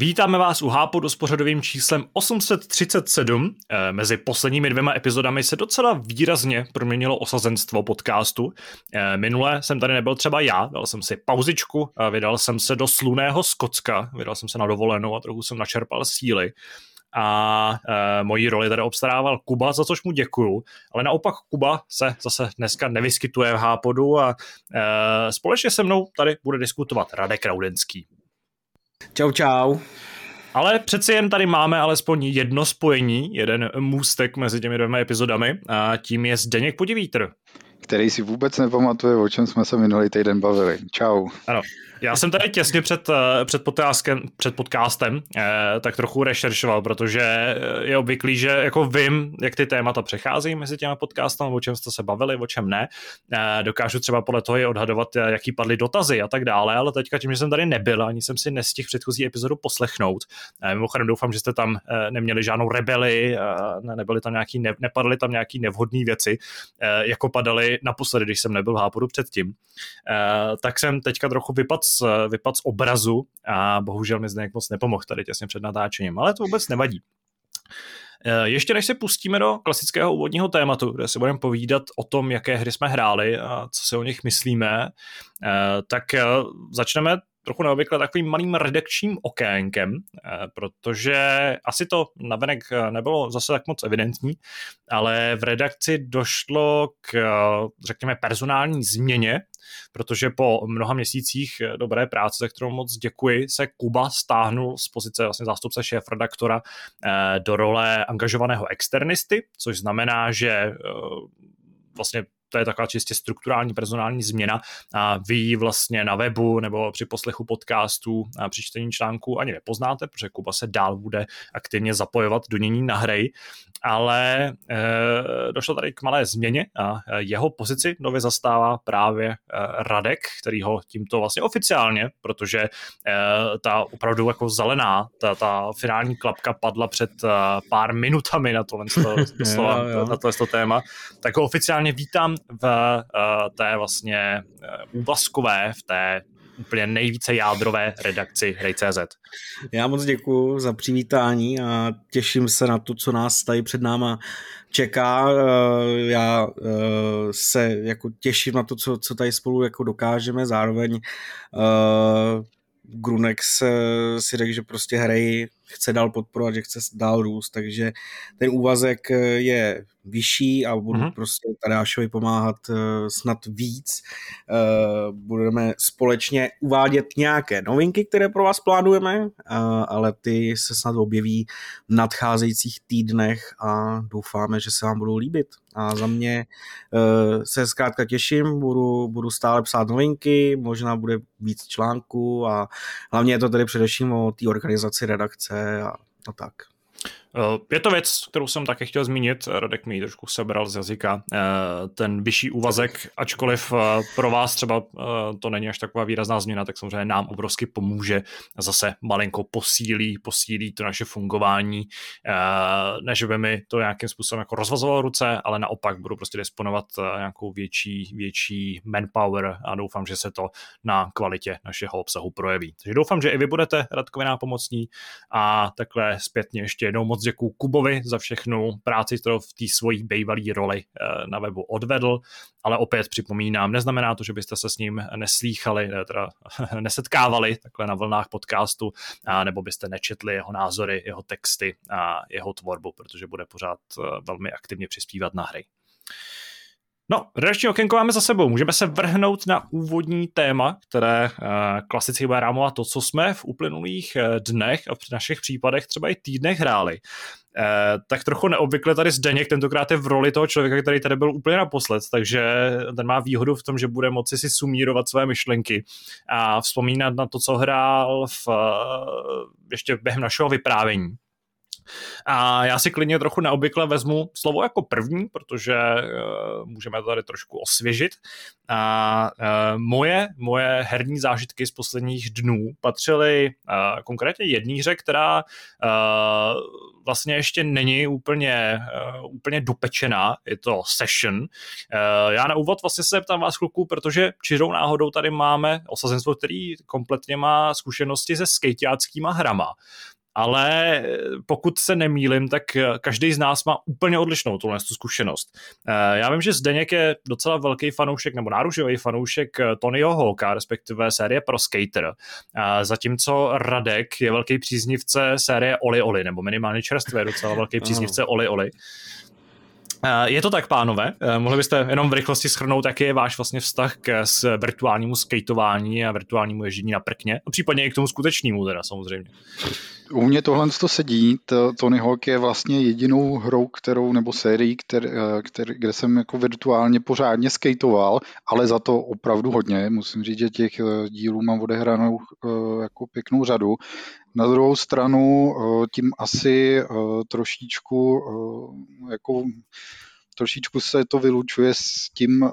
Vítáme vás u Hápodu s pořadovým číslem 837. Eh, mezi posledními dvěma epizodami se docela výrazně proměnilo osazenstvo podcastu. Eh, minule jsem tady nebyl třeba já, dal jsem si pauzičku, vydal jsem se do sluného Skocka, vydal jsem se na dovolenou a trochu jsem načerpal síly a e, moji roli tady obstarával Kuba, za což mu děkuju, ale naopak Kuba se zase dneska nevyskytuje v Hápodu a e, společně se mnou tady bude diskutovat Radek Raudenský. Čau, čau. Ale přeci jen tady máme alespoň jedno spojení, jeden můstek mezi těmi dvěma epizodami a tím je Zdeněk Podivítr. Který si vůbec nepamatuje, o čem jsme se minulý týden bavili. Čau. Ano, já jsem tady těsně před, eh, před, podcastem, před podcastem eh, tak trochu rešeršoval, protože eh, je obvyklý, že jako vím, jak ty témata přechází mezi těmi podcastem, o čem jste se bavili, o čem ne. Dokážu třeba podle toho i odhadovat, jaký padly dotazy a tak dále, ale teďka tím, že jsem tady nebyl, ani jsem si nestihl předchozí epizodu poslechnout. Mimochodem doufám, že jste tam neměli žádnou rebeli, nebyly tam nějaký, ne, nepadly tam nějaký nevhodné věci, jako padaly naposledy, když jsem nebyl v Hápodu předtím. Tak jsem teďka trochu vypadl z, vypad z obrazu a bohužel mi zde moc nepomohl tady těsně před natáčením, ale to vůbec nevadí. Eh, ještě než se pustíme do klasického úvodního tématu, kde si budeme povídat o tom, jaké hry jsme hráli a co si o nich myslíme, eh, tak eh, začneme trochu neobvykle takovým malým redakčním okénkem, protože asi to navenek nebylo zase tak moc evidentní, ale v redakci došlo k, řekněme, personální změně protože po mnoha měsících dobré práce, za kterou moc děkuji, se Kuba stáhnul z pozice vlastně zástupce šéf redaktora eh, do role angažovaného externisty, což znamená, že eh, vlastně to je taková čistě strukturální personální změna a vy ji vlastně na webu nebo při poslechu podcastů a při čtení článků ani nepoznáte, protože Kuba se dál bude aktivně zapojovat do nění na hry, ale e, došlo tady k malé změně a jeho pozici nově zastává právě e, Radek, který ho tímto vlastně oficiálně, protože e, ta opravdu jako zelená, ta, ta finální klapka padla před pár minutami na tohle, jo. na tohle téma, tak ho oficiálně vítám v uh, té vlastně úvazkové, v té úplně nejvíce jádrové redakci Hrej.cz. Já moc děkuji za přivítání a těším se na to, co nás tady před náma čeká. Eh, já se jako těším na to, co, co tady spolu jako dokážeme, zároveň Grunex si řekl, že prostě hrej chce dál podporovat, že chce dál růst, takže ten úvazek je vyšší a budu mm-hmm. prostě Tadášovi pomáhat uh, snad víc. Uh, budeme společně uvádět nějaké novinky, které pro vás plánujeme, ale ty se snad objeví v nadcházejících týdnech a doufáme, že se vám budou líbit. A za mě se zkrátka těším, budu, budu stále psát novinky, možná bude víc článků a hlavně je to tedy především o té organizaci redakce a, a tak. Eh, je to věc, kterou jsem také chtěl zmínit, Radek mi trošku sebral z jazyka, eh, ten vyšší úvazek, ačkoliv eh, pro vás třeba to není až taková výrazná změna, tak samozřejmě nám obrovsky pomůže, zase malinko posílí, posílí to naše fungování, než by mi to nějakým způsobem jako rozvazovalo ruce, ale naopak budu prostě disponovat nějakou větší, větší manpower a doufám, že se to na kvalitě našeho obsahu projeví. Takže doufám, že i vy budete Radkovi nápomocní. A takhle zpětně ještě jednou moc moc děkuju Kubovi za všechnu práci, kterou v té svojí bývalé roli eh, na webu odvedl, ale opět připomínám, neznamená to, že byste se s ním neslýchali, ne, teda nesetkávali takhle na vlnách podcastu, a nebo byste nečetli jeho názory, jeho texty a jeho tvorbu, protože bude pořád eh, velmi aktivně přispívat na hry. No, redakční okénko máme za sebou. Můžeme se vrhnout na úvodní téma, které uh, klasicky bude rámovat to, co jsme v uplynulých uh, dnech a v našich případech třeba i týdnech hráli. Uh, tak trochu neobvykle tady Zdeněk tentokrát je v roli toho člověka, který tady byl úplně naposled, takže ten má výhodu v tom, že bude moci si sumírovat své myšlenky a vzpomínat na to, co hrál v, uh, ještě během našeho vyprávění. A já si klidně trochu neobvykle vezmu slovo jako první, protože uh, můžeme to tady trošku osvěžit. A uh, moje, moje herní zážitky z posledních dnů patřily uh, konkrétně jedný hře, která uh, vlastně ještě není úplně, uh, úplně dopečená, je to Session. Uh, já na úvod vlastně se zeptám vás kluků, protože čirou náhodou tady máme osazenstvo, který kompletně má zkušenosti se skejťáckýma hrama ale pokud se nemýlim, tak každý z nás má úplně odlišnou tuhle tu zkušenost. Eh, já vím, že Zdeněk je docela velký fanoušek nebo náružový fanoušek Tonyho Hawka, respektive série pro Skater, eh, zatímco Radek je velký příznivce série Oli Oli, nebo minimálně čerstvě docela velký příznivce Oli Oli. Eh, je to tak, pánové? Mohli byste jenom v rychlosti schrnout, jaký je váš vlastně vztah k s virtuálnímu skateování a virtuálnímu ježdění na prkně? A případně i k tomu skutečnému teda samozřejmě. U mě tohle to sedí. To, Tony Hawk je vlastně jedinou hrou, kterou, nebo sérií, kter, kter, kde jsem jako virtuálně pořádně skateoval, ale za to opravdu hodně. Musím říct, že těch eh, dílů mám odehranou eh, jako pěknou řadu. Na druhou stranu eh, tím asi trošičku jako trošičku se to vylučuje s tím,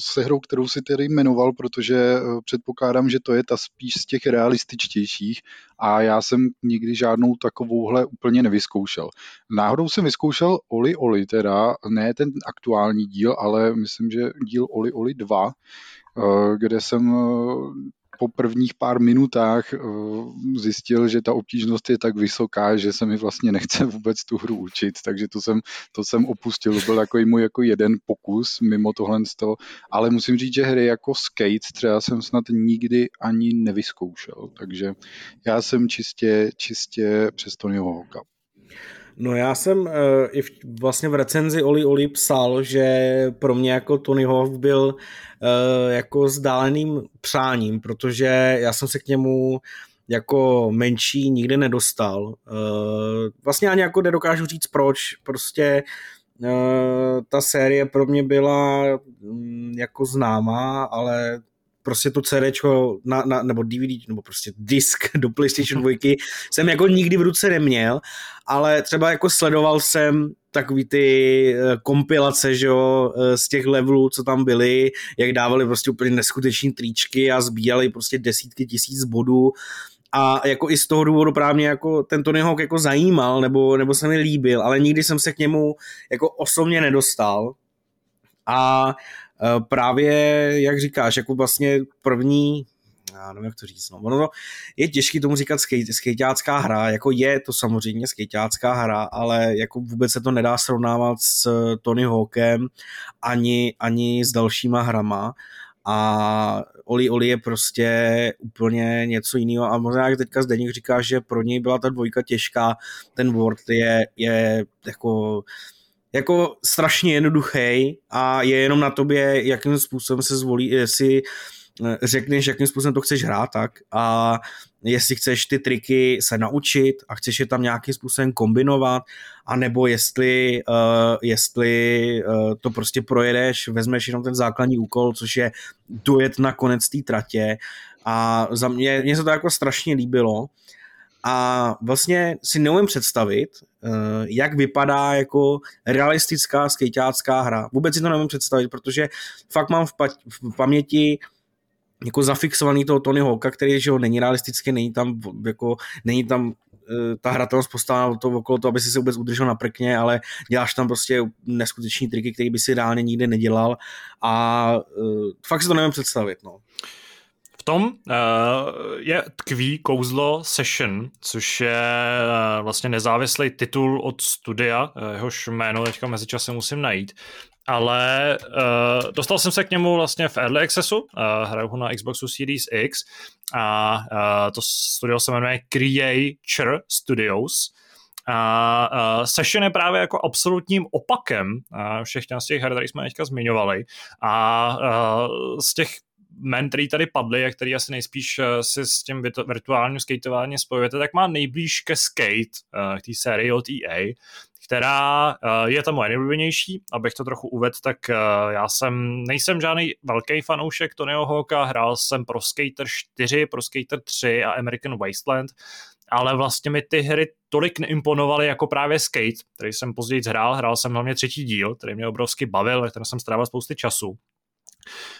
se hrou, kterou si tedy jmenoval, protože předpokládám, že to je ta spíš z těch realističtějších a já jsem nikdy žádnou takovouhle úplně nevyzkoušel. Náhodou jsem vyzkoušel Oli Oli teda, ne ten aktuální díl, ale myslím, že díl Oli Oli 2, eh, kde jsem po prvních pár minutách eh, zjistil, že ta obtížnost je tak vysoká, že se mi vlastně nechce vůbec tu hru učit, takže to jsem, to jsem opustil. Byl jako můj jako jeden pokus mimo tohle toho, ale musím říct, že hry jako Skate třeba jsem snad nikdy ani nevyzkoušel, takže já jsem čistě, čistě přes Tonyho Hawka. No já jsem uh, i v, vlastně v recenzi Oli Oli psal, že pro mě jako Tony Hawk byl uh, jako zdáleným přáním, protože já jsem se k němu jako menší nikdy nedostal. Uh, vlastně ani jako nedokážu říct proč, prostě ta série pro mě byla um, jako známá, ale prostě to CD na, na, nebo DVD, nebo prostě disk do PlayStation 2 jsem jako nikdy v ruce neměl, ale třeba jako sledoval jsem takový ty eh, kompilace, že jo, eh, z těch levelů, co tam byly, jak dávali prostě úplně neskuteční tričky a sbíjali prostě desítky tisíc bodů. A jako i z toho důvodu právě jako ten Tony Hawk jako zajímal, nebo, nebo se mi líbil, ale nikdy jsem se k němu jako osobně nedostal. A právě, jak říkáš, jako vlastně první já nevím, jak to říct, no. Ono je těžké tomu říkat skejťácká hra, jako je to samozřejmě skejťácká hra, ale jako vůbec se to nedá srovnávat s Tony Hawkem ani, ani s dalšíma hrama a Oli Oli je prostě úplně něco jiného a možná jak teďka Zdeněk říká, že pro něj byla ta dvojka těžká, ten Word je, je jako jako strašně jednoduchý a je jenom na tobě, jakým způsobem se zvolí, jestli eh, řekneš, jakým způsobem to chceš hrát, tak? A jestli chceš ty triky se naučit a chceš je tam nějakým způsobem kombinovat, anebo jestli, uh, jestli uh, to prostě projedeš, vezmeš jenom ten základní úkol, což je dojet na konec té tratě. A za mě, mě se to jako strašně líbilo a vlastně si neumím představit, eh, jak vypadá jako realistická skejťácká hra. Vůbec si to neumím představit, protože fakt mám v, pa- v paměti jako zafixovaný toho Tony Hawka, který že ho není realistický, není tam jako, není tam eh, ta hratelnost postavena to, okolo toho, aby si se vůbec udržel na prkně, ale děláš tam prostě neskutečný triky, který by si reálně nikdy nedělal a uh, fakt si to nevím představit. No tom uh, je tkví kouzlo Session, což je uh, vlastně nezávislý titul od studia, uh, jehož jméno teďka mezi časem musím najít. Ale uh, dostal jsem se k němu vlastně v Early Accessu, uh, hraju ho na Xboxu Series X a uh, to studio se jmenuje Creature Studios. A uh, Session je právě jako absolutním opakem uh, všech těch her, které jsme teďka zmiňovali. A uh, z těch men, který tady padly a který asi nejspíš eh, si s tím virtuálním skateováním spojujete, tak má nejblíž ke skate, eh, k té sérii od EA, která eh, je ta moje nejoblíbenější. Abych to trochu uvedl, tak já jsem, nejsem žádný velký fanoušek Tonyho Hawka, hrál jsem pro Skater 4, pro Skater 3 a American Wasteland, ale vlastně mi ty hry tolik neimponovaly jako právě Skate, který jsem později hrál, hrál jsem hlavně třetí díl, který mě obrovsky bavil, ve kterém jsem strávil spousty času.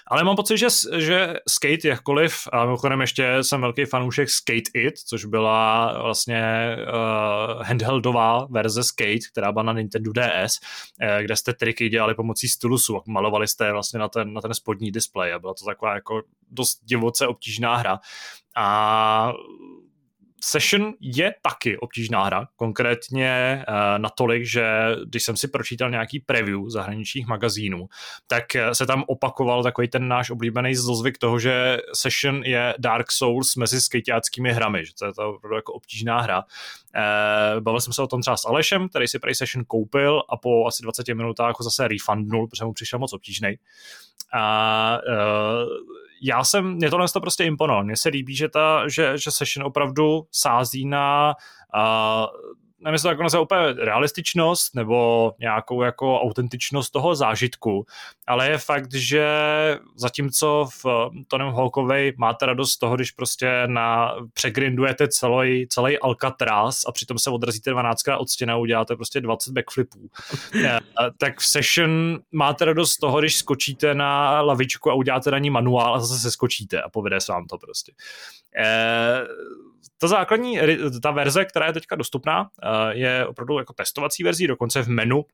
Ale mám pocit, že, že Skate jakkoliv, a mimochodem ještě jsem velký fanoušek Skate It, což byla vlastně uh, handheldová verze Skate, která byla na Nintendo DS, uh, kde jste triky dělali pomocí stylusu malovali jste vlastně na ten, na ten spodní displej a byla to taková jako dost divoce obtížná hra. A Session je taky obtížná hra, konkrétně uh, natolik, že když jsem si pročítal nějaký preview zahraničních magazínů, tak eh, se tam opakoval takový ten náš oblíbený zlozvyk toho, že Session je Dark Souls mezi skejťáckými hrami, že to je to opravdu jako obtížná hra. Uh, bavil jsem se o tom třeba s Alešem, který si Play Session koupil a po asi 20 minutách ho zase refundnul, protože mu přišel moc obtížný. A uh, já jsem, mě tohle to prostě imponoval. Mně se líbí, že, ta, že, že Session opravdu sází na uh, nevím, jestli to jako úplně realističnost nebo nějakou jako autentičnost toho zážitku, ale je fakt, že zatímco v Tonem Hawkovej máte radost z toho, když prostě na, přegrindujete celý, celý Alcatraz a přitom se odrazíte 12krát od stěny a uděláte prostě 20 backflipů. Eh, tak v Session máte radost z toho, když skočíte na lavičku a uděláte na ní manuál a zase se skočíte a povede se vám to prostě. Eh, ta základní, ta verze, která je teďka dostupná, eh, je opravdu jako testovací verzí, dokonce v menu.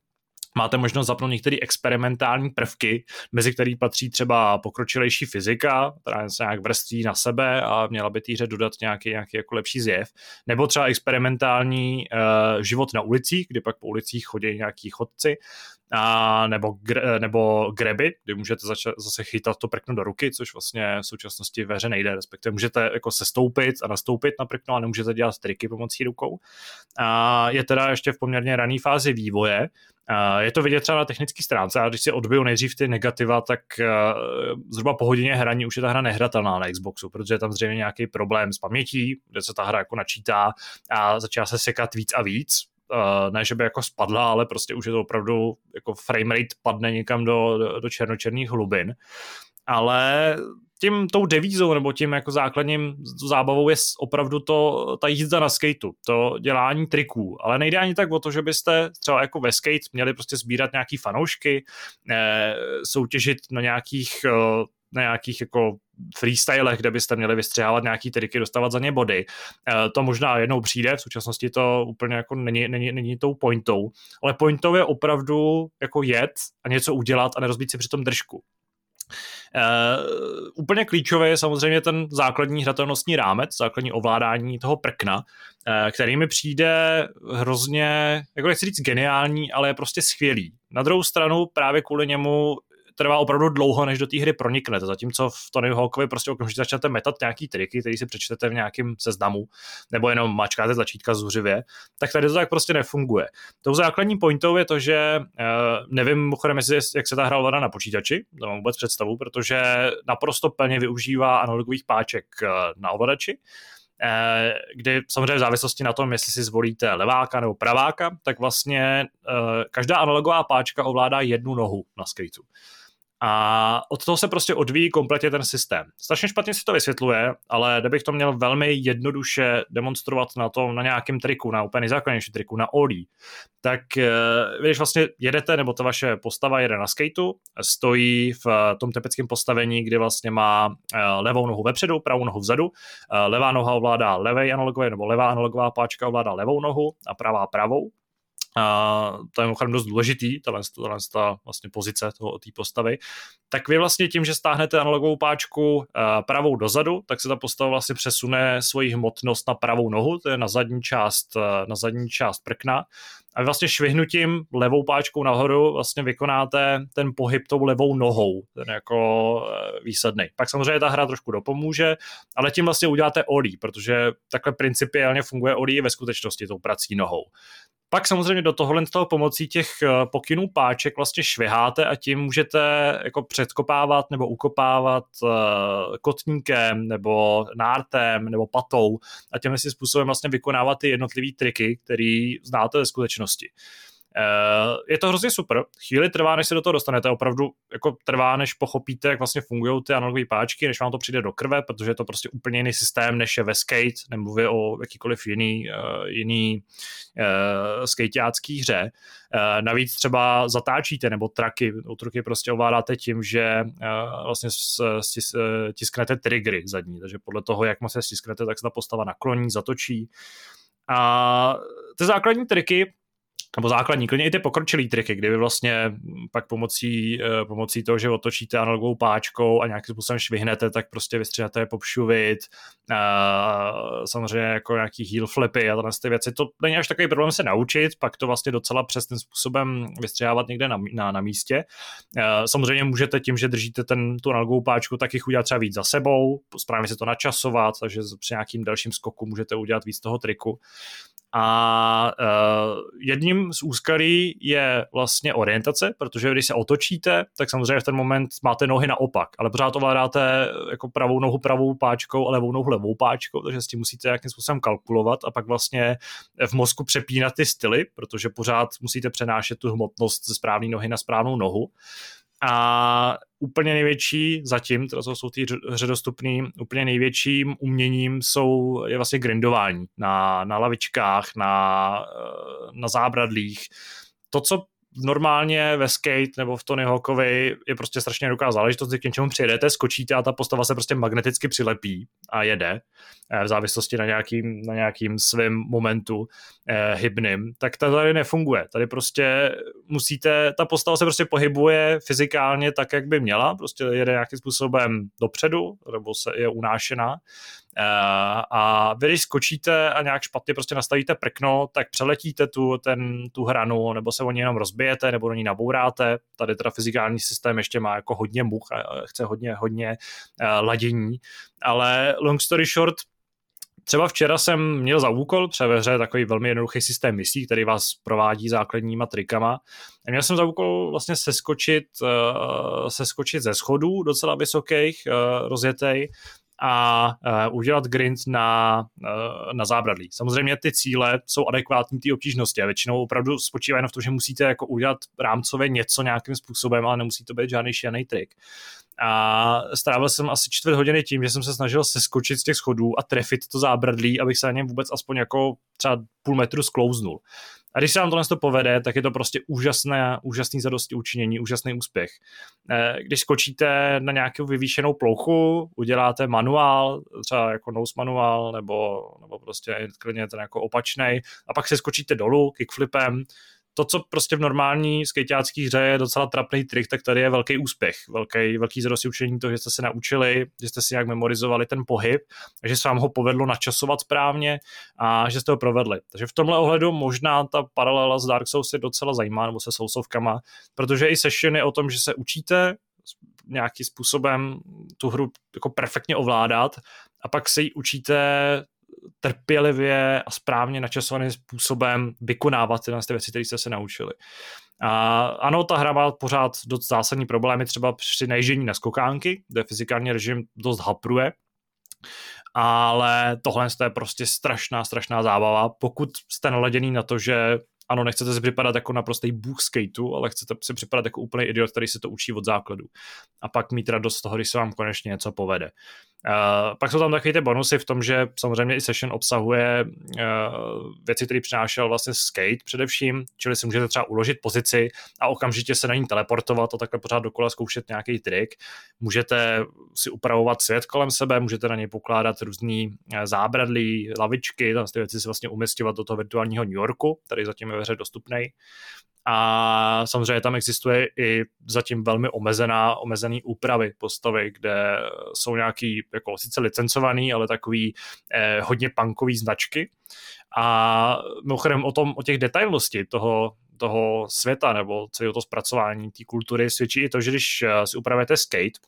Máte možnost zapnout některé experimentální prvky, mezi který patří třeba pokročilejší fyzika, která se nějak vrství na sebe a měla by týře dodat nějaký, nějaký jako lepší zjev, nebo třeba experimentální uh, život na ulicích, kdy pak po ulicích chodí nějaký chodci, a, nebo, gr, nebo greby, kdy můžete zača, zase chytat to prkno do ruky, což vlastně v současnosti ve hře nejde, respektive můžete jako sestoupit a nastoupit na prkno a nemůžete dělat triky pomocí rukou. A je teda ještě v poměrně rané fázi vývoje, je to vidět třeba na technické stránce a když si odbiju nejdřív ty negativa, tak zhruba po hodině hraní už je ta hra nehratelná na Xboxu, protože je tam zřejmě nějaký problém s pamětí, kde se ta hra jako načítá a začíná se sekat víc a víc, ne, že by jako spadla, ale prostě už je to opravdu jako framerate padne někam do, do, do černočerných hlubin. Ale tím tou devízou nebo tím jako základním zábavou je opravdu to, ta jízda na skateu, to dělání triků, ale nejde ani tak o to, že byste třeba jako ve skate měli prostě sbírat nějaký fanoušky, eh, soutěžit na nějakých eh, na nějakých jako freestylech, kde byste měli vystřihávat nějaký triky, dostávat za ně body. Eh, to možná jednou přijde, v současnosti to úplně jako není, není, není tou pointou, ale pointou je opravdu jako jet a něco udělat a nerozbít si přitom držku. Uh, úplně klíčové je samozřejmě ten základní hratelnostní rámec, základní ovládání toho prkna, uh, který mi přijde hrozně, jako nechci říct geniální, ale je prostě skvělý. Na druhou stranu právě kvůli němu trvá opravdu dlouho, než do té hry proniknete, zatímco v Tony Hawkovi prostě okamžitě začnete metat nějaký triky, který si přečtete v nějakém seznamu, nebo jenom mačkáte tlačítka zuřivě, tak tady to tak prostě nefunguje. Tou základní pointou je to, že uh, nevím, mimochodem, jak se ta hra ovládá na počítači, to mám vůbec představu, protože naprosto plně využívá analogových páček uh, na ovladači, eh, kdy samozřejmě v závislosti na tom, jestli si zvolíte leváka nebo praváka, tak vlastně každá analogová páčka ovládá jednu nohu na skateu. A od toho se prostě odvíjí kompletně ten systém. Strašně špatně si to vysvětluje, ale kdybych to měl velmi jednoduše demonstrovat na tom, na nějakém triku, na úplně nejzákladnější triku, na olí, tak eh, když vlastně jedete, nebo ta vaše postava jede na skateu, stojí v tom typickém postavení, kdy vlastně má eh, levou nohu vepředu, pravou nohu vzadu, eh, levá noha ovládá levej analogový, nebo levá analogová páčka ovládá levou nohu a pravá pravou a to je mimochodem dost důležitý, tahle, tahle ta vlastně pozice toho, té postavy, tak vy vlastně tím, že stáhnete analogovou páčku uh, pravou dozadu, tak se ta postava vlastně přesune svoji hmotnost na pravou nohu, to je na zadní část, uh, na zadní část prkna, a vy vlastně švihnutím levou páčkou nahoru vlastně vykonáte ten pohyb tou levou nohou, ten jako uh, výsadný. Pak samozřejmě ta hra trošku dopomůže, ale tím vlastně uděláte olí, protože takhle principiálně funguje olí ve skutečnosti tou prací nohou. Pak samozřejmě do tohohle toho pomocí těch eh, pokynů páček vlastně šviháte a tím můžete jako předkopávat nebo ukopávat uh, kotníkem nebo nártem nebo patou a těmhle si způsobem vlastně vykonávat ty jednotlivé triky, které znáte ve skutečnosti. Je to hrozně super. Chvíli trvá, než se do toho dostanete, opravdu jako trvá, než pochopíte, jak vlastně fungují ty analogové páčky, než vám to přijde do krve, protože je to prostě úplně jiný systém, než je ve skate, nemluvě o jakýkoliv jiný, uh, jiný uh, skateácký hře. Navíc třeba zatáčíte nebo traky, truky prostě ovládáte tím, že vlastně stis, tisknete triggery zadní, takže podle toho, jak moc se stisknete, tak se ta postava nakloní, zatočí. A ty základní triky nebo základní, klidně i ty pokročilý triky, kdy vy vlastně pak pomocí, eh, pomocí toho, že otočíte analogovou páčkou a nějakým způsobem švihnete, tak prostě vystřihnete popšuvit, samozřejmě jako nějaký heel flipy a tyhle ty věci. To není až takový problém se naučit, pak to vlastně docela přesným způsobem vystřihávat někde na, na, na místě. Samozřejmě můžete tím, že držíte ten, tu analogovou páčku, tak jich udělat třeba víc za sebou, správně se to načasovat, takže při nějakým dalším skoku můžete udělat víc toho triku. A uh, jedním z úskalí je vlastně orientace, protože když se otočíte, tak samozřejmě v ten moment máte nohy naopak, ale pořád ovládáte jako pravou nohu pravou páčkou a levou nohu levou páčkou, takže s tím musíte nějakým způsobem kalkulovat a pak vlastně v mozku přepínat ty styly, protože pořád musíte přenášet tu hmotnost ze správné nohy na správnou nohu. A úplně největší zatím, teda jsou ty hře dostupný, úplně největším uměním jsou, je vlastně grindování na, na lavičkách, na, eh, na zábradlích. To, co normálně ve skate nebo v Tony Hawkovi je prostě strašně jednoduchá záležitost, k něčemu přijedete, skočíte a ta postava se prostě magneticky přilepí a jede eh, v závislosti na nějakým, na nějakým svým momentu eh, hybným, tak ta tady nefunguje. Tady prostě musíte, ta postava se prostě pohybuje fyzikálně tak, jak by měla, prostě jede nějakým způsobem dopředu, nebo se je unášená a vy, když skočíte a nějak špatně prostě nastavíte prkno, tak přeletíte tu, ten, tu hranu, nebo se o ní jenom rozbijete, nebo do ní nabouráte. Tady teda fyzikální systém ještě má jako hodně much a chce hodně, hodně uh, ladění. Ale long story short, Třeba včera jsem měl za úkol, třeba ve hře takový velmi jednoduchý systém misí, který vás provádí základníma trikama. A měl jsem za úkol vlastně seskočit, seskočit ze schodů docela vysokých, rozjetej, a uh, udělat grind na, uh, na zábradlí. Samozřejmě ty cíle jsou adekvátní té obtížnosti a většinou opravdu spočívají jen v tom, že musíte jako udělat rámcově něco nějakým způsobem, ale nemusí to být žádný šianý trik. A strávil jsem asi čtvrt hodiny tím, že jsem se snažil seskočit z těch schodů a trefit to zábradlí, abych se na něm vůbec aspoň jako třeba půl metru sklouznul. A když se vám tohle to povede, tak je to prostě úžasné, úžasný zadosti učinění, úžasný úspěch. Eh, když skočíte na nějakou vyvýšenou plouchu, uděláte manuál, třeba jako nose manuál, nebo, nebo prostě klidně ten jako opačný, a pak se skočíte dolů kickflipem, to, co prostě v normální skejťácký hře je docela trapný trik, tak tady je velký úspěch, velký, velký zrost učení toho, že jste se naučili, že jste si nějak memorizovali ten pohyb, že se vám ho povedlo načasovat správně a že jste ho provedli. Takže v tomhle ohledu možná ta paralela s Dark Souls je docela zajímavá, nebo se Soulsovkama, protože i session je o tom, že se učíte nějakým způsobem tu hru jako perfektně ovládat a pak se ji učíte trpělivě a správně načasovaným způsobem vykonávat tyhle ty věci, které jste se naučili. A ano, ta hra má pořád dost zásadní problémy, třeba při nejžení na skokánky, kde fyzikální režim dost hapruje, ale tohle je prostě strašná, strašná zábava. Pokud jste naladěný na to, že ano, nechcete si připadat jako naprostý bůh skateu, ale chcete si připadat jako úplný idiot, který se to učí od základu. A pak mít radost z toho, když se vám konečně něco povede. Uh, pak jsou tam takové ty bonusy v tom, že samozřejmě i session obsahuje uh, věci, které přinášel vlastně skate především, čili si můžete třeba uložit pozici a okamžitě se na ní teleportovat a takhle pořád dokola zkoušet nějaký trik. Můžete si upravovat svět kolem sebe, můžete na něj pokládat různé uh, zábradlí, lavičky, tam ty věci si vlastně umistovat do toho virtuálního New Yorku, který zatím je ve hře dostupný a samozřejmě tam existuje i zatím velmi omezená, omezený úpravy postavy, kde jsou nějaký jako sice licencovaný, ale takový eh, hodně punkový značky. A mimochodem o tom, o těch detailnosti toho, toho světa nebo celého to zpracování té kultury svědčí i to, že když eh, si upravujete skate,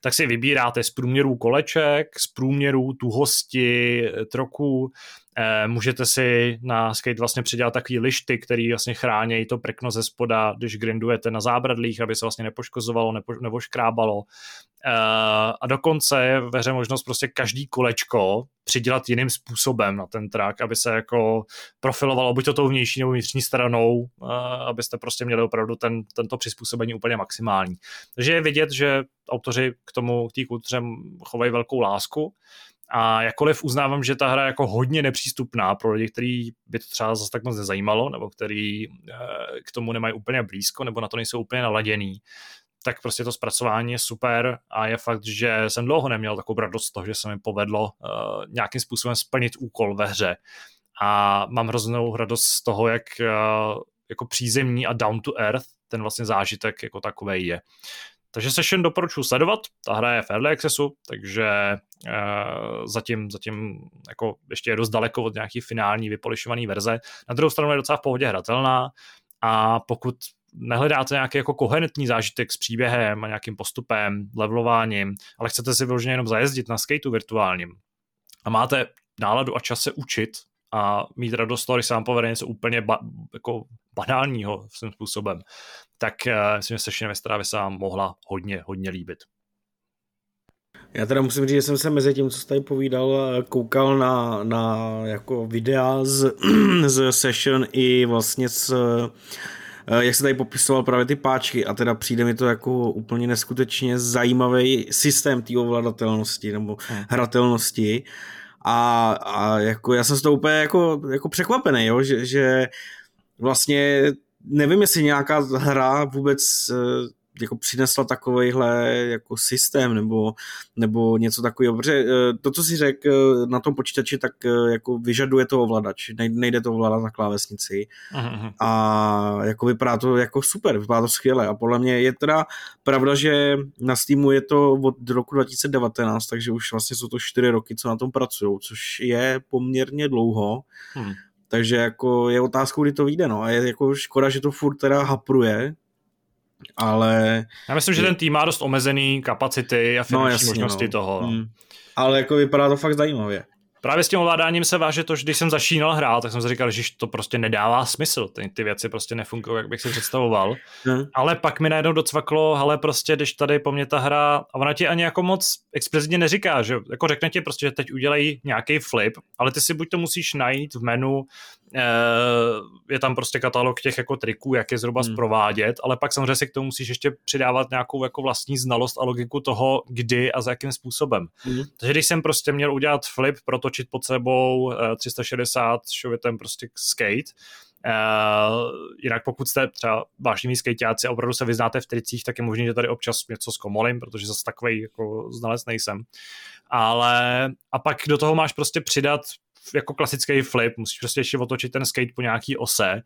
tak si vybíráte z průměrů koleček, z průměrů tuhosti, troků, Eh, můžete si na skate vlastně přidělat takový lišty, který vlastně chrání to prkno ze spoda, když grindujete na zábradlích, aby se vlastně nepoškozovalo nepo, nebo škrábalo. Eh, a dokonce je ve hře možnost prostě každý kolečko přidělat jiným způsobem na ten track, aby se jako profilovalo buď to tou vnější nebo vnitřní stranou, eh, abyste prostě měli opravdu ten, tento přizpůsobení úplně maximální. Takže je vidět, že autoři k tomu, k té kultuře chovají velkou lásku a jakkoliv uznávám, že ta hra je jako hodně nepřístupná pro lidi, kteří by to třeba zase tak moc nezajímalo, nebo který eh, k tomu nemají úplně blízko, nebo na to nejsou úplně naladěný, tak prostě to zpracování je super a je fakt, že jsem dlouho neměl takovou radost z toho, že se mi povedlo uh, nějakým způsobem splnit úkol ve hře. A mám hroznou radost z toho, jak uh, jako přízemní a down to earth ten vlastně zážitek jako takový je. Takže Session doporučuji sledovat, ta hra je v early accessu, takže uh, zatím, zatím jako ještě je dost daleko od nějaký finální vypolišované verze. Na druhou stranu je docela v pohodě hratelná a pokud nehledáte nějaký jako koherentní zážitek s příběhem a nějakým postupem, levelováním, ale chcete si vyloženě jenom zajezdit na skateu virtuálním a máte náladu a čas se učit a mít radost z toho, když se vám povede něco úplně ba, jako banálního svým způsobem, tak uh, myslím, že Session Vestra by se vám mohla hodně, hodně líbit. Já teda musím říct, že jsem se mezi tím, co jsi tady povídal, koukal na, na jako videa z, z Session i vlastně z eh, jak se tady popisoval právě ty páčky a teda přijde mi to jako úplně neskutečně zajímavý systém té ovladatelnosti nebo hmm. hratelnosti a, a jako já jsem z toho úplně jako, jako překvapený, jo, že, že vlastně nevím, jestli nějaká hra vůbec eh, jako přinesla takovýhle jako systém nebo, nebo něco takového, protože eh, to, co si řekl eh, na tom počítači, tak jako vyžaduje to ovladač, nejde to ovládat na klávesnici aha. a jako vypadá to jako super, vypadá to skvěle a podle mě je teda pravda, že na Steamu je to od roku 2019, takže už vlastně jsou to čtyři roky, co na tom pracují, což je poměrně dlouho, hmm. Takže jako je otázkou, kdy to vyjde, no. A je jako škoda, že to furt teda hapruje, ale... Já myslím, že ten tým má dost omezený kapacity a no, finanční no, jasně, možnosti no. toho. No. Hmm. Ale jako vypadá to fakt zajímavě. Právě s tím ovládáním se váže to, že když jsem začínal hrát, tak jsem si říkal, že to prostě nedává smysl. Ty, ty věci prostě nefungují, jak bych si představoval. Hmm. Ale pak mi najednou docvaklo, ale prostě, když tady po mně ta hra, a ona ti ani jako moc explicitně neříká, že jako řekne ti prostě, že teď udělají nějaký flip, ale ty si buď to musíš najít v menu, je tam prostě katalog těch jako triků, jak je zhruba hmm. zprovádět, ale pak samozřejmě si k tomu musíš ještě přidávat nějakou jako vlastní znalost a logiku toho, kdy a za jakým způsobem. Hmm. Takže když jsem prostě měl udělat flip, protočit pod sebou 360 šovitem prostě skate, Uh, jinak pokud jste třeba vážní skejťáci a opravdu se vyznáte v tricích, tak je možné, že tady občas něco zkomolím, protože zase takový jako znalec nejsem. Ale a pak do toho máš prostě přidat jako klasický flip, musíš prostě ještě otočit ten skate po nějaký ose,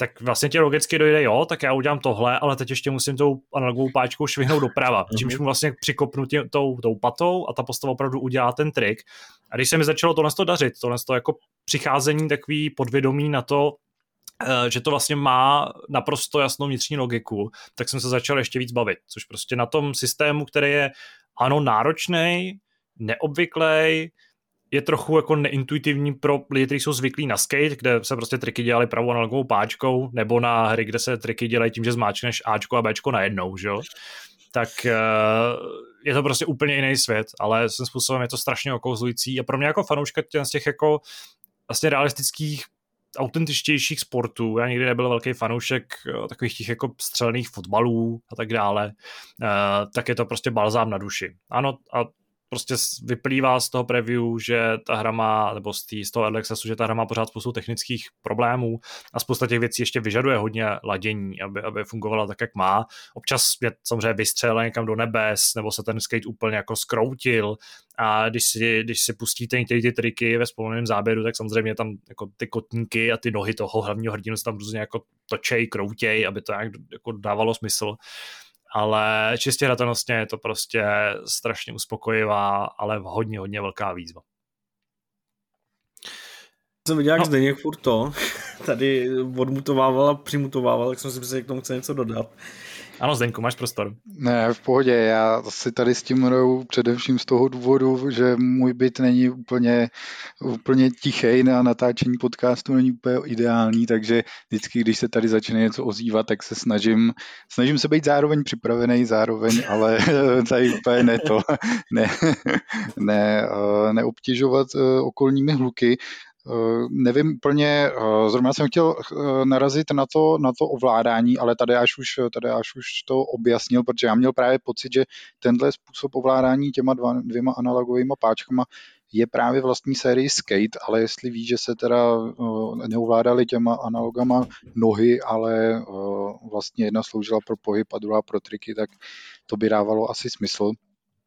tak vlastně ti logicky dojde, jo, tak já udělám tohle, ale teď ještě musím tou analogovou páčkou švihnout doprava, mhm. čímž mu vlastně přikopnu tě, tou, tou patou a ta postava opravdu udělá ten trik. A když se mi začalo tohle to dařit, tohle to jako přicházení takový podvědomí na to, eh, že to vlastně má naprosto jasnou vnitřní logiku, tak jsem se začal ještě víc bavit, což prostě na tom systému, který je ano náročný, neobvyklý, je trochu jako neintuitivní pro lidi, kteří jsou zvyklí na skate, kde se prostě triky dělaly pravou analogovou páčkou, nebo na hry, kde se triky dělají tím, že zmáčkneš Ačko a Bčko najednou, že jo? Tak uh, je to prostě úplně jiný svět, ale svým způsobem je to strašně okouzlující a pro mě jako fanouška těch, z těch jako vlastně realistických autentičtějších sportů. Já nikdy nebyl velký fanoušek eh, takových těch jako střelných fotbalů a tak dále. Uh, tak je to prostě balzám na duši. Ano, a prostě vyplývá z toho preview, že ta hra má, nebo z, tý, z toho Alexasu, že ta hra má pořád spoustu technických problémů a spousta těch věcí ještě vyžaduje hodně ladění, aby, aby fungovala tak, jak má. Občas je samozřejmě vystřelil někam do nebes, nebo se ten skate úplně jako skroutil a když si, když si pustíte některé ty triky ve společném záběru, tak samozřejmě tam jako ty kotníky a ty nohy toho hlavního hrdinu se tam různě jako točej, kroutěj, aby to nějak jako dávalo smysl ale čistě hratelnostně je to prostě strašně uspokojivá, ale hodně, hodně velká výzva. jsem viděl, jak no. Zdeněk furt to tady odmutovával a přimutovával, tak jsem si myslel, že k tomu chce něco dodat. Ano, Zdenku, máš prostor. Ne, v pohodě, já si tady s tím hraju především z toho důvodu, že můj byt není úplně, úplně tichý na natáčení podcastu, není úplně ideální, takže vždycky, když se tady začne něco ozývat, tak se snažím, snažím se být zároveň připravený, zároveň, ale tady úplně ne to, ne, ne, eh, neobtěžovat eh, okolními hluky. Eh, nevím úplně, eh, zrovna jsem chtěl eh, narazit na to, na to ovládání, ale tady až už, tady až už to objasnil, protože já měl právě pocit, že tenhle způsob ovládání těma dva, dvěma analogovými páčkama je právě vlastní sérii Skate, ale jestli ví, že se teda neovládali těma analogama nohy, ale vlastně jedna sloužila pro pohyb a druhá pro triky, tak to by dávalo asi smysl.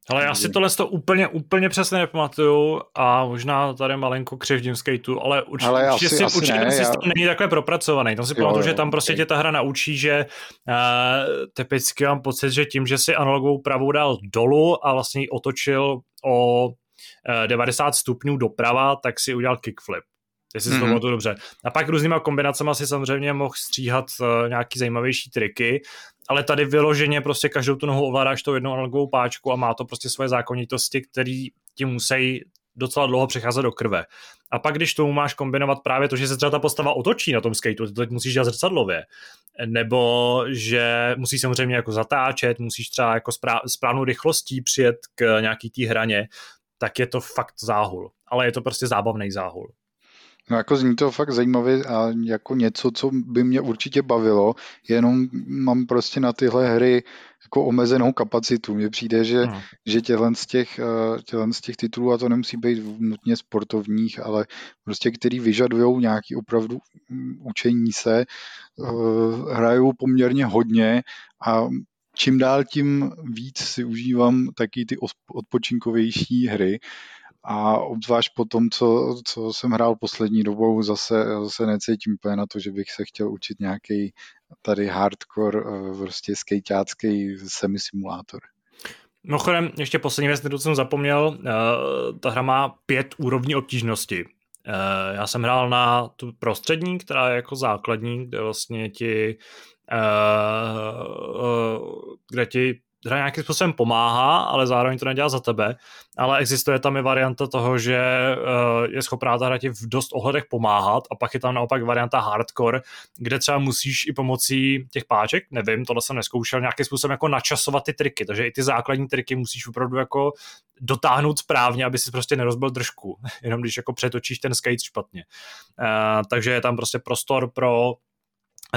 Ale já si tohle to úplně, úplně přesně nepamatuju a možná tady malinko křivdím skateu, ale určitě, ale asi, si, asi určitě ne, ten systém já... není takhle propracovaný. Tam si pamatuju, že tam prostě okay. tě ta hra naučí, že uh, typicky mám pocit, že tím, že si analogovou pravou dal dolů a vlastně ji otočil o uh, eh, 90 stupňů doprava, tak si udělal kickflip jestli si mm-hmm. to dobře. A pak různýma kombinacemi si samozřejmě mohl stříhat uh, nějaký zajímavější triky, ale tady vyloženě prostě každou tu nohu ovládáš tou jednou analogovou páčku a má to prostě svoje zákonitosti, které ti musí docela dlouho přecházet do krve. A pak, když tomu máš kombinovat právě to, že se třeba ta postava otočí na tom skateu, to teď musíš dělat zrcadlově, nebo že musíš samozřejmě jako zatáčet, musíš třeba jako správnou rychlostí přijet k nějaký té hraně, tak je to fakt záhul. Ale je to prostě zábavný záhul. No jako zní to fakt zajímavě a jako něco, co by mě určitě bavilo, jenom mám prostě na tyhle hry jako omezenou kapacitu. Mně přijde, že, hmm. že těhle z, těch, eh, z těch titulů, a to nemusí být nutně sportovních, ale prostě který vyžadují nějaký opravdu mm, učení se, eh, hrajou poměrně hodně a čím dál tím víc si užívám taky ty odpočinkovější hry a obzvlášť po tom, co, co jsem hrál poslední dobou, zase, zase necítím úplně na to, že bych se chtěl učit nějaký tady hardcore, eh, prostě skejťácký semisimulátor. Mimochodem, ještě poslední věc, kterou jsem zapomněl, uh, ta hra má pět úrovní obtížnosti. Uh, já jsem hrál na tu prostřední, která je jako základní, kde vlastně ti kde ti hra nějakým způsobem pomáhá, ale zároveň to nedělá za tebe, ale existuje tam i varianta toho, že uh, je schopná ta hra ti v dost ohledech pomáhat a pak je tam naopak varianta hardcore, kde třeba musíš i pomocí těch páček, nevím, tohle jsem neskoušel, nějakým způsobem jako načasovat ty triky, takže i ty základní triky musíš opravdu jako dotáhnout správně, aby si prostě nerozbil držku, jenom když jako přetočíš ten skate špatně. Uh, takže je tam prostě prostor pro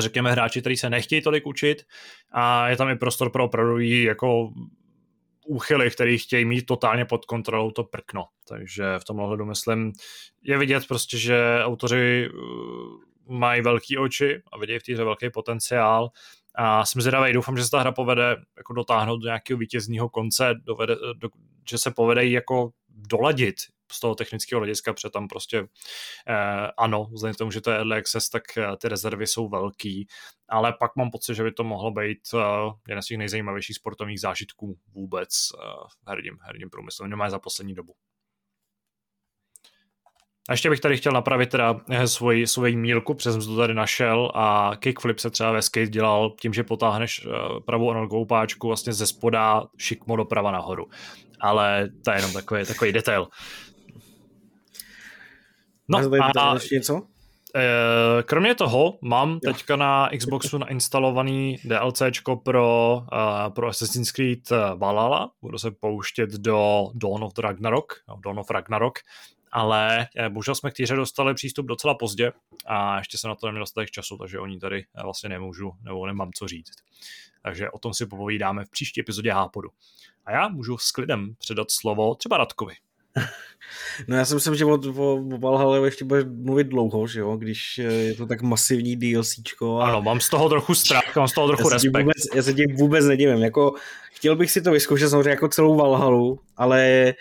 řekněme hráči, kteří se nechtějí tolik učit a je tam i prostor pro opravdový jako úchyly, který chtějí mít totálně pod kontrolou to prkno. Takže v tom ohledu myslím, je vidět prostě, že autoři uh, mají velký oči a vidějí v té velký potenciál a jsem zvědavý, doufám, že se ta hra povede jako dotáhnout do nějakého vítězního konce, dovede, do, že se povede jako doladit z toho technického hlediska, protože tam prostě eh, ano, vzhledem k tomu, že to je early access, tak eh, ty rezervy jsou velký, ale pak mám pocit, že by to mohlo být eh, jeden z těch nejzajímavějších sportovních zážitků vůbec eh, v herním, herním průmyslu, minimálně za poslední dobu. A ještě bych tady chtěl napravit teda eh, svoji, svoji mílku, protože jsem to tady našel a kickflip se třeba ve skate dělal tím, že potáhneš eh, pravou analogovou páčku vlastně ze spoda šikmo doprava nahoru. Ale to je jenom takový, takový detail. No a ještě něco? Eh, kromě toho mám teďka na Xboxu nainstalovaný DLCčko pro, uh, pro Assassin's Creed Valhalla. Budu se pouštět do Dawn of Ragnarok, no, Dawn of Ragnarok, ale eh, bohužel jsme k týře dostali přístup docela pozdě a ještě se na to neměl dostatek času, takže o ní tady vlastně nemůžu, nebo nemám co říct. Takže o tom si popovídáme v příští epizodě Hápodu. A já můžu s klidem předat slovo třeba Radkovi. No já si myslím, že o, o, o Valhalla ještě budeš mluvit dlouho, že jo, když je to tak masivní DLCčko. A... Ano, mám z toho trochu strach, mám z toho trochu já respekt. Vůbec, já se tím vůbec nedivím, jako chtěl bych si to vyzkoušet samozřejmě jako celou Valhalu, ale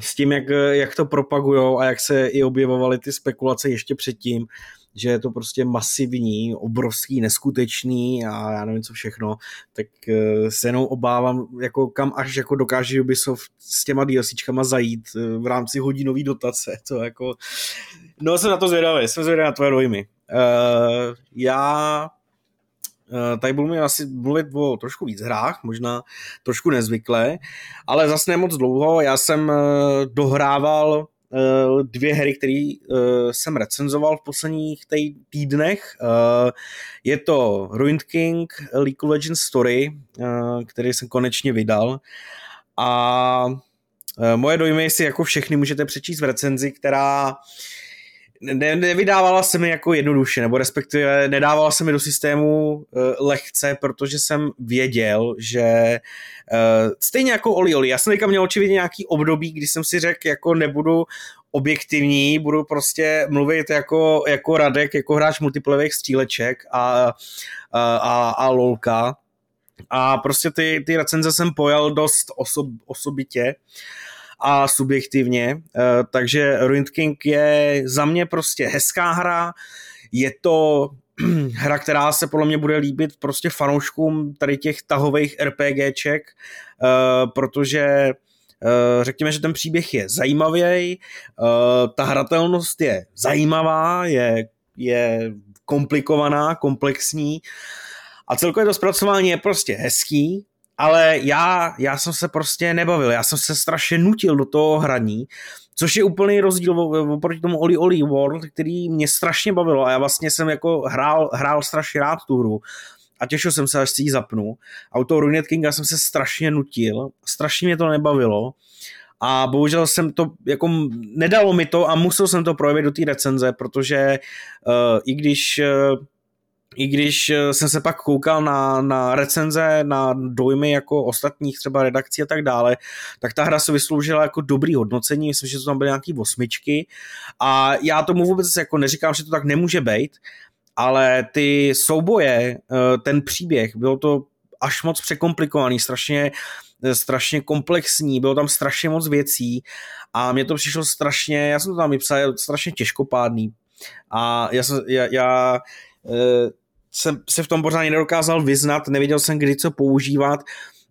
s tím, jak, jak to propagujou a jak se i objevovaly ty spekulace ještě předtím, že je to prostě masivní, obrovský, neskutečný a já nevím co všechno, tak uh, se jenom obávám, jako kam až jako dokáže Ubisoft s těma DLCčkama zajít uh, v rámci hodinové dotace, to jako, no jsem na to zvědavý, jsem zvědavý na tvoje dojmy. Uh, já Eh, tady budu mi asi mluvit o trošku víc hrách, možná trošku nezvyklé, ale zase nemoc dlouho. Já jsem eh, dohrával eh, dvě hry, které jsem recenzoval v posledních týdnech. Je to Ruined King League of Legends Story, který jsem konečně vydal. A moje dojmy si jako všechny můžete přečíst v recenzi, která ne, nevydávala se mi jako jednoduše, nebo respektive nedávala se mi do systému uh, lehce, protože jsem věděl, že uh, stejně jako Oli Oli, já jsem teďka měl očividně nějaký období, kdy jsem si řekl, jako nebudu objektivní, budu prostě mluvit jako, jako Radek, jako hráč multiplayových stříleček a, a, a, a lolka. A prostě ty, ty recenze jsem pojal dost osob, osobitě. Uh, a subjektivně, eh, takže Ruined King je za mě prostě hezká hra, je to hra, která se podle mě bude líbit prostě fanouškům tady těch tahových RPGček, eh, protože eh, řekněme, že ten příběh je zajímavý, ta hratelnost je zajímavá, je, je komplikovaná, komplexní a celkově to zpracování je prostě hezký, ale já, já jsem se prostě nebavil, já jsem se strašně nutil do toho hraní, což je úplný rozdíl oproti tomu Oli Oli World, který mě strašně bavilo. A já vlastně jsem jako hrál, hrál strašně rád tu hru. A těšil jsem se, až si ji zapnu. A u toho Ruined Kinga jsem se strašně nutil, strašně mě to nebavilo. A bohužel jsem to, jako nedalo mi to a musel jsem to projevit do té recenze, protože uh, i když uh, i když eh, jsem se pak koukal na, na recenze, na dojmy jako ostatních třeba redakcí a tak dále, tak ta hra se vysloužila jako dobrý hodnocení, myslím, že to tam byly nějaký osmičky. A já tomu vůbec jako neříkám, že to tak nemůže být, ale ty souboje, eh, ten příběh, bylo to až moc překomplikovaný, strašně eh, strašně komplexní, bylo tam strašně moc věcí a mně to přišlo strašně, já jsem to tam vypsal, strašně těžkopádný. A já, jsem, já, já jsem se v tom pořádně nedokázal vyznat, nevěděl jsem, kdy co používat.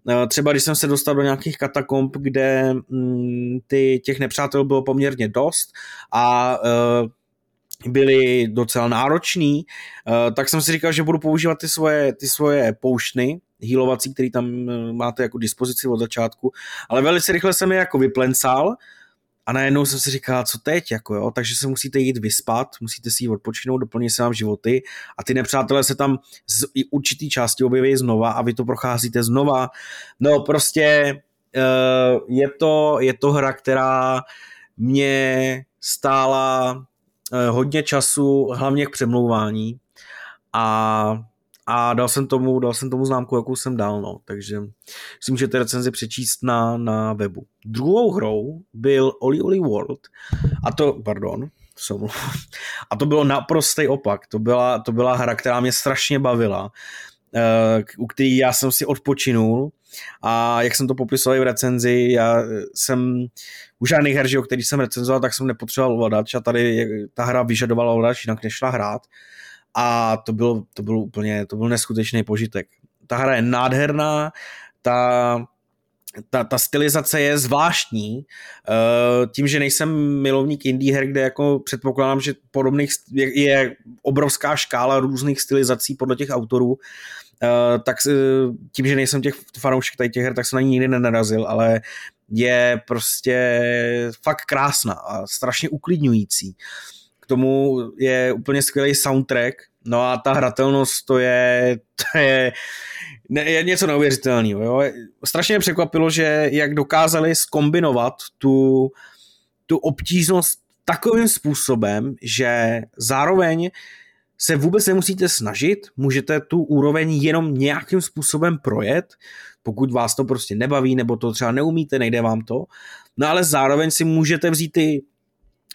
Eh, třeba když jsem se dostal do nějakých katakomb, kde mm, ty, těch nepřátel bylo poměrně dost a uh, byli docela nároční, uh, tak jsem si říkal, že budu používat ty svoje, ty svoje pouštny, healovací, který tam máte jako dispozici od začátku, ale velice rychle jsem je jako vyplencal a najednou jsem si říkal, co teď, jako jo, takže se musíte jít vyspat, musíte si jít odpočinout, doplnit se vám životy a ty nepřátelé se tam z určitý části objeví znova a vy to procházíte znova. No prostě uh, je, to, je to hra, která mě stála uh, hodně času, hlavně k přemlouvání a a dal jsem tomu, dal jsem tomu známku, jakou jsem dal, no. takže si můžete recenzi přečíst na, na webu. Druhou hrou byl Oli Oli World a to, pardon, a to bylo naprostý opak, to byla, to byla hra, která mě strašně bavila, eh, u který já jsem si odpočinul a jak jsem to popisoval v recenzi, já jsem u žádných her, o kterých jsem recenzoval, tak jsem nepotřeboval ovladač a tady ta hra vyžadovala ovladač, jinak nešla hrát a to bylo, to bylo úplně, to byl neskutečný požitek. Ta hra je nádherná, ta, ta, ta stylizace je zvláštní, uh, tím, že nejsem milovník indie her, kde jako předpokládám, že podobných je, je obrovská škála různých stylizací podle těch autorů, uh, tak uh, tím, že nejsem těch fanoušek tady těch her, tak jsem na ní nikdy nenarazil, ale je prostě fakt krásná a strašně uklidňující. Uh, tomu je úplně skvělý soundtrack, no a ta hratelnost to je, to je, je něco neuvěřitelného. Jo? Strašně mě překvapilo, že jak dokázali skombinovat tu, tu obtížnost takovým způsobem, že zároveň se vůbec nemusíte snažit, můžete tu úroveň jenom nějakým způsobem projet, pokud vás to prostě nebaví, nebo to třeba neumíte, nejde vám to. No ale zároveň si můžete vzít ty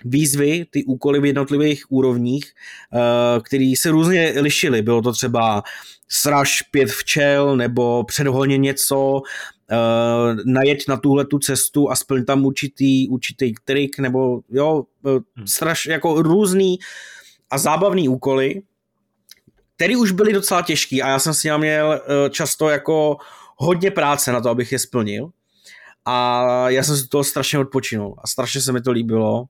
výzvy, ty úkoly v jednotlivých úrovních, eh, které se různě lišily. Bylo to třeba sraž pět včel, nebo předholně něco, eh, najeď na tuhle tu cestu a splň tam určitý, určitý trik, nebo jo, eh, hmm. straš, jako různý a zábavné úkoly, které už byly docela těžký a já jsem si měl často jako hodně práce na to, abych je splnil. A já jsem si toho strašně odpočinul a strašně se mi to líbilo.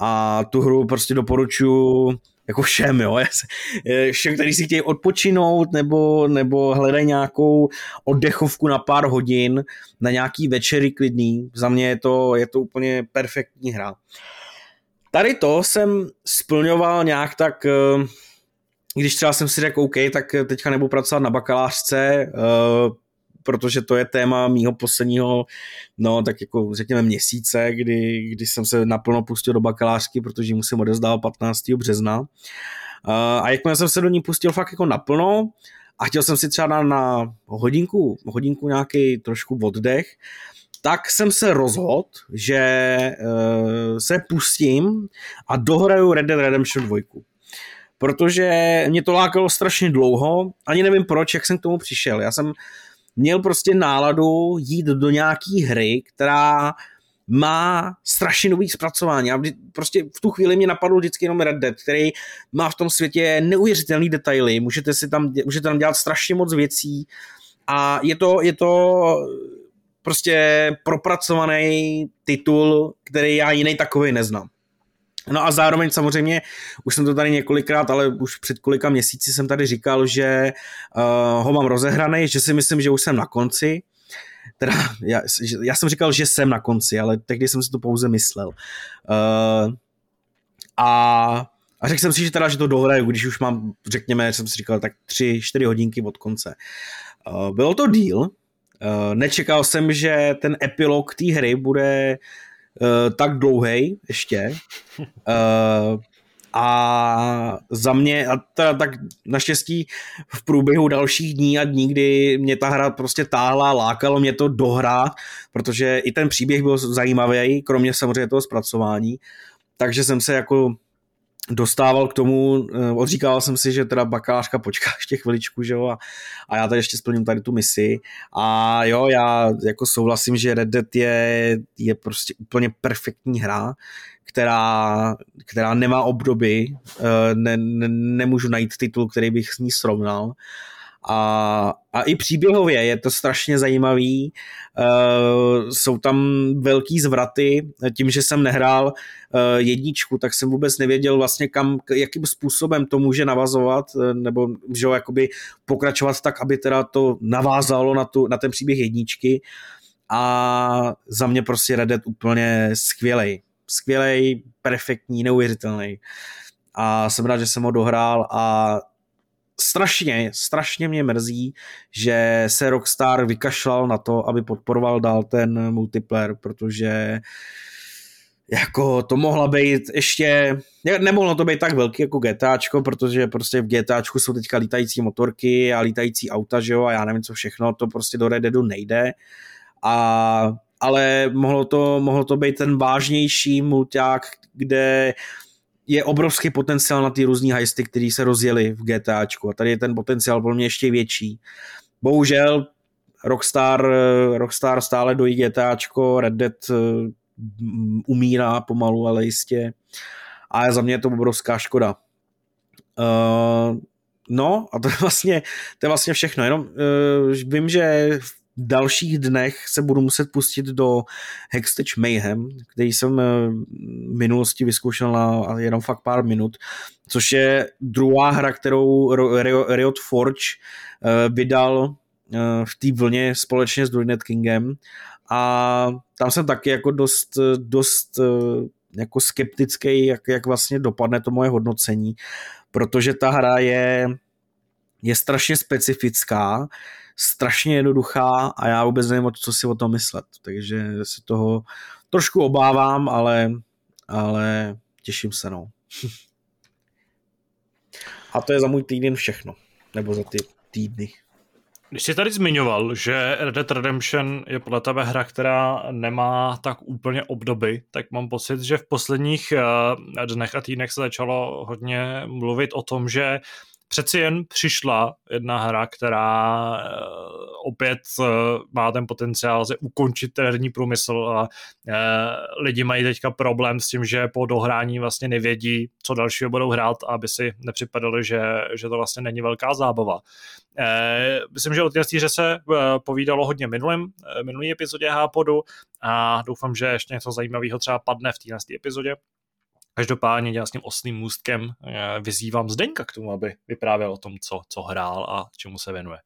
A tu hru prostě doporučuji jako všem, jo, všem, kteří si chtějí odpočinout nebo, nebo hledají nějakou oddechovku na pár hodin, na nějaký večery klidný, za mě je to, je to úplně perfektní hra. Tady to jsem splňoval nějak tak, eh, když třeba jsem si řekl, OK, tak teďka nebudu pracovat na bakalářce, eh, protože to je téma mýho posledního, no tak jako řekněme měsíce, kdy, kdy jsem se naplno pustil do bakalářky, protože musím odezdávat 15. března. A jakmile jsem se do ní pustil fakt jako naplno a chtěl jsem si třeba na, na hodinku, hodinku nějaký trošku oddech, tak jsem se rozhodl, že uh, se pustím a dohraju Red Dead Redemption 2 protože mě to lákalo strašně dlouho, ani nevím proč, jak jsem k tomu přišel. Já jsem měl prostě náladu jít do nějaký hry, která má strašně nový zpracování. A prostě v tu chvíli mě napadl vždycky jenom Red Dead, který má v tom světě neuvěřitelné detaily. Můžete si tam, můžete tam dělat strašně moc věcí a je to, je to prostě propracovaný titul, který já jiný takový neznám. No a zároveň samozřejmě, už jsem to tady několikrát, ale už před kolika měsíci jsem tady říkal, že uh, ho mám rozehraný, že si myslím, že už jsem na konci. Teda, já, já jsem říkal, že jsem na konci, ale tehdy jsem si to pouze myslel. Uh, a, a řekl jsem si, že teda, že to dohraju, když už mám, řekněme, jsem si říkal, tak tři, čtyři hodinky od konce. Uh, bylo to díl, nečekal jsem, že ten epilog té hry bude uh, tak dlouhý ještě. Uh, a za mě, a teda tak naštěstí v průběhu dalších dní a dní, kdy mě ta hra prostě táhla, lákalo mě to dohrát, protože i ten příběh byl zajímavý, kromě samozřejmě toho zpracování, takže jsem se jako dostával k tomu, eh, odříkával jsem si, že teda bakalářka počká ještě chviličku, že jo, a, a já tady ještě splním tady tu misi. A jo, já jako souhlasím, že Red Dead je, je prostě úplně perfektní hra, která, která nemá obdoby, eh, ne, ne, nemůžu najít titul, který bych s ní srovnal, a, a i příběhově je to strašně zajímavý. Uh, jsou tam velký zvraty. Tím, že jsem nehrál uh, jedničku, tak jsem vůbec nevěděl vlastně kam, jakým způsobem to může navazovat, uh, nebo že ho jakoby pokračovat tak, aby teda to navázalo na, tu, na ten příběh jedničky. A za mě prostě Red Dead úplně skvělej. Skvělej, perfektní, neuvěřitelný. A jsem rád, že jsem ho dohrál a strašně, strašně mě mrzí, že se Rockstar vykašlal na to, aby podporoval dál ten multiplayer, protože jako to mohla být ještě, nemohlo to být tak velký jako GTAčko, protože prostě v GTAčku jsou teďka lítající motorky a lítající auta, že jo, a já nevím co všechno, to prostě do Red Deadu nejde. A, ale mohlo to, mohlo to být ten vážnější mulťák, kde je obrovský potenciál na ty různé heisty, které se rozjeli v GTAčku a tady je ten potenciál pro mě ještě větší. Bohužel Rockstar, Rockstar stále dojí GTAčko, Red Dead eh, umírá pomalu, ale jistě. A za mě je to obrovská škoda. Uh, no a to je vlastně, to je vlastně všechno. Jenom uh, vím, že v dalších dnech se budu muset pustit do Hextech Mayhem, který jsem eh, v minulosti vyzkoušel na jenom fakt pár minut, což je druhá hra, kterou Riot Forge eh, vydal eh, v té vlně společně s Druidnet Kingem. A tam jsem taky jako dost, dost jako skeptický, jak, jak vlastně dopadne to moje hodnocení, protože ta hra je, je strašně specifická, strašně jednoduchá a já vůbec nevím, co si o tom myslet. Takže se toho trošku obávám, ale, ale těším se, no. a to je za můj týden všechno. Nebo za ty týdny. Když jsi tady zmiňoval, že Red Dead Redemption je podle tebe hra, která nemá tak úplně obdoby, tak mám pocit, že v posledních uh, dnech a týdnech se začalo hodně mluvit o tom, že přeci jen přišla jedna hra, která uh, opět uh, má ten potenciál se ukončit herní průmysl a uh, lidi mají teďka problém s tím, že po dohrání vlastně nevědí, co dalšího budou hrát, aby si nepřipadali, že, že to vlastně není velká zábava. Eh, myslím, že o té se eh, povídalo hodně minulým, eh, minulý epizodě Hápodu a doufám, že ještě něco zajímavého třeba padne v téhle epizodě. Každopádně já s tím osným můstkem vyzývám Zdeňka k tomu, aby vyprávěl o tom, co, co hrál a čemu se věnuje.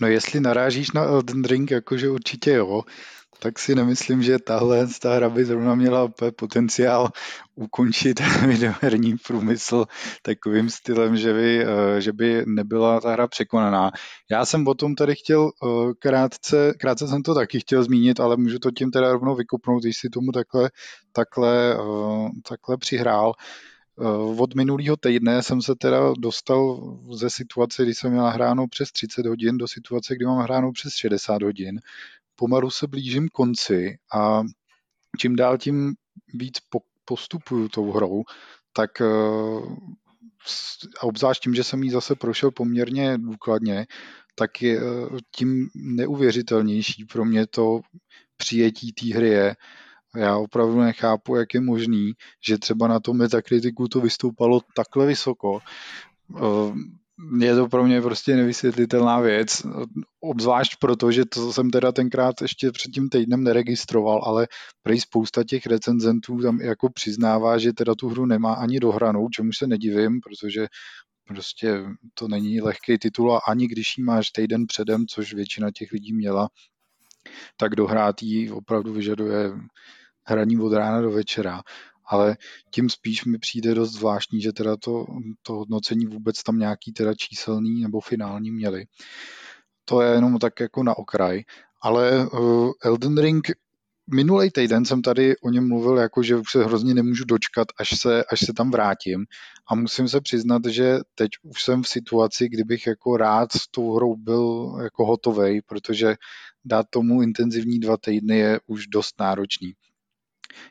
No jestli narážíš na Elden Ring, jakože určitě jo, tak si nemyslím, že tahle ta hra by zrovna měla potenciál ukončit videoherní průmysl takovým stylem, že by, eh, že by nebyla ta hra překonaná. Já jsem o tom tady chtěl eh, krátce, krátce jsem to taky chtěl zmínit, ale můžu to tím teda rovnou vykopnout, když si tomu takhle, takhle, eh, takhle přihrál. Od minulého týdne jsem se teda dostal ze situace, kdy jsem měl hráno přes 30 hodin, do situace, kdy mám hráno přes 60 hodin pomalu se blížím konci a čím dál tím víc postupuju tou hrou, tak a eh, obzvlášť tím, že jsem jí zase prošel poměrně důkladně, tak je eh, tím neuvěřitelnější pro mě to přijetí té hry je. Já opravdu nechápu, jak je možný, že třeba na tom metakritiku to vystoupalo takhle vysoko. Je to pro mě prostě nevysvětlitelná věc, obzvlášť proto, že to jsem teda tenkrát ještě před tím týdnem neregistroval, ale prej spousta těch recenzentů tam jako přiznává, že teda tu hru nemá ani dohranou, čemu se nedivím, protože prostě to není lehký titul a ani když ji máš týden předem, což většina těch lidí měla, tak dohrát jí opravdu vyžaduje hraní od rána do večera ale tím spíš mi přijde dost zvláštní, že teda to, to hodnocení vůbec tam nějaký teda číselný nebo finální měli. To je jenom tak jako na okraj. Ale uh, Elden Ring minulý týden jsem tady o něm mluvil, jako že už se hrozně nemůžu dočkat, až se, až se tam vrátím. A musím se přiznat, že teď už jsem v situaci, kdybych jako rád s tou hrou byl jako hotovej, protože dát tomu intenzivní dva týdny je už dost náročný.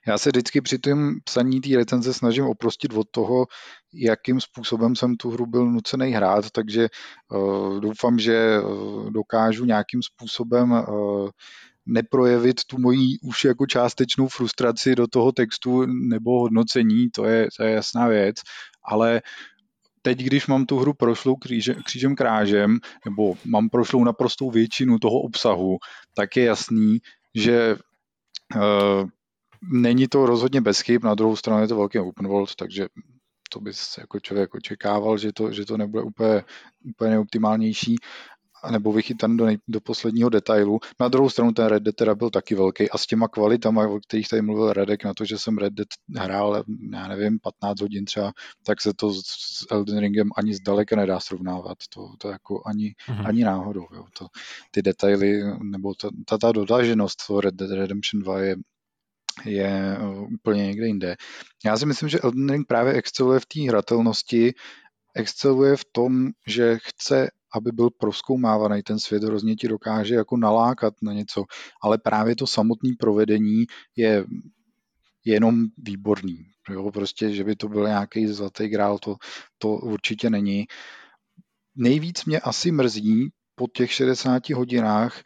Já se vždycky při tom psaní té recenze snažím oprostit od toho, jakým způsobem jsem tu hru byl nucený hrát, takže uh, doufám, že uh, dokážu nějakým způsobem uh, neprojevit tu moji už jako částečnou frustraci do toho textu nebo hodnocení, to je, to je jasná věc, ale teď, když mám tu hru prošlou kříže, křížem krážem, nebo mám prošlou naprostou většinu toho obsahu, tak je jasný, že Není to rozhodně bez chyb, na druhou stranu je to velký open world, takže to bys jako člověk očekával, že to, že to nebude úplně, úplně neoptimálnější nebo vychytaný do, nej, do posledního detailu. Na druhou stranu ten Red Dead teda byl taky velký a s těma kvalitama, o kterých tady mluvil Redek, na to, že jsem Red Dead hrál, já nevím, 15 hodin třeba, tak se to s Elden Ringem ani zdaleka nedá srovnávat. To, to jako ani, mm-hmm. ani náhodou. Jo. To, ty detaily, nebo ta, ta, ta dotaženost toho Red Dead Redemption 2 je, je eh, úplně někde jinde. Já si myslím, že Elden Ring právě exceluje v té hratelnosti, exceluje v tom, že chce, aby byl proskoumávaný ten svět, hrozně ti dokáže jako nalákat na něco, ale právě to samotné provedení je jenom výborný. Jo, prostě, že by to byl nějaký zlatý grál, to, to určitě není. Nejvíc mě asi mrzí po těch 60 hodinách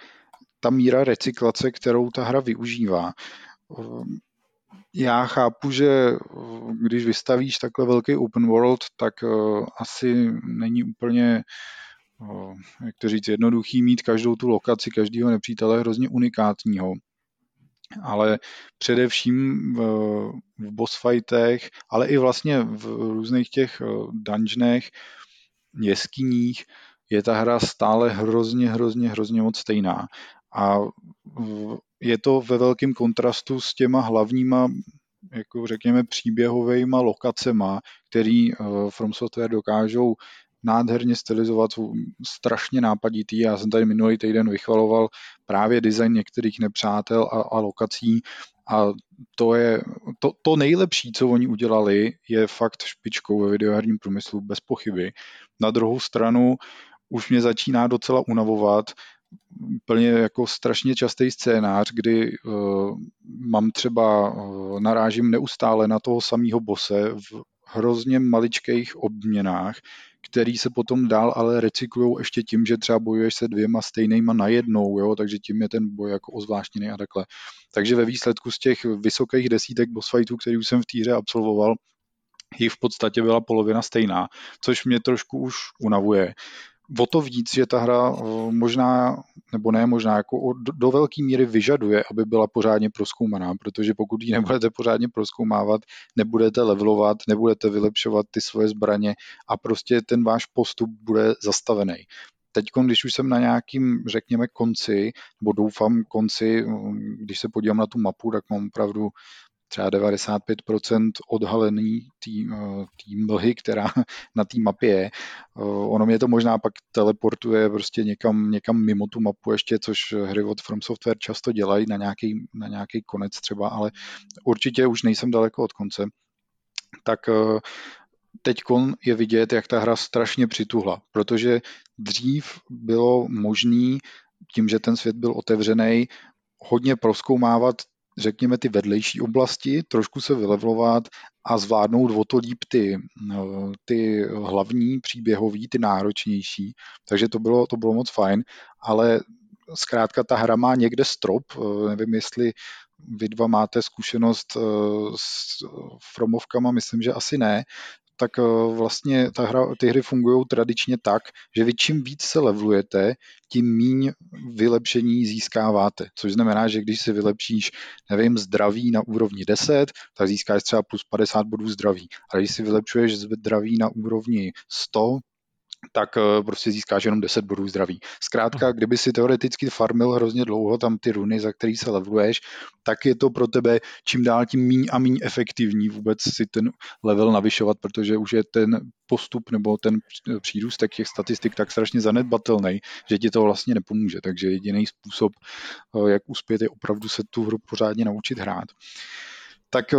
ta míra recyklace, kterou ta hra využívá. Ehm, já chápu, že eh, když vystavíš takhle velký open world, tak eh, asi není úplně eh, jak to říct, jednoduchý mít každou tu lokaci, každého nepřítele hrozně unikátního. Ale především v, v boss fightech, ale i vlastně v různých těch dungeonech, jeskyních, je ta hra stále hrozně, hrozně, hrozně moc stejná. A je to ve velkém kontrastu s těma hlavníma jako řekněme příběhovými lokacema, který uh, From Software dokážou nádherně stylizovat, jsou strašně nápaditý. Já jsem tady minulý týden vychvaloval právě design některých nepřátel a, a lokací a to je to, to nejlepší, co oni udělali, je fakt špičkou ve videoherním průmyslu, bez pochyby. Na druhou stranu už mě začíná docela unavovat, úplně jako strašně častý scénář, kdy uh, mám třeba, uh, narážím neustále na toho samého bose v hrozně maličkých obměnách, který se potom dál ale recyklují ještě tím, že třeba bojuješ se dvěma stejnýma najednou, jo, takže tím je ten boj jako ozvláštněný a takhle. Takže ve výsledku z těch vysokých desítek boss fightů, který už jsem v týře absolvoval, jich v podstatě byla polovina stejná, což mě trošku už unavuje o to víc, že ta hra eh, možná, nebo ne možná, jako do, do velké míry vyžaduje, aby byla pořádně proskoumaná, protože pokud ji nebudete pořádně proskoumávat, nebudete levelovat, nebudete vylepšovat ty svoje zbraně a prostě ten váš postup bude zastavený. Teď, když už jsem na nějakým, řekněme, konci, nebo doufám konci, mm, když se podívám na tu mapu, tak mám opravdu třeba 95% odhalený eh, té mlhy, která na té mapě je. Eh, ono mě to možná pak teleportuje prostě někam, někam mimo tu mapu ještě, což hry od From Software často dělají na nějaký, na nějaký konec třeba, ale určitě už nejsem daleko od konce. Tak eh, teď je vidět, jak ta hra strašně přituhla, protože dřív bylo možný, tím, že ten svět byl otevřený, hodně proskoumávat řekněme, ty vedlejší oblasti, trošku se vylevlovat a zvládnout o to líp ty, no, ty hlavní příběhový, ty náročnější. Takže to bylo, to bylo moc fajn, ale zkrátka ta hra má někde strop, nevím, jestli vy dva máte zkušenost eh, s Fromovkama, myslím, že asi ne, tak eh, vlastně ta hra, ty hry fungují tradičně tak, že vy čím víc se levlujete, tím míň vylepšení získáváte. Což znamená, že když si vylepšíš, nevím, zdraví na úrovni 10, tak získáš třeba plus 50 bodů zdraví. A když si vylepšuješ zdraví na úrovni 100, tak eh, prostě získáš jenom 10 bodů zdraví. Zkrátka, kdyby si teoreticky farmil hrozně dlouho tam ty runy, za který se leveluješ, tak je to pro tebe čím dál tím míň a míň efektivní vůbec si ten level navyšovat, protože už je ten postup nebo ten přírůstek těch statistik tak strašně zanedbatelný, že ti to vlastně nepomůže. Takže jediný způsob, eh, jak uspět, je opravdu se tu hru pořádně naučit hrát tak eh,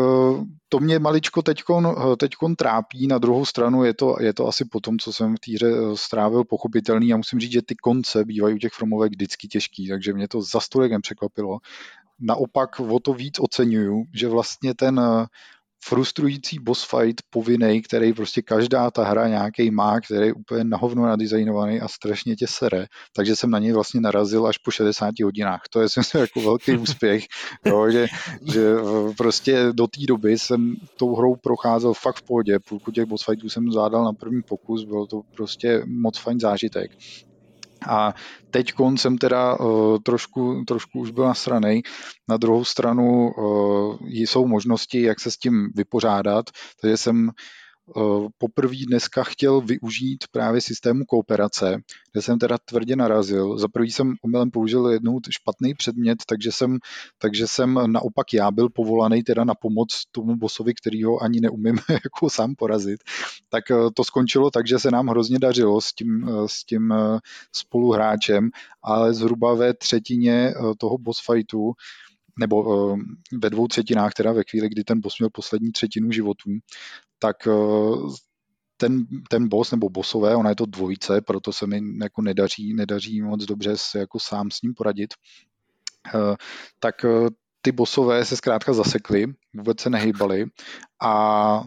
to mě maličko eh, teďkon trápí, na druhou stranu je to, je to asi po tom, co jsem v týře eh, strávil pochopitelný a musím říct, že ty konce bývají u těch fromovek vždycky těžký, takže mě to za stolek nepřekvapilo. Naopak o to víc oceňuju, že vlastně ten frustrující boss fight povinný, který prostě každá ta hra nějaký má, který je úplně na hovno nadizajnovaný a strašně tě sere, takže jsem na něj vlastně narazil až po 60 hodinách. To je jsem jako velký úspěch, jo, že, že prostě do té doby jsem tou hrou procházel fakt v pohodě, půlku těch boss fightů jsem zvládal na první pokus, byl to prostě moc fajn zážitek. A teď jsem teda uh, trošku, trošku už byl nasranej. Na druhou stranu uh, jsou možnosti, jak se s tím vypořádat, takže jsem poprvé dneska chtěl využít právě systému kooperace, kde jsem teda tvrdě narazil. Za prvý jsem omylem použil jednou špatný předmět, takže jsem, takže jsem naopak já byl povolaný teda na pomoc tomu bosovi, který ho ani neumím jako sám porazit. Tak eh, to skončilo tak, že se nám hrozně dařilo s tím, eh, s tím spoluhráčem, ale zhruba ve třetině toho boss fightu nebo ve dvou třetinách, teda ve chvíli, kdy ten boss měl poslední třetinu životů, tak eh, ten, ten boss nebo bosové, ona je to dvojice, proto se mi jako nedaří, nedaří moc dobře se jako sám s ním poradit, eh, tak eh, ty bosové se zkrátka zasekly, vůbec se nehýbali a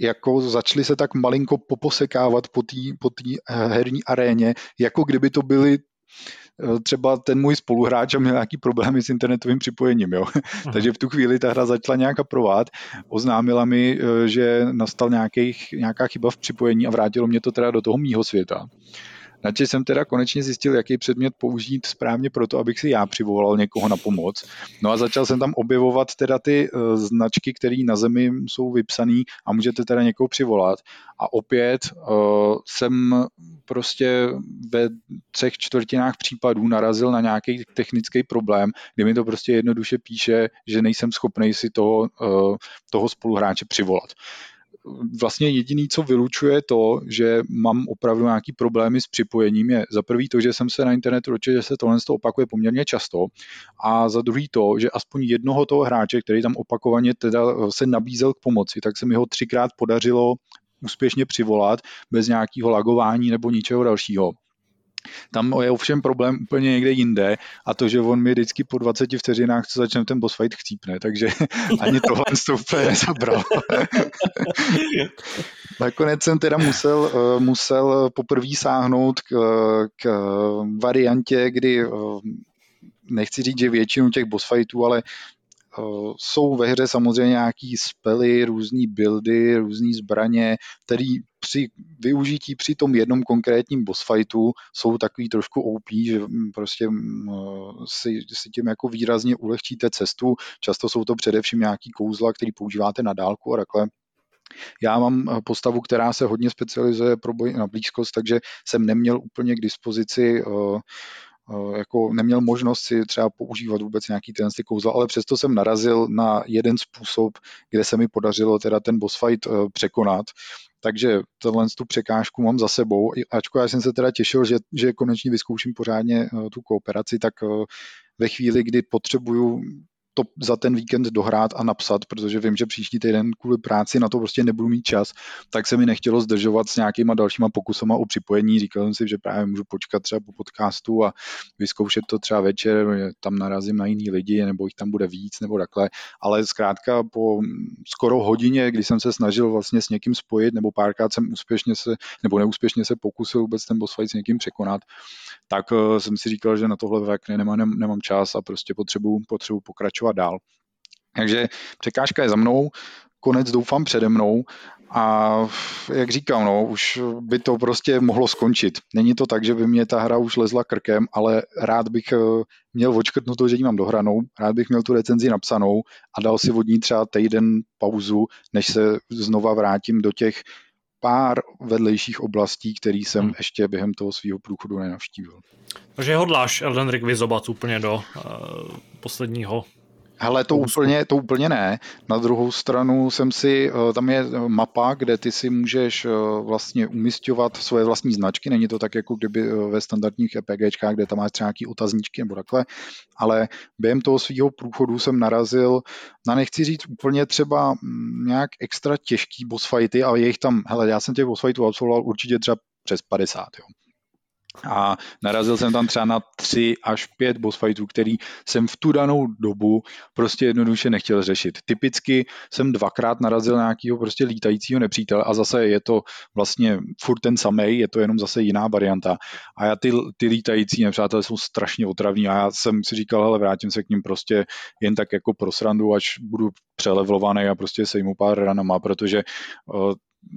jako začali se tak malinko poposekávat po té po herní aréně, jako kdyby to byly třeba ten můj spoluhráč měl nějaký problémy s internetovým připojením, jo. Takže v tu chvíli ta hra začala nějak aprovat, oznámila mi, eh, že nastal nějaký, nějaká chyba v připojení a vrátilo mě to teda do toho mýho světa. Načež jsem teda konečně zjistil, jaký předmět použít správně pro to, abych si já přivolal někoho na pomoc. No a začal jsem tam objevovat teda ty uh, značky, které na zemi jsou vypsané a můžete teda někoho přivolat. A opět uh, jsem prostě ve třech čtvrtinách případů narazil na nějaký technický problém, kdy mi to prostě jednoduše píše, že nejsem schopný si toho, uh, toho spoluhráče přivolat vlastně jediný, co vylučuje to, že mám opravdu nějaký problémy s připojením, je za prvý to, že jsem se na internetu dočetl, že se tohle opakuje poměrně často a za druhý to, že aspoň jednoho toho hráče, který tam opakovaně teda se nabízel k pomoci, tak se mi ho třikrát podařilo úspěšně přivolat bez nějakého lagování nebo ničeho dalšího. Tam je ovšem problém úplně někde jinde a to, že on mi vždycky po 20 vteřinách, co začne ten boss fight, chcípne, takže ani tohle to úplně nezabral. Nakonec jsem teda musel, eh, musel poprvé sáhnout k, k variantě, kdy eh, nechci říct, že většinu těch boss fightů, ale jsou ve hře samozřejmě nějaký spely, různý buildy, různé zbraně, které při využití při tom jednom konkrétním boss fightu jsou takový trošku OP, že mm, prostě mm, eh, si, si tím jako výrazně ulehčíte cestu. Často jsou to především nějaký kouzla, který používáte na dálku a takhle. Já mám eh, postavu, která se hodně specializuje pro boj na blízkost, takže jsem neměl úplně k dispozici uh, Eh, jako neměl možnost si třeba používat vůbec nějaký ten ty kouzla, ale přesto jsem narazil na jeden způsob, kde se mi podařilo teda ten boss fight eh, překonat. Takže tohle tu překážku mám za sebou, ačko já jsem se teda těšil, že, že konečně vyzkouším pořádně eh, tu kooperaci, tak ve chvíli, kdy potřebuju to za ten víkend dohrát a napsat, protože vím, že příští týden kvůli práci na to prostě nebudu mít čas, tak se mi nechtělo zdržovat s nějakýma dalšíma pokusama o připojení. Říkal jsem si, že právě můžu počkat třeba po podcastu a vyzkoušet to třeba večer, tam narazím na jiný lidi, nebo jich tam bude víc, nebo takhle. Ale zkrátka po skoro hodině, kdy jsem se snažil vlastně s někým spojit, nebo párkrát jsem úspěšně se, nebo neúspěšně se pokusil vůbec ten boss fight s někým překonat, tak uh, jsem si říkal, že na tohle nemám, nemám čas a prostě potřebuji potřebu pokračovat dál. Takže překážka je za mnou, konec doufám přede mnou a jak říkám, no, už by to prostě mohlo skončit. Není to tak, že by mě ta hra už lezla krkem, ale rád bych eh, měl to, že ji mám dohranou, rád bych měl tu recenzi napsanou a dal si vodní třeba týden pauzu, než se znova vrátím do těch pár vedlejších oblastí, který jsem hmm. ještě během toho svého průchodu nenavštívil. Takže hodláš Elden Ring vyzobat úplně do uh, posledního Hele, to úplně, to úplně ne. Na druhou stranu jsem si, eh, tam je mapa, kde ty si můžeš eh, vlastně umistovat svoje vlastní značky. Není to tak, jako kdyby eh, ve standardních EPGčkách, kde tam máš třeba nějaký otazníčky nebo takhle, ale během toho svého průchodu jsem narazil na, nechci říct úplně třeba mm, nějak extra těžký boss fighty, ale je jich tam, hele, já jsem těch boss fightů absolvoval určitě třeba přes 50, jo. A narazil jsem tam třeba na tři až pět boss fightů, který jsem v tu danou dobu prostě jednoduše nechtěl řešit. Typicky jsem dvakrát narazil na nějakého prostě lítajícího nepřítele a zase je to vlastně furt ten samý, je to jenom zase jiná varianta. A já ty, ty lítající nepřátelé jsou strašně otravní a já jsem si říkal, hele, vrátím se k ním prostě jen tak jako pro srandu, až budu přelevlovaný a prostě sejmu pár ranama, protože uh,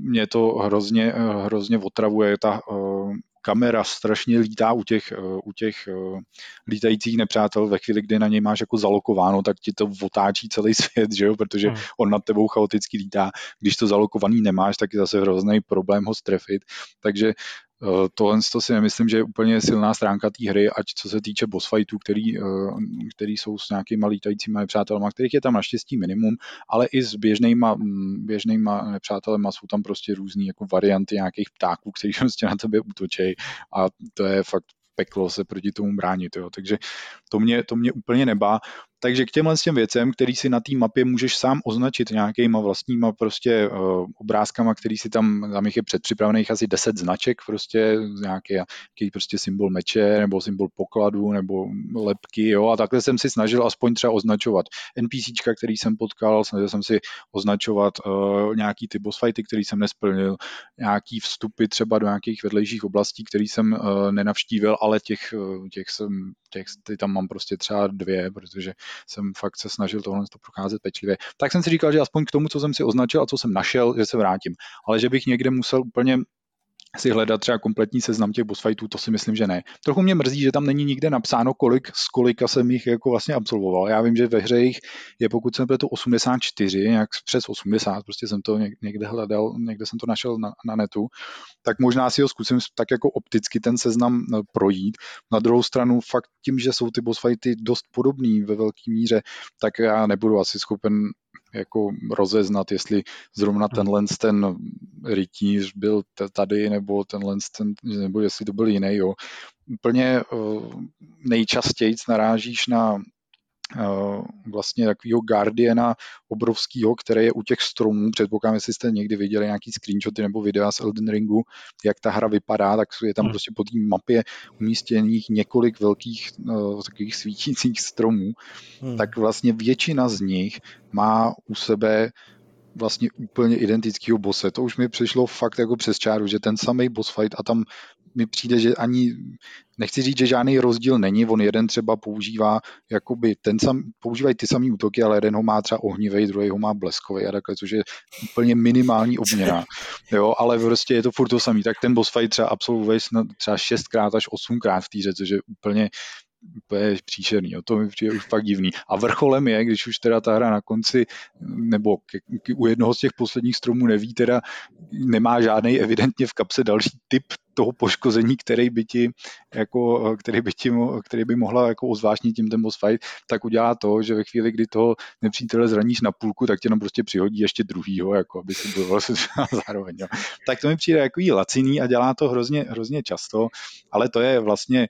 mě to hrozně, hrozně otravuje ta uh, kamera strašně lítá u těch, eh, u těch eh, lítajících nepřátel ve chvíli, kdy na něj máš jako zalokováno, tak ti to otáčí celý svět, že jo? protože hmm. on nad tebou chaoticky lítá. Když to zalokovaný nemáš, tak je zase hrozný problém ho strefit. Takže tohle to si nemyslím, že je úplně silná stránka té hry, ať co se týče boss fightů, který, eh, který jsou s nějakýma lítajícíma nepřátelma, kterých je tam naštěstí minimum, ale i s běžnýma, mm, běžnýma nepřátelema jsou tam prostě různé jako varianty nějakých ptáků, který prostě na tebe útočí a to je fakt peklo se proti tomu bránit. Jo. Takže to mě, to mě úplně nebá. Takže k těmhle těm věcem, který si na té mapě můžeš sám označit nějakýma vlastníma prostě uh, obrázkama, který si tam, tam jich je předpřipravených asi 10 značek, prostě nějaký, nějaký prostě symbol meče, nebo symbol pokladu, nebo lepky, jo, a takhle jsem si snažil aspoň třeba označovat NPCčka, který jsem potkal, snažil jsem si označovat uh, nějaký ty boss fighty, který jsem nesplnil, nějaký vstupy třeba do nějakých vedlejších oblastí, který jsem uh, nenavštívil, ale těch, těch jsem, těch, ty tam mám prostě třeba dvě, protože jsem fakt se snažil tohle to procházet pečlivě. Tak jsem si říkal, že aspoň k tomu, co jsem si označil a co jsem našel, že se vrátím. Ale že bych někde musel úplně si hledat třeba kompletní seznam těch boss fightů, to si myslím, že ne. Trochu mě mrzí, že tam není nikde napsáno, kolik z kolika jsem jich jako vlastně absolvoval. Já vím, že ve hře jich je, pokud jsem to 84, nějak přes 80, prostě jsem to někde hledal, někde jsem to našel na, na netu, tak možná si ho zkusím tak jako opticky ten seznam eh, projít. Na druhou stranu fakt tím, že jsou ty boss fighty dost podobný ve velké míře, tak já nebudu asi schopen jako rozeznat, jestli zrovna hmm. tenhle ten rytíř byl tady, nebo tenhle ten, nebo jestli to byl jiný, jo. Úplně uh, nejčastěji narážíš na vlastně takového Guardiana obrovského, který je u těch stromů. Předpokládám, jestli jste někdy viděli nějaký screenshoty nebo videa z Elden Ringu, jak ta hra vypadá, tak je tam hmm. prostě po té mapě umístěných několik velkých uh, takových svítících stromů. Hmm. Tak vlastně většina z nich má u sebe vlastně úplně identického bose. To už mi přišlo fakt jako přes čáru, že ten samý boss fight a tam mi přijde, že ani, nechci říct, že žádný rozdíl není, on jeden třeba používá, jakoby ten sam, používají ty samý útoky, ale jeden ho má třeba ohnivý, druhý ho má bleskový a takhle, což je úplně minimální obměna, jo, ale prostě je to furt to samý, tak ten boss fight třeba absolvuje třeba šestkrát až osmkrát v týře, což je úplně úplně příšerný, jo, to mi přijde už fakt divný. A vrcholem je, když už teda ta hra na konci, nebo k, k, u jednoho z těch posledních stromů neví, teda nemá žádný evidentně v kapse další typ toho poškození, který by ti, jako, který by, ti, který by mohla jako ozvážnit tím ten boss fight, tak udělá to, že ve chvíli, kdy toho nepřítele zraníš na půlku, tak tě nám prostě přihodí ještě druhýho, jako aby si bojoval se zároveň. Jo. Tak to mi přijde jako laciný a dělá to hrozně, hrozně často, ale to je vlastně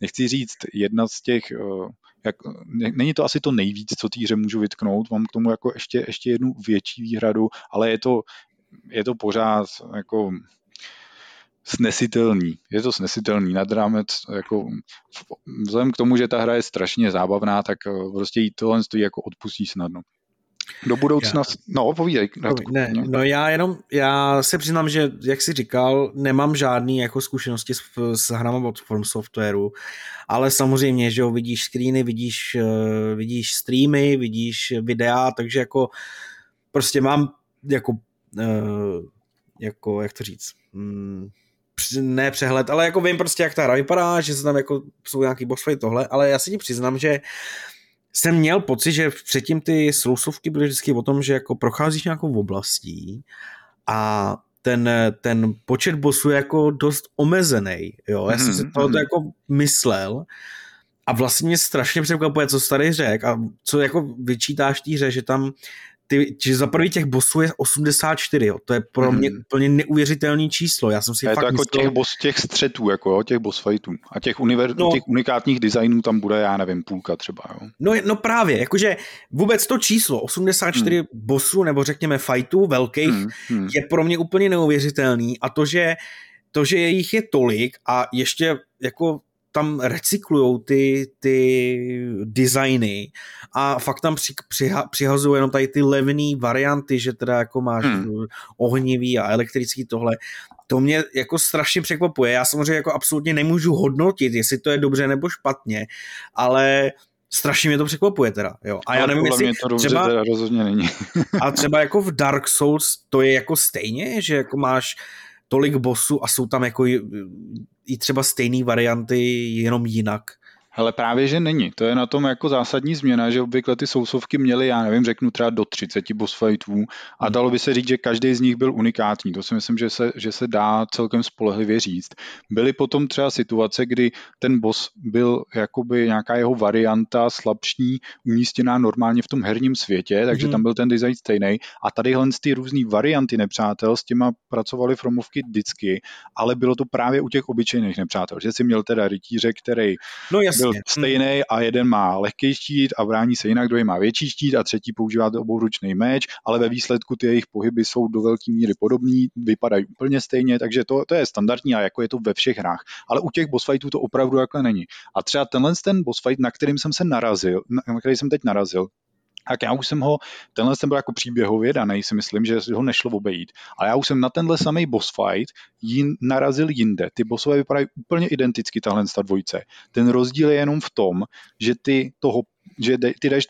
nechci říct, jedna z těch, eh, jak, není to asi to nejvíc, co týře můžu vytknout, mám k tomu jako ještě, ještě jednu větší výhradu, ale je to, je to pořád jako snesitelný. Je to snesitelný nad rámec, jako vzhledem k tomu, že ta hra je strašně zábavná, tak eh, prostě jí tohle stojí jako odpustí snadno. Do budoucna, já. no povídej. Ne, no já jenom, já se přiznám, že jak jsi říkal, nemám žádný jako zkušenosti s, s hrama od From Softwareu, ale samozřejmě, že jo, vidíš screeny, vidíš, uh, vidíš streamy, vidíš videa, takže jako prostě mám jako uh, jako, jak to říct, mm, ne přehled, ale jako vím prostě, jak ta hra vypadá, že se tam jako jsou nějaký boss fight tohle, ale já si ti přiznám, že uh, jsem měl pocit, že předtím ty slousovky byly vždycky o tom, že jako procházíš nějakou oblastí a ten, ten počet bosů je jako dost omezený. Jo? Já jsem si mhm, to mhm. jako myslel a vlastně mě strašně překvapuje, co starý řek a co jako vyčítáš té hře, že tam ty, že za prvý těch bosů je 84, jo. to je pro mě mm. úplně neuvěřitelný číslo. Já jsem si je fakt to jako myslel... těch, boss, těch střetů, jako jo, těch boss fightů. A těch, univer... no, těch unikátních designů tam bude, já nevím, půlka třeba. Jo. No, no právě, jakože vůbec to číslo 84 mm. bossů, nebo řekněme fightů velkých, mm. Mm. je pro mě úplně neuvěřitelný a to, že to, že jich je tolik a ještě jako tam recyklujou ty, ty designy a fakt tam při, přiha, přihazují jenom tady ty levné varianty, že teda jako máš hmm. ohnivý a elektrický tohle. To mě jako strašně překvapuje. Já samozřejmě jako absolutně nemůžu hodnotit, jestli to je dobře nebo špatně, ale strašně mě to překvapuje teda, jo. A já nevím, jestli to dobře třeba, teda rozhodně není. a třeba jako v Dark Souls to je jako stejně, že jako máš tolik bossů a jsou tam jako i třeba stejné varianty, jenom jinak. Ale právě, že není. To je na tom jako zásadní změna, že obvykle ty sousovky měly, já nevím, řeknu třeba do 30 boss fightů a hmm. dalo by se říct, že každý z nich byl unikátní. To si myslím, že se, že se dá celkem spolehlivě říct. Byly potom třeba situace, kdy ten boss byl jakoby nějaká jeho varianta slabší, umístěná normálně v tom herním světě, takže hmm. tam byl ten design stejný. A tadyhle ty různé varianty nepřátel s těma pracovali Fromovky vždycky, ale bylo to právě u těch obyčejných nepřátel, že si měl teda rytíře, který no, jasně byl stejný a jeden má lehký štít a brání se jinak, druhý má větší štít a třetí používá obouručný meč, ale ve výsledku ty jejich pohyby jsou do velké míry podobný, vypadají úplně stejně, takže to, to je standardní a jako je to ve všech hrách. Ale u těch boss fightů to opravdu takhle není. A třeba tenhle ten boss fight, na kterým jsem se narazil, na který jsem teď narazil, tak já už jsem ho, tenhle jsem byl jako příběhově daný, si myslím, že ho nešlo obejít. Ale já už jsem na tenhle samý boss fight jin, narazil jinde. Ty bossové vypadají úplně identicky, tahle dvojce. Ten rozdíl je jenom v tom, že ty toho že ty jdeš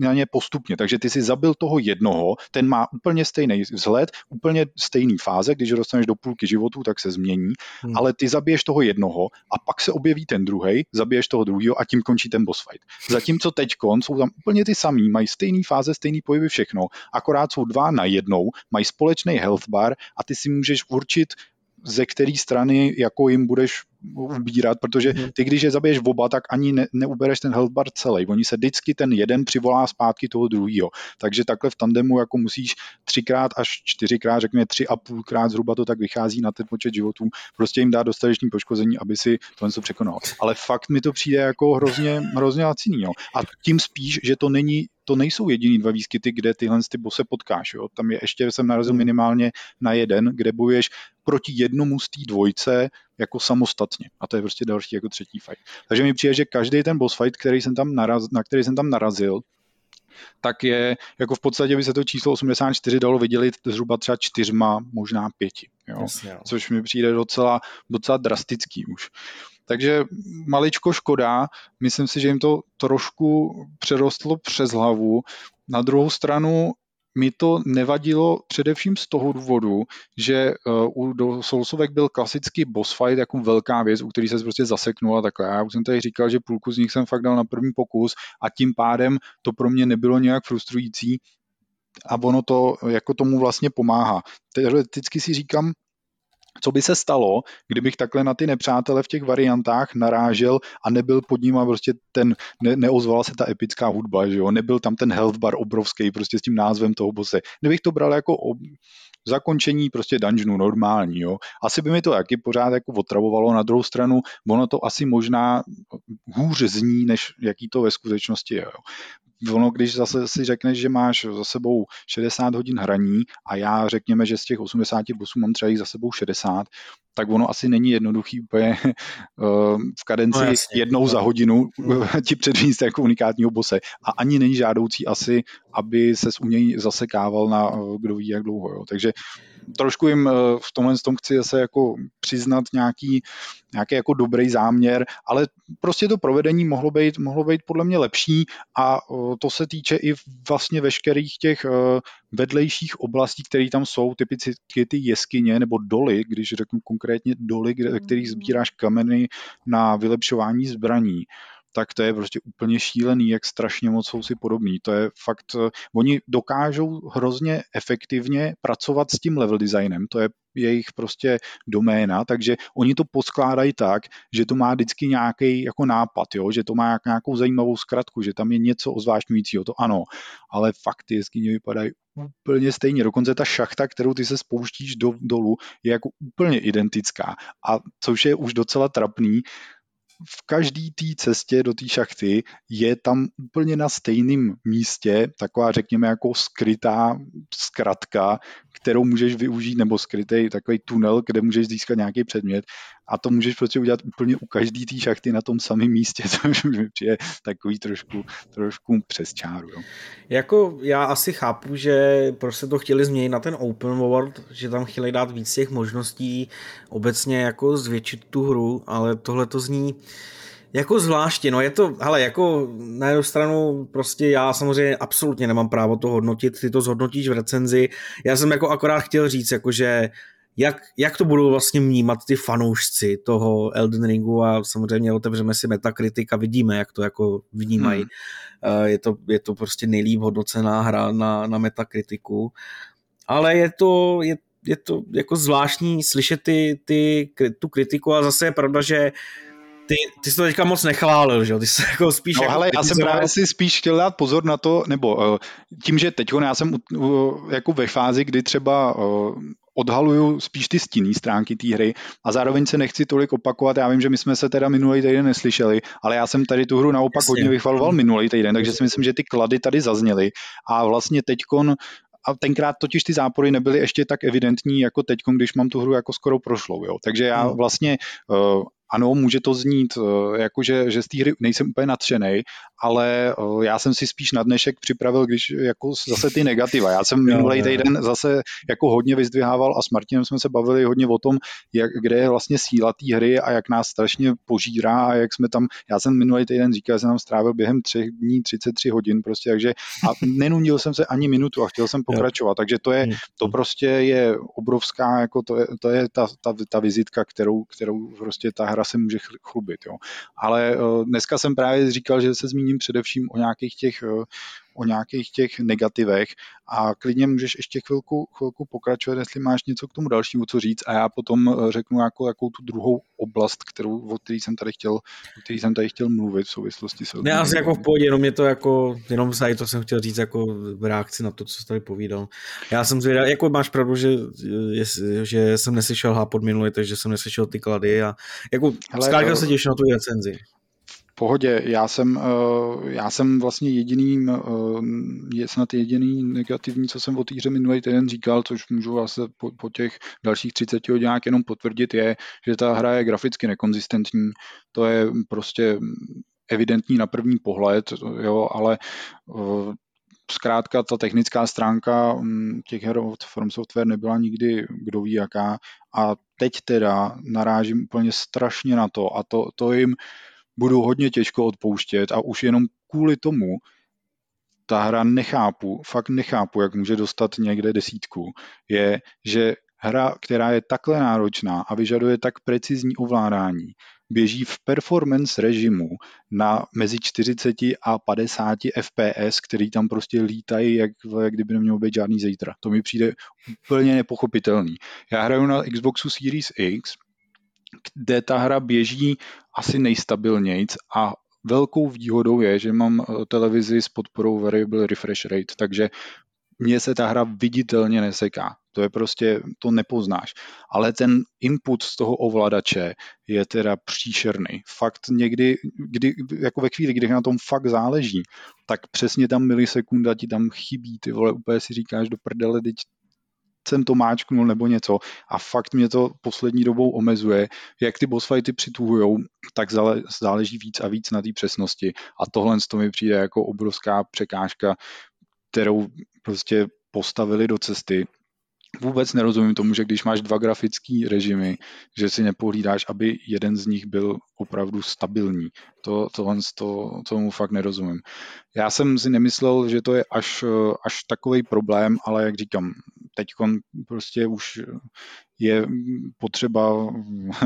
na ně postupně. Takže ty si zabil toho jednoho, ten má úplně stejný vzhled, úplně stejný fáze, když dostaneš do půlky životu, tak se změní, hmm. ale ty zabiješ toho jednoho a pak se objeví ten druhý, zabiješ toho druhého a tím končí ten boss fight. Zatímco teď jsou tam úplně ty samý, mají stejný fáze, stejný pohyby, všechno, akorát jsou dva na jednou, mají společný health bar a ty si můžeš určit, ze které strany jako jim budeš ubírat, protože mhm. ty, když je zabiješ v oba, tak ani ne, neubereš ten health bar celý. Oni se vždycky ten jeden přivolá zpátky toho druhého. Takže takhle v tandemu jako musíš třikrát až čtyřikrát, řekněme tři a půlkrát zhruba to tak vychází na ten počet životů, prostě jim dá dostatečný poškození, aby si to něco překonal. Ale fakt mi to přijde jako hrozně, hrozně laciný. Jo. A tím spíš, že to není to nejsou jediný dva výskyty, kde tyhle ty bose potkáš. Jo. Tam je ještě, jsem narazil minimálně na jeden, kde bojuješ proti jednomu z té dvojce jako samostatně. A to je prostě další jako třetí fight. Takže mi přijde, že každý ten boss fight, který jsem tam naraz, na který jsem tam narazil, tak je, jako v podstatě by se to číslo 84 dalo vydělit zhruba třeba čtyřma, možná pěti. Jo? Jasně, jo. Což mi přijde docela, docela drastický už. Takže maličko škoda, myslím si, že jim to trošku přerostlo přes hlavu. Na druhou stranu mi to nevadilo především z toho důvodu, že uh, u Soulsovek byl klasický boss fight jako velká věc, u který se prostě zaseknul a takhle. Já už jsem tady říkal, že půlku z nich jsem fakt dal na první pokus a tím pádem to pro mě nebylo nějak frustrující a ono to jako tomu vlastně pomáhá. Teoreticky si říkám, co by se stalo, kdybych takhle na ty nepřátele v těch variantách narážel a nebyl pod ním a prostě ten, ne, neozvala se ta epická hudba, že jo, nebyl tam ten health bar obrovský prostě s tím názvem toho bose. Kdybych to bral jako ob, zakončení prostě dungeonu normální, jo. Asi by mi to taky pořád jako otravovalo, na druhou stranu ono to asi možná hůř zní, než jaký to ve skutečnosti je, jo ono, když zase si řekneš, že máš za sebou 60 hodin hraní a já řekněme, že z těch 88 mám třeba jich za sebou 60, tak ono asi není jednoduchý úplně eh, v kadenci no, jasně, jednou za hodinu ti předvíst jako unikátního bose. A ani není žádoucí asi, aby se u něj zasekával na eh, kdo ví jak dlouho. Jo. Takže trošku jim eh, v tomhle tom chci zase jako přiznat nějaký, nějaký jako dobrý záměr, ale prostě to provedení mohlo být, mohlo být podle mě lepší a eh, to se týče i vlastně veškerých těch eh, vedlejších oblastí, které tam jsou, typicky ty jeskyně nebo doly, když řeknu konkrétně doly, kde, kterých sbíráš kameny na vylepšování zbraní tak to je prostě úplně šílený, jak strašně moc jsou si podobní. To je fakt, eh, oni dokážou hrozně efektivně pracovat s tím level designem, to je jejich prostě doména, takže oni to poskládají tak, že to má vždycky nějaký jako nápad, jo? že to má nějakou zajímavou zkratku, že tam je něco ozvášňujícího, to ano, ale fakt ty jeskyně vypadají úplně stejně. Dokonce ta šachta, kterou ty se spouštíš do, dolů, je jako úplně identická. A což je už docela trapný, v každé té cestě do té šachty je tam úplně na stejném místě taková, řekněme, jako skrytá zkratka, kterou můžeš využít, nebo skrytý takový tunel, kde můžeš získat nějaký předmět a to můžeš prostě udělat úplně u každý té šachty na tom samém místě, což mi přijde takový trošku, trošku přes čáru. Jo. Jako já asi chápu, že prostě to chtěli změnit na ten open world, že tam chtěli dát víc těch možností obecně jako zvětšit tu hru, ale tohle to zní jako zvláště, no je to, hele, jako na jednu stranu prostě já samozřejmě absolutně nemám právo to hodnotit, ty to zhodnotíš v recenzi, já jsem jako akorát chtěl říct, jako že jak, jak to budou vlastně vnímat ty fanoušci toho Elden Ringu a samozřejmě otevřeme si Metacritic a vidíme, jak to jako vnímají. Hmm. Je, to, je to prostě nejlíp hodnocená hra na, na Metacriticu, ale je to, je, je to jako zvláštní slyšet ty, ty, tu kritiku a zase je pravda, že ty, ty jsi to teďka moc nechválil, že jo? Ty jsi jako spíš... No jako ale já jsem právě si spíš chtěl dát pozor na to, nebo uh, tím, že teď já jsem uh, jako ve fázi, kdy třeba uh, odhaluju spíš ty stinné stránky té hry a zároveň se nechci tolik opakovat. Já vím, že my jsme se teda minulý týden neslyšeli, ale já jsem tady tu hru naopak Jasně. hodně vychvaloval minulý týden, takže si myslím, že ty klady tady zazněly a vlastně teďkon a tenkrát totiž ty zápory nebyly ještě tak evidentní jako teď, když mám tu hru jako skoro prošlou. Jo. Takže já hmm. vlastně uh, ano, může to znít, eh, jako že, že z té hry nejsem úplně nadšený, ale eh, já jsem si spíš na dnešek připravil, když jako zase ty negativa. Já jsem minulý týden zase jako hodně vyzdvihával a s Martinem jsme se bavili hodně o tom, jak, kde je vlastně síla té hry a jak nás strašně požírá a jak jsme tam, já jsem minulý týden říkal, že jsem tam strávil během třech dní 33 hodin prostě, takže a nenudil jsem se ani minutu a chtěl jsem pokračovat, takže to je, to prostě je obrovská, jako to je, to je ta, ta, ta vizitka, kterou, kterou prostě ta hra se může chlubit, jo. Ale uh, dneska jsem právě říkal, že se zmíní zmíním především o nějakých těch o nějakých těch negativech. A klidně můžeš ještě chvilku, chvilku pokračovat, jestli máš něco k tomu dalšímu co říct. A já potom eh, řeknu jako, jakou tu druhou oblast, kterou, o který jsem tady chtěl, o který jsem tady chtěl mluvit v souvislosti s Ne, asi jako v pohodě, jenom mě to jako, jenom tady to jsem chtěl říct jako v reakci na to, co jsi tady povídal. Já jsem zvědavý, jako máš pravdu, že, že jsem neslyšel hápod minulý, takže jsem neslyšel ty klady a jako Hele, se těším na tu recenzi pohodě. Já jsem, eh, já jsem vlastně jediným, eh, je snad jediný negativní, co jsem o té hře minulý týden říkal, což můžu vlastně po, po těch dalších 30 hodinách jenom potvrdit, je, že ta hra je graficky nekonzistentní. To je prostě evidentní na první pohled, jo, ale eh, zkrátka ta technická stránka hm, těch her od From Software nebyla nikdy kdo ví jaká a teď teda narážím úplně strašně na to a to, to jim budu hodně těžko odpouštět a už jenom kvůli tomu ta hra nechápu, fakt nechápu, jak může dostat někde desítku, je, že hra, která je takhle náročná a vyžaduje tak precizní ovládání, běží v performance režimu na mezi 40 a 50 FPS, který tam prostě lítají, jak, jak kdyby nemělo být žádný zítra. To mi přijde úplně nepochopitelný. Já hraju na Xboxu Series X, kde ta hra běží asi nejstabilnějc a velkou výhodou je, že mám eh, televizi s podporou variable refresh rate, takže mně se ta hra viditelně neseká. To je prostě, to nepoznáš. Ale ten input z toho ovladače je teda příšerný. Fakt někdy, kdy, jako ve chvíli, kdy na tom fakt záleží, tak přesně tam milisekunda ti tam chybí, ty vole, úplně si říkáš do prdele, teď jsem to máčknul nebo něco a fakt mě to poslední dobou omezuje. Jak ty boss fighty přituhujou, tak záleží víc a víc na té přesnosti a tohle to mi přijde jako obrovská překážka, kterou prostě postavili do cesty vůbec nerozumím tomu, že když máš dva grafické režimy, že si nepohlídáš, aby jeden z nich byl opravdu stabilní. To, tohle to, tomu fakt nerozumím. Já jsem si nemyslel, že to je až, až takový problém, ale jak říkám, teď prostě už je potřeba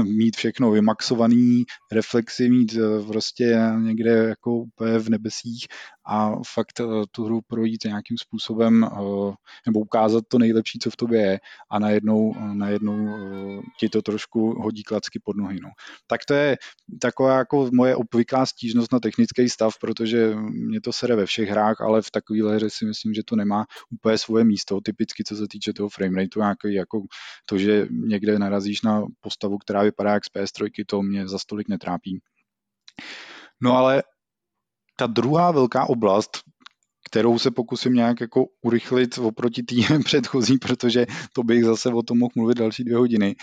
mít všechno vymaxovaný, reflexy mít eh, prostě někde jako úplně v nebesích a fakt eh, tu hru projít nějakým způsobem eh, nebo ukázat to nejlepší, co v tobě je a najednou, najednou ti to trošku hodí klacky pod nohy. No. Tak to je taková jako moje obvyklá stížnost na technický stav, protože mě to sere ve všech hrách, ale v takovéhle hře si myslím, že to nemá úplně svoje místo, typicky co se týče toho framerateu, nějaký jako to, že někde narazíš na postavu, která vypadá jak z PS3, to mě za stolik netrápí. No ale ta druhá velká oblast, kterou se pokusím nějak jako urychlit oproti té předchozí, protože to bych zase o tom mohl mluvit další dvě hodiny,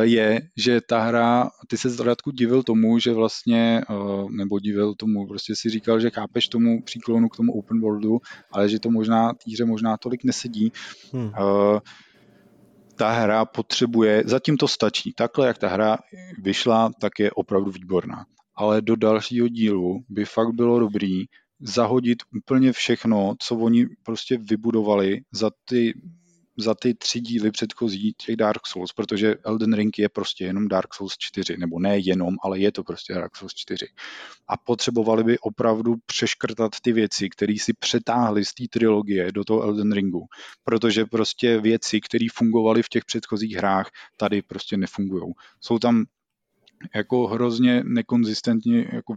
je, že ta hra, ty se zradku divil tomu, že vlastně, nebo divil tomu, prostě si říkal, že chápeš tomu příklonu k tomu open worldu, ale že to možná týře možná tolik nesedí. Hmm ta hra potřebuje, zatím to stačí. Takhle, jak ta hra vyšla, tak je opravdu výborná. Ale do dalšího dílu by fakt bylo dobrý zahodit úplně všechno, co oni prostě vybudovali za ty za ty tři díly předchozí těch Dark Souls, protože Elden Ring je prostě jenom Dark Souls 4, nebo ne jenom, ale je to prostě Dark Souls 4. A potřebovali by opravdu přeškrtat ty věci, které si přetáhli z té trilogie do toho Elden Ringu, protože prostě věci, které fungovaly v těch předchozích hrách, tady prostě nefungují. Jsou tam jako hrozně nekonzistentně jako,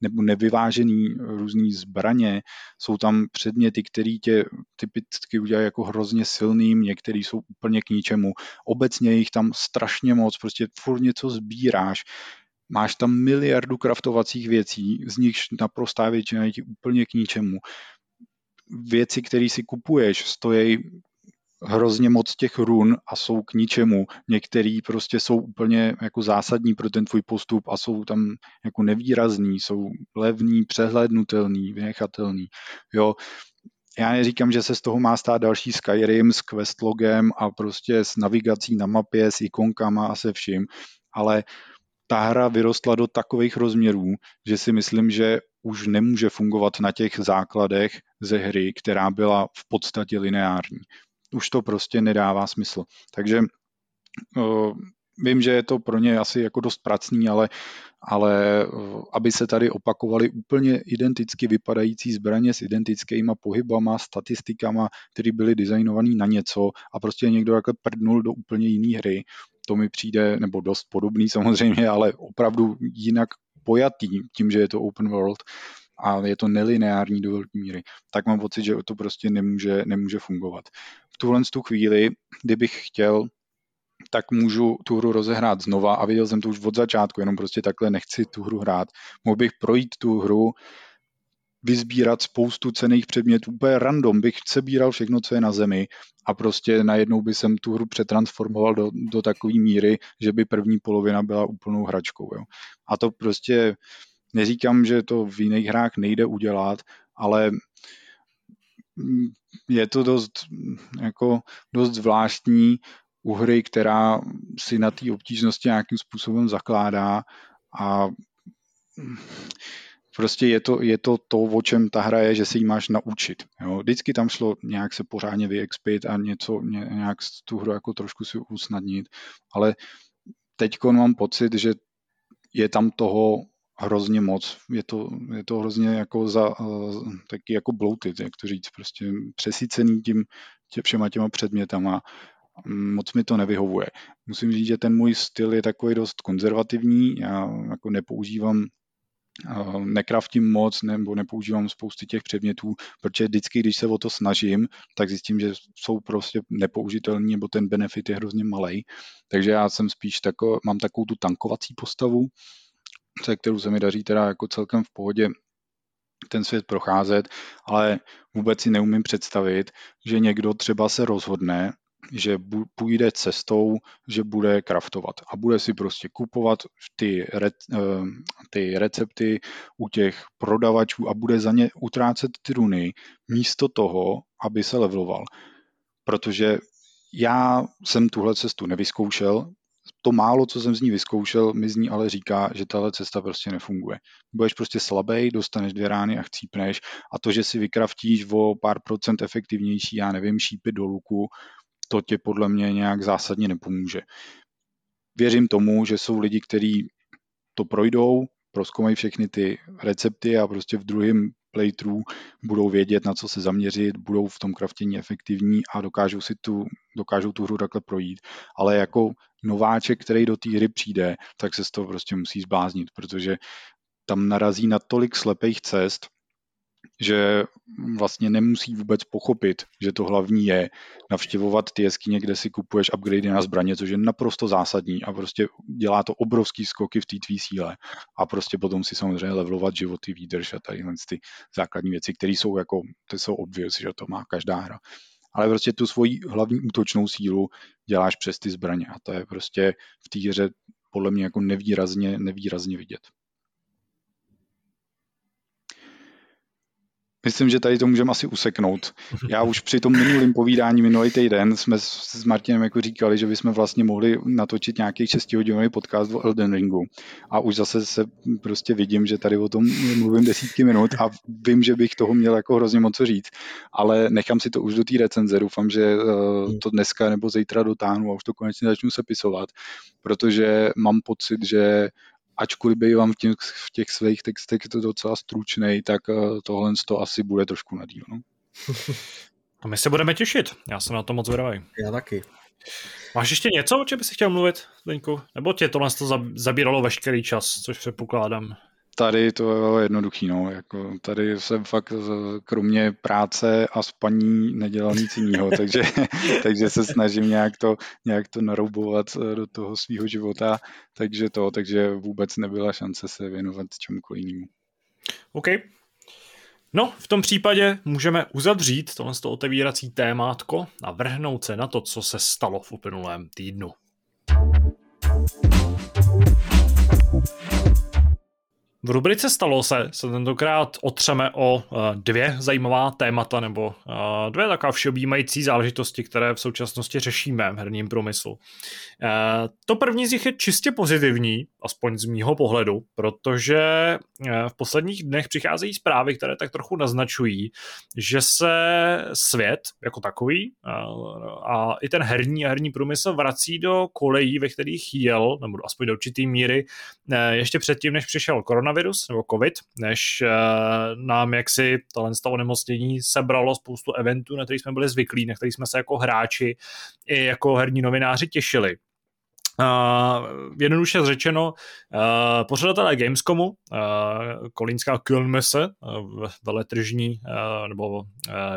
nebo nevyvážený různý zbraně. Jsou tam předměty, které tě typicky udělají jako hrozně silným, některý jsou úplně k ničemu. Obecně jich tam strašně moc, prostě furt něco sbíráš. Máš tam miliardu kraftovacích věcí, z nichž naprostá většina je ti úplně k ničemu věci, které si kupuješ, stojí hrozně moc těch run a jsou k ničemu. Některý prostě jsou úplně jako zásadní pro ten tvůj postup a jsou tam jako nevýrazný, jsou levný, přehlednutelný, vynechatelný. Jo, já neříkám, že se z toho má stát další Skyrim s questlogem a prostě s navigací na mapě, s ikonkama a se vším, ale ta hra vyrostla do takových rozměrů, že si myslím, že už nemůže fungovat na těch základech ze hry, která byla v podstatě lineární už to prostě nedává smysl. Takže vím, že je to pro ně asi jako dost pracný, ale, ale aby se tady opakovaly úplně identicky vypadající zbraně s identickýma pohybama, statistikama, které byly designované na něco a prostě někdo takhle prdnul do úplně jiné hry, to mi přijde, nebo dost podobný samozřejmě, ale opravdu jinak pojatý tím, že je to open world a je to nelineární do velké míry, tak mám pocit, že to prostě nemůže, nemůže fungovat. Tuhle tu chvíli, kdybych chtěl tak můžu tu hru rozehrát znova a viděl jsem to už od začátku, jenom prostě takhle nechci tu hru hrát. Mohl bych projít tu hru, vyzbírat spoustu cených předmětů, úplně random bych sebíral všechno, co je na zemi a prostě najednou by jsem tu hru přetransformoval do, do takové míry, že by první polovina byla úplnou hračkou. Jo. A to prostě neříkám, že to v jiných hrách nejde udělat, ale je to dost, jako dost zvláštní u hry, která si na té obtížnosti nějakým způsobem zakládá a prostě je to, je to to, o čem ta hra je, že si ji máš naučit. Jo. Vždycky tam šlo nějak se pořádně vyexpit a něco, nějak tu hru jako trošku si usnadnit, ale teď mám pocit, že je tam toho hrozně moc. Je to, je to hrozně jako za, uh, taky jako bloated, jak to říct, prostě přesycený tím tě, všema těma předmětama moc mi to nevyhovuje. Musím říct, že ten můj styl je takový dost konzervativní, já jako nepoužívám nekraftím moc nebo nepoužívám spousty těch předmětů, protože vždycky, když se o to snažím, tak zjistím, že jsou prostě nepoužitelní nebo ten benefit je hrozně malý. Takže já jsem spíš tako, mám takovou tu tankovací postavu, se kterou se mi daří teda jako celkem v pohodě ten svět procházet, ale vůbec si neumím představit, že někdo třeba se rozhodne, že půjde cestou, že bude kraftovat a bude si prostě kupovat ty, re, eh, ty recepty u těch prodavačů a bude za ně utrácet ty runy místo toho, aby se leveloval. Protože já jsem tuhle cestu nevyzkoušel, to málo, co jsem z ní vyzkoušel, mi z ní ale říká, že tahle cesta prostě nefunguje. Budeš prostě slabý, dostaneš dvě rány a chcípneš a to, že si vykraftíš o pár procent efektivnější, já nevím, šípy do luku, to tě podle mě nějak zásadně nepomůže. Věřím tomu, že jsou lidi, kteří to projdou, proskoumají všechny ty recepty a prostě v druhém playthrough budou vědět, na co se zaměřit, budou v tom kraftění efektivní a dokážou si tu, dokážou tu hru takhle projít. Ale jako nováček, který do té hry přijde, tak se z toho prostě musí zbláznit, protože tam narazí na tolik slepých cest, že vlastně nemusí vůbec pochopit, že to hlavní je navštěvovat ty jeskyně, kde si kupuješ upgradey na zbraně, což je naprosto zásadní a prostě dělá to obrovský skoky v té tvý síle a prostě potom si samozřejmě levelovat životy, výdrž a tady ty základní věci, které jsou jako, ty jsou obvious, že to má každá hra. Ale prostě tu svoji hlavní útočnou sílu děláš přes ty zbraně a to je prostě v té hře podle mě jako nevýrazně, nevýrazně vidět. Myslím, že tady to můžeme asi useknout. Já už při tom minulém povídání minulý týden jsme s Martinem jako říkali, že bychom vlastně mohli natočit nějaký 6 hodinový podcast o Elden Ringu. A už zase se prostě vidím, že tady o tom mluvím desítky minut a vím, že bych toho měl jako hrozně moc co říct. Ale nechám si to už do té recenze. Doufám, že uh, to dneska nebo zítra dotáhnu a už to konečně začnu sepisovat, protože mám pocit, že ačkoliv bývám v těch, v těch svých textech to docela stručný, tak eh, tohle to asi bude trošku na díl. No. A my se budeme těšit. Já jsem na to moc zvědavý. Já taky. Máš ještě něco, o čem bys chtěl mluvit, Zdeňku? Nebo tě tohle to zabíralo veškerý čas, což předpokládám? Tady to je jednoduchý, no. Jako tady jsem fakt kromě práce a spaní nedělal nic jiného, takže, takže se snažím nějak to, nějak to naroubovat eh, do toho svého života, takže to, takže vůbec nebyla šance se věnovat čemukoliv jinému. OK. No, v tom případě můžeme uzavřít tohle otevírací témátko a vrhnout se na to, co se stalo v uplynulém týdnu. V rubrice Stalo se se tentokrát otřeme o uh, dvě zajímavá témata nebo uh, dvě taková všeobjímající záležitosti, které v současnosti řešíme v herním průmyslu. Uh, to první z nich je čistě pozitivní, aspoň z mýho pohledu, protože v posledních dnech přicházejí zprávy, které tak trochu naznačují, že se svět jako takový a i ten herní a herní průmysl vrací do kolejí, ve kterých jel, nebo aspoň do určitý míry, ještě předtím, než přišel koronavirus koronavirus nebo covid, než uh, nám jaksi tohle z toho onemocnění sebralo spoustu eventů, na který jsme byli zvyklí, na který jsme se jako hráči i jako herní novináři těšili. Uh, jednoduše řečeno, uh, pořadatelé Gamescomu, uh, kolínská Kölnmesse, uh, veletržní uh, nebo uh,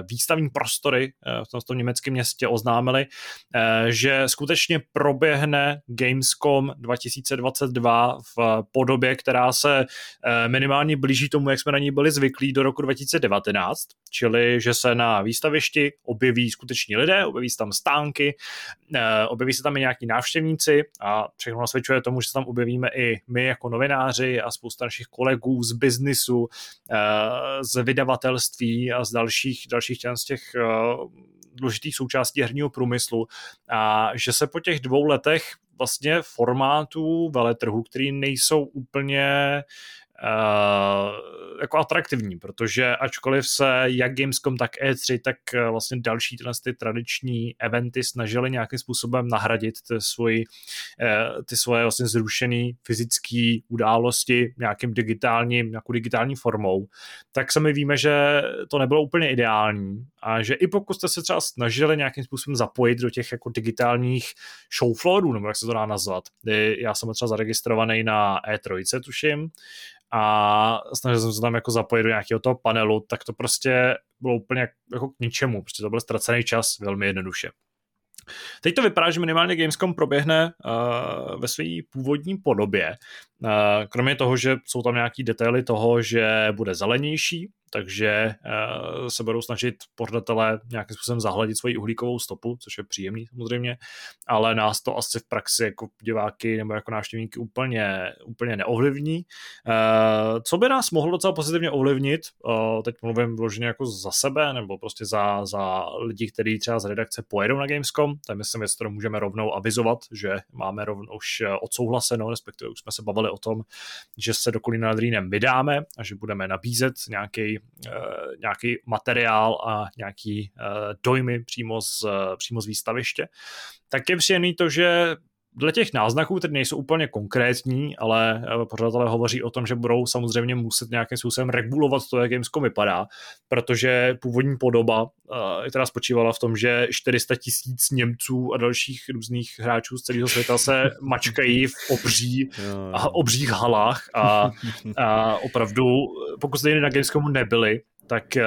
výstavní prostory uh, v tom, tom německém městě oznámili, uh, že skutečně proběhne Gamescom 2022 v podobě, která se uh, minimálně blíží tomu, jak jsme na ní byli zvyklí do roku 2019, čili že se na výstavišti objeví skuteční lidé, objeví se tam stánky, uh, objeví se tam i nějaký návštěvníci, a všechno nasvědčuje tomu, že se tam objevíme i my jako novináři a spousta našich kolegů z biznisu, eh, z vydavatelství a z dalších, dalších z těch eh, důležitých součástí herního průmyslu. A že se po těch dvou letech vlastně formátů veletrhu, který nejsou úplně jako atraktivní, protože ačkoliv se jak Gamescom, tak E3, tak uh, vlastně další tyhle ty tradiční eventy snažili nějakým způsobem nahradit ty, svůj, uh, ty svoje vlastně zrušené fyzické události nějakým digitálním, nějakou digitální formou, tak sami víme, že to nebylo úplně ideální a že i pokud jste se třeba snažili nějakým způsobem zapojit do těch jako digitálních showfloorů, nebo jak se to dá nazvat, já jsem třeba zaregistrovaný na E3, tuším, a snažil jsem se tam jako zapojit do nějakého toho panelu, tak to prostě bylo úplně jako k ničemu, prostě to byl ztracený čas velmi jednoduše. Teď to vypadá, že minimálně Gamescom proběhne uh, ve své původní podobě. Uh, kromě toho, že jsou tam nějaký detaily toho, že bude zelenější, takže uh, se budou snažit pořadatelé nějakým způsobem zahladit svoji uhlíkovou stopu, což je příjemný samozřejmě, ale nás to asi v praxi jako diváky nebo jako návštěvníky úplně, úplně neovlivní. Uh, co by nás mohlo docela pozitivně ovlivnit, uh, teď mluvím vloženě jako za sebe, nebo prostě za, za lidi, kteří třeba z redakce pojedou na Gamescom, to je myslím věc, kterou můžeme rovnou avizovat, že máme rovnou už odsouhlaseno, respektive už jsme se bavili o tom, že se do Kolína nad Rýnem vydáme a že budeme nabízet nějaký Eh, nějaký materiál a nějaký eh, dojmy přímo z, přímo z výstaviště, tak je příjemný to, že dle těch náznaků, které nejsou úplně konkrétní, ale eh, pořadatelé hovoří o tom, že budou samozřejmě muset nějakým způsobem regulovat to, jak Gamescom vypadá, protože původní podoba uh, teda spočívala v tom, že 400 tisíc Němců a dalších různých hráčů z celého světa se mačkají v obří a obřích halách a, a opravdu, pokud jste na Gamescomu nebyli, tak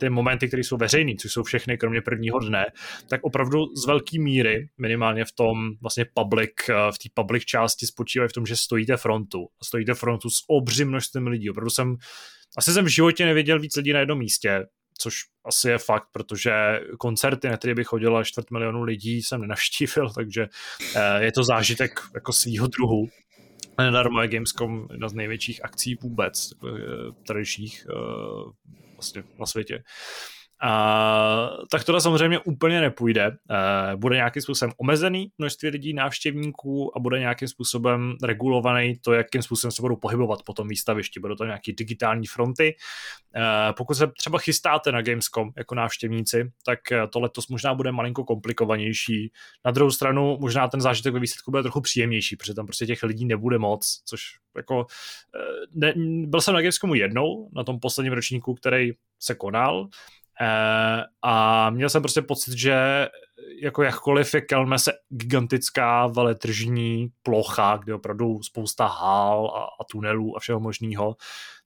ty momenty, které jsou veřejné, což jsou všechny kromě prvního dne, tak opravdu z velké míry, minimálně v tom vlastně public, eh, v té public části spočívají v tom, že stojíte frontu. A stojíte frontu s obřím množstvím lidí. Opravdu jsem, asi jsem v životě neviděl víc lidí na jednom místě, což asi je fakt, protože koncerty, na které by chodilo čtvrt milionu lidí, jsem nenavštívil, takže eh, je to zážitek jako svýho druhu. Nedarmo je Gamescom jedna z největších akcí vůbec, eh, tradičních vlastně na světě. A, tak tohle samozřejmě úplně nepůjde. Bude nějakým způsobem omezený množství lidí, návštěvníků a bude nějakým způsobem regulovaný to, jakým způsobem se budou pohybovat po tom výstavišti. Budou to nějaký digitální fronty. E, pokud se třeba chystáte na Gamescom jako návštěvníci, tak to letos možná bude malinko komplikovanější. Na druhou stranu možná ten zážitek ve výsledku bude trochu příjemnější, protože tam prostě těch lidí nebude moc, což jako e, ne, byl jsem na Gamescomu jednou, na tom posledním ročníku, který se konal Eh, a měl jsem prostě pocit, že jako jakkoliv je Kelmese gigantická veletržní plocha, kde opravdu spousta hál a, a tunelů a všeho možného,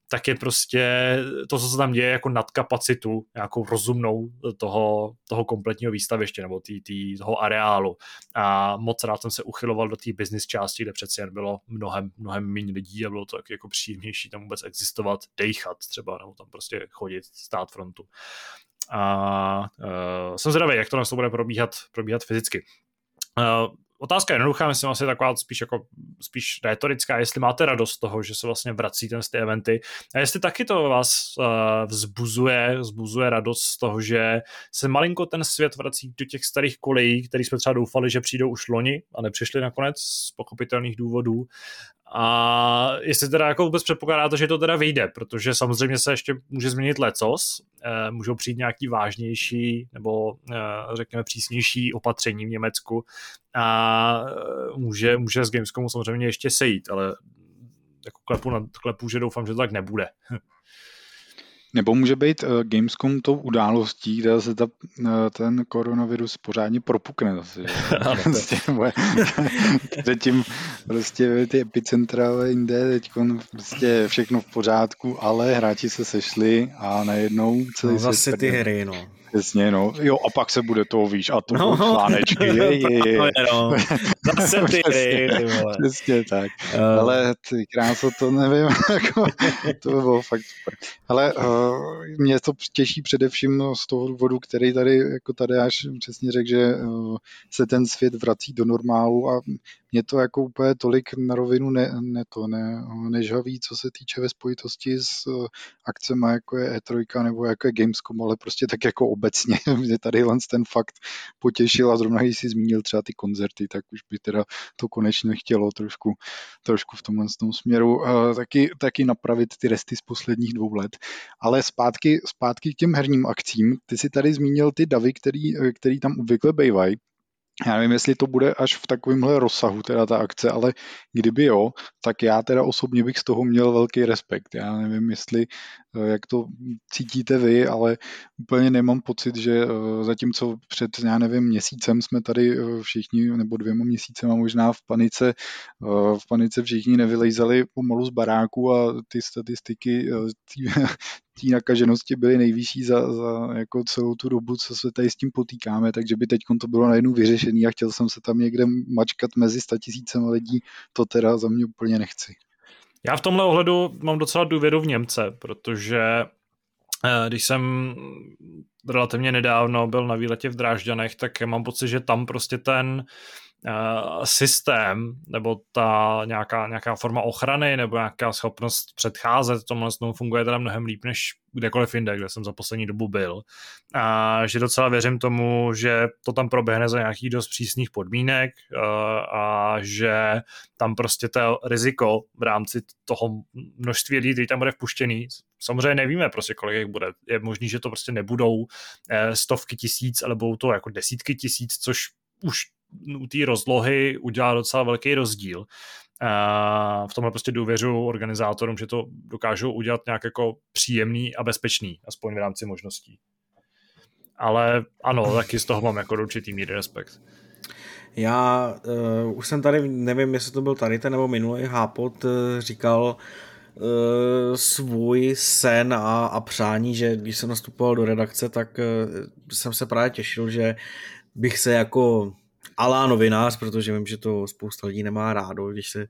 tak je prostě to, co se tam děje, jako nadkapacitu, nějakou rozumnou toho, toho kompletního výstaviště nebo tý, tý, toho areálu. A moc rád jsem se uchyloval do té business části, kde přeci jen bylo mnohem, mnohem méně lidí a bylo to tak jako příjemnější tam vůbec existovat, dejchat třeba, nebo tam prostě chodit, stát frontu. A uh, jsem zvědavý, jak to nás to bude probíhat, probíhat fyzicky. Uh, otázka je jednoduchá, myslím asi taková spíš jako spíš retorická, jestli máte radost z toho, že se vlastně vrací ten ty eventy. A jestli taky to vás uh, vzbuzuje, vzbuzuje radost z toho, že se malinko ten svět vrací do těch starých kolejí, který jsme třeba doufali, že přijdou už loni a nepřišli nakonec z pochopitelných důvodů a jestli teda jako vůbec předpokládáte, že to teda vyjde, protože samozřejmě se ještě může změnit lecos, eh, můžou přijít nějaký vážnější nebo eh, řekněme přísnější opatření v Německu a eh, může, může s Gamescomu samozřejmě ještě sejít, ale jako klepu na klepu, že doufám, že to tak nebude. Nebo může být uh, Gamescom tou událostí, kde se ta, uh, ten koronavirus pořádně propukne zase. prostě, předtím prostě ty epicentra jinde, teď prostě všechno v pořádku, ale hráči se sešli a najednou celý no, zase ty hry, no. Přesně, no. Jo, a pak se bude to, víš, a to no, slánečky, je, je, je. No, Zase ty hry, ty vole. Přesně tak. Uh. Ale ty kráso, to nevím, jako, to by bylo fakt super. Ale uh, mě to těší především z toho důvodu, který tady, jako tady až přesně řekl, že uh, se ten svět vrací do normálu a mě to jako úplně tolik na rovinu ne, ne to, ne, nežaví, co se týče ve spojitosti s uh, akcemi, jako je E3 nebo jako je Gamescom, ale prostě tak jako obecně. Mě tady ten fakt potěšil a zrovna když si zmínil třeba ty koncerty, tak už by teda to konečně chtělo trošku, trošku v tomhle tom směru uh, taky, taky napravit ty resty z posledních dvou let. Ale zpátky, zpátky k těm herním akcím. Ty si tady zmínil ty davy, který, který tam obvykle bývají já nevím, jestli to bude až v takovémhle rozsahu, teda ta akce, ale kdyby jo, tak já teda osobně bych z toho měl velký respekt. Já nevím, jestli, eh, jak to cítíte vy, ale úplně nemám pocit, že eh, zatímco před, já nevím, měsícem jsme tady eh, všichni, nebo dvěma měsícema možná v panice, v panice všichni nevylejzali pomalu z baráku a ty statistiky té nakaženosti byly nejvyšší za, za jako celou tu dobu, co se tady s tím potýkáme, takže by teď to bylo najednou vyřešený a chtěl jsem se tam někde mačkat mezi statisícem lidí, to teda za mě úplně nechci. Já v tomhle ohledu mám docela důvěru v Němce, protože eh, když jsem relativně nedávno byl na výletě v Drážďanech, tak mám pocit, že tam prostě ten systém nebo ta nějaká, nějaká forma ochrany nebo nějaká schopnost předcházet tomhle snu funguje teda mnohem líp než kdekoliv jinde, kde jsem za poslední dobu byl. A že docela věřím tomu, že to tam proběhne za nějakých dost přísných podmínek a, eh, a že tam prostě to riziko v rámci toho množství lidí, který tam bude vpuštěný, samozřejmě nevíme prostě, kolik jich bude. Je možný, že to prostě nebudou eh, stovky tisíc, ale budou to jako desítky tisíc, což už u té rozlohy udělá docela velký rozdíl. A v tomhle prostě důvěřu organizátorům, že to dokážou udělat nějak jako příjemný a bezpečný, aspoň v rámci možností. Ale ano, taky z toho mám jako určitý míry respekt. Já uh, už jsem tady, nevím, jestli to byl tady ten nebo minulý Hápot, uh, říkal uh, svůj sen a, a přání, že když jsem nastupoval do redakce, tak uh, jsem se právě těšil, že bych se jako alá novinář, protože vím, že to spousta lidí nemá rádo, když se uh,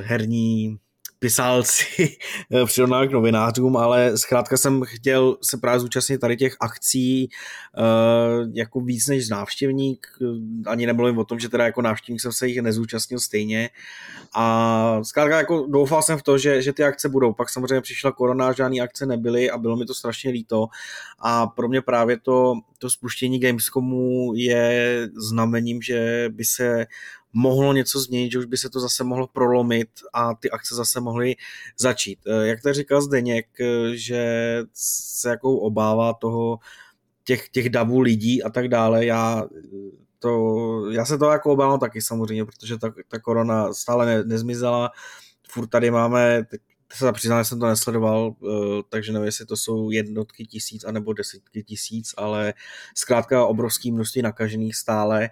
herní pisálci eh, přirovnali k novinářům, ale zkrátka jsem chtěl se právě zúčastnit tady těch akcí uh, jako víc než návštěvník, ani nebylo jim o tom, že teda jako návštěvník jsem se jich nezúčastnil stejně. A zkrátka jako doufal jsem v to, že, že ty akce budou, pak samozřejmě přišla korona, žádné akce nebyly a bylo mi to strašně líto. A pro mě právě to, to spuštění Gamescomu je znamením, že by se mohlo něco změnit, že už by se to zase mohlo prolomit a ty akce zase mohly začít. Eh, jak to říkal Zdeněk, eh, že se jako obává toho těch, těch davů lidí a tak dále, já to, já se to jako obávám taky samozřejmě, protože ta, ta korona stále ne, nezmizela, furt tady máme, se přiznám, že jsem to nesledoval, eh, takže nevím, jestli to jsou jednotky tisíc anebo desítky tisíc, ale zkrátka obrovský množství nakažených stále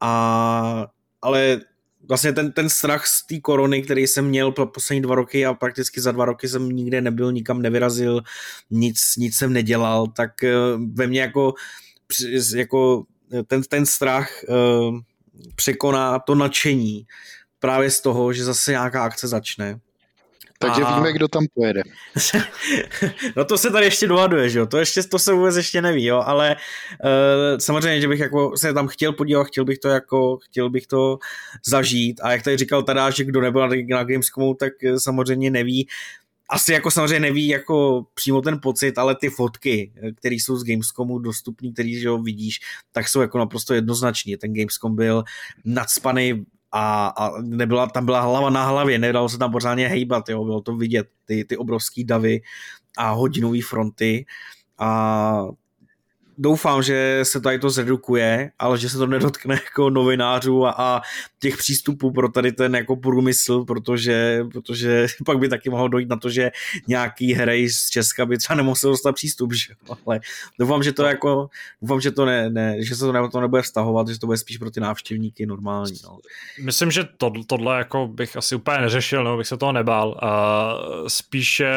a ale vlastně ten, ten strach z té korony, který jsem měl po poslední dva roky a prakticky za dva roky jsem nikde nebyl, nikam nevyrazil, nic, nic jsem nedělal, tak eh, ve mně jako, jako ten, ten strach uh, překoná to nadšení právě z toho, že zase nějaká akce začne. Takže a... víme, kdo tam pojede. no to se tady ještě dohaduje, že jo, to, ještě, to se vůbec ještě neví, jo, ale uh, samozřejmě, že bych jako se tam chtěl podívat, chtěl bych to jako, chtěl bych to zažít a jak tady říkal teda, že kdo nebyl na Gamescomu, tak samozřejmě neví, asi jako samozřejmě neví jako přímo ten pocit, ale ty fotky, které jsou z Gamescomu dostupné, které že jo, vidíš, tak jsou jako naprosto jednoznační. Ten Gamescom byl nadspaný a, a nebyla, tam byla hlava na hlavě, nedalo se tam pořádně hejbat, jo, bylo to vidět, ty, ty obrovský davy a hodinové fronty a doufám, že se tady to zredukuje, ale že se to nedotkne jako novinářů a, a těch přístupů pro tady ten jako průmysl, protože, protože pak by taky mohlo dojít na to, že nějaký hrej z Česka by třeba nemusel dostat přístup, že? ale doufám, že to jako, doufám, že to, ne, ne, že se to, ne, to nebude vztahovat, že to bude spíš pro ty návštěvníky normální. No. Myslím, že to, tohle jako bych asi úplně neřešil, nebo bych se toho nebál. A spíše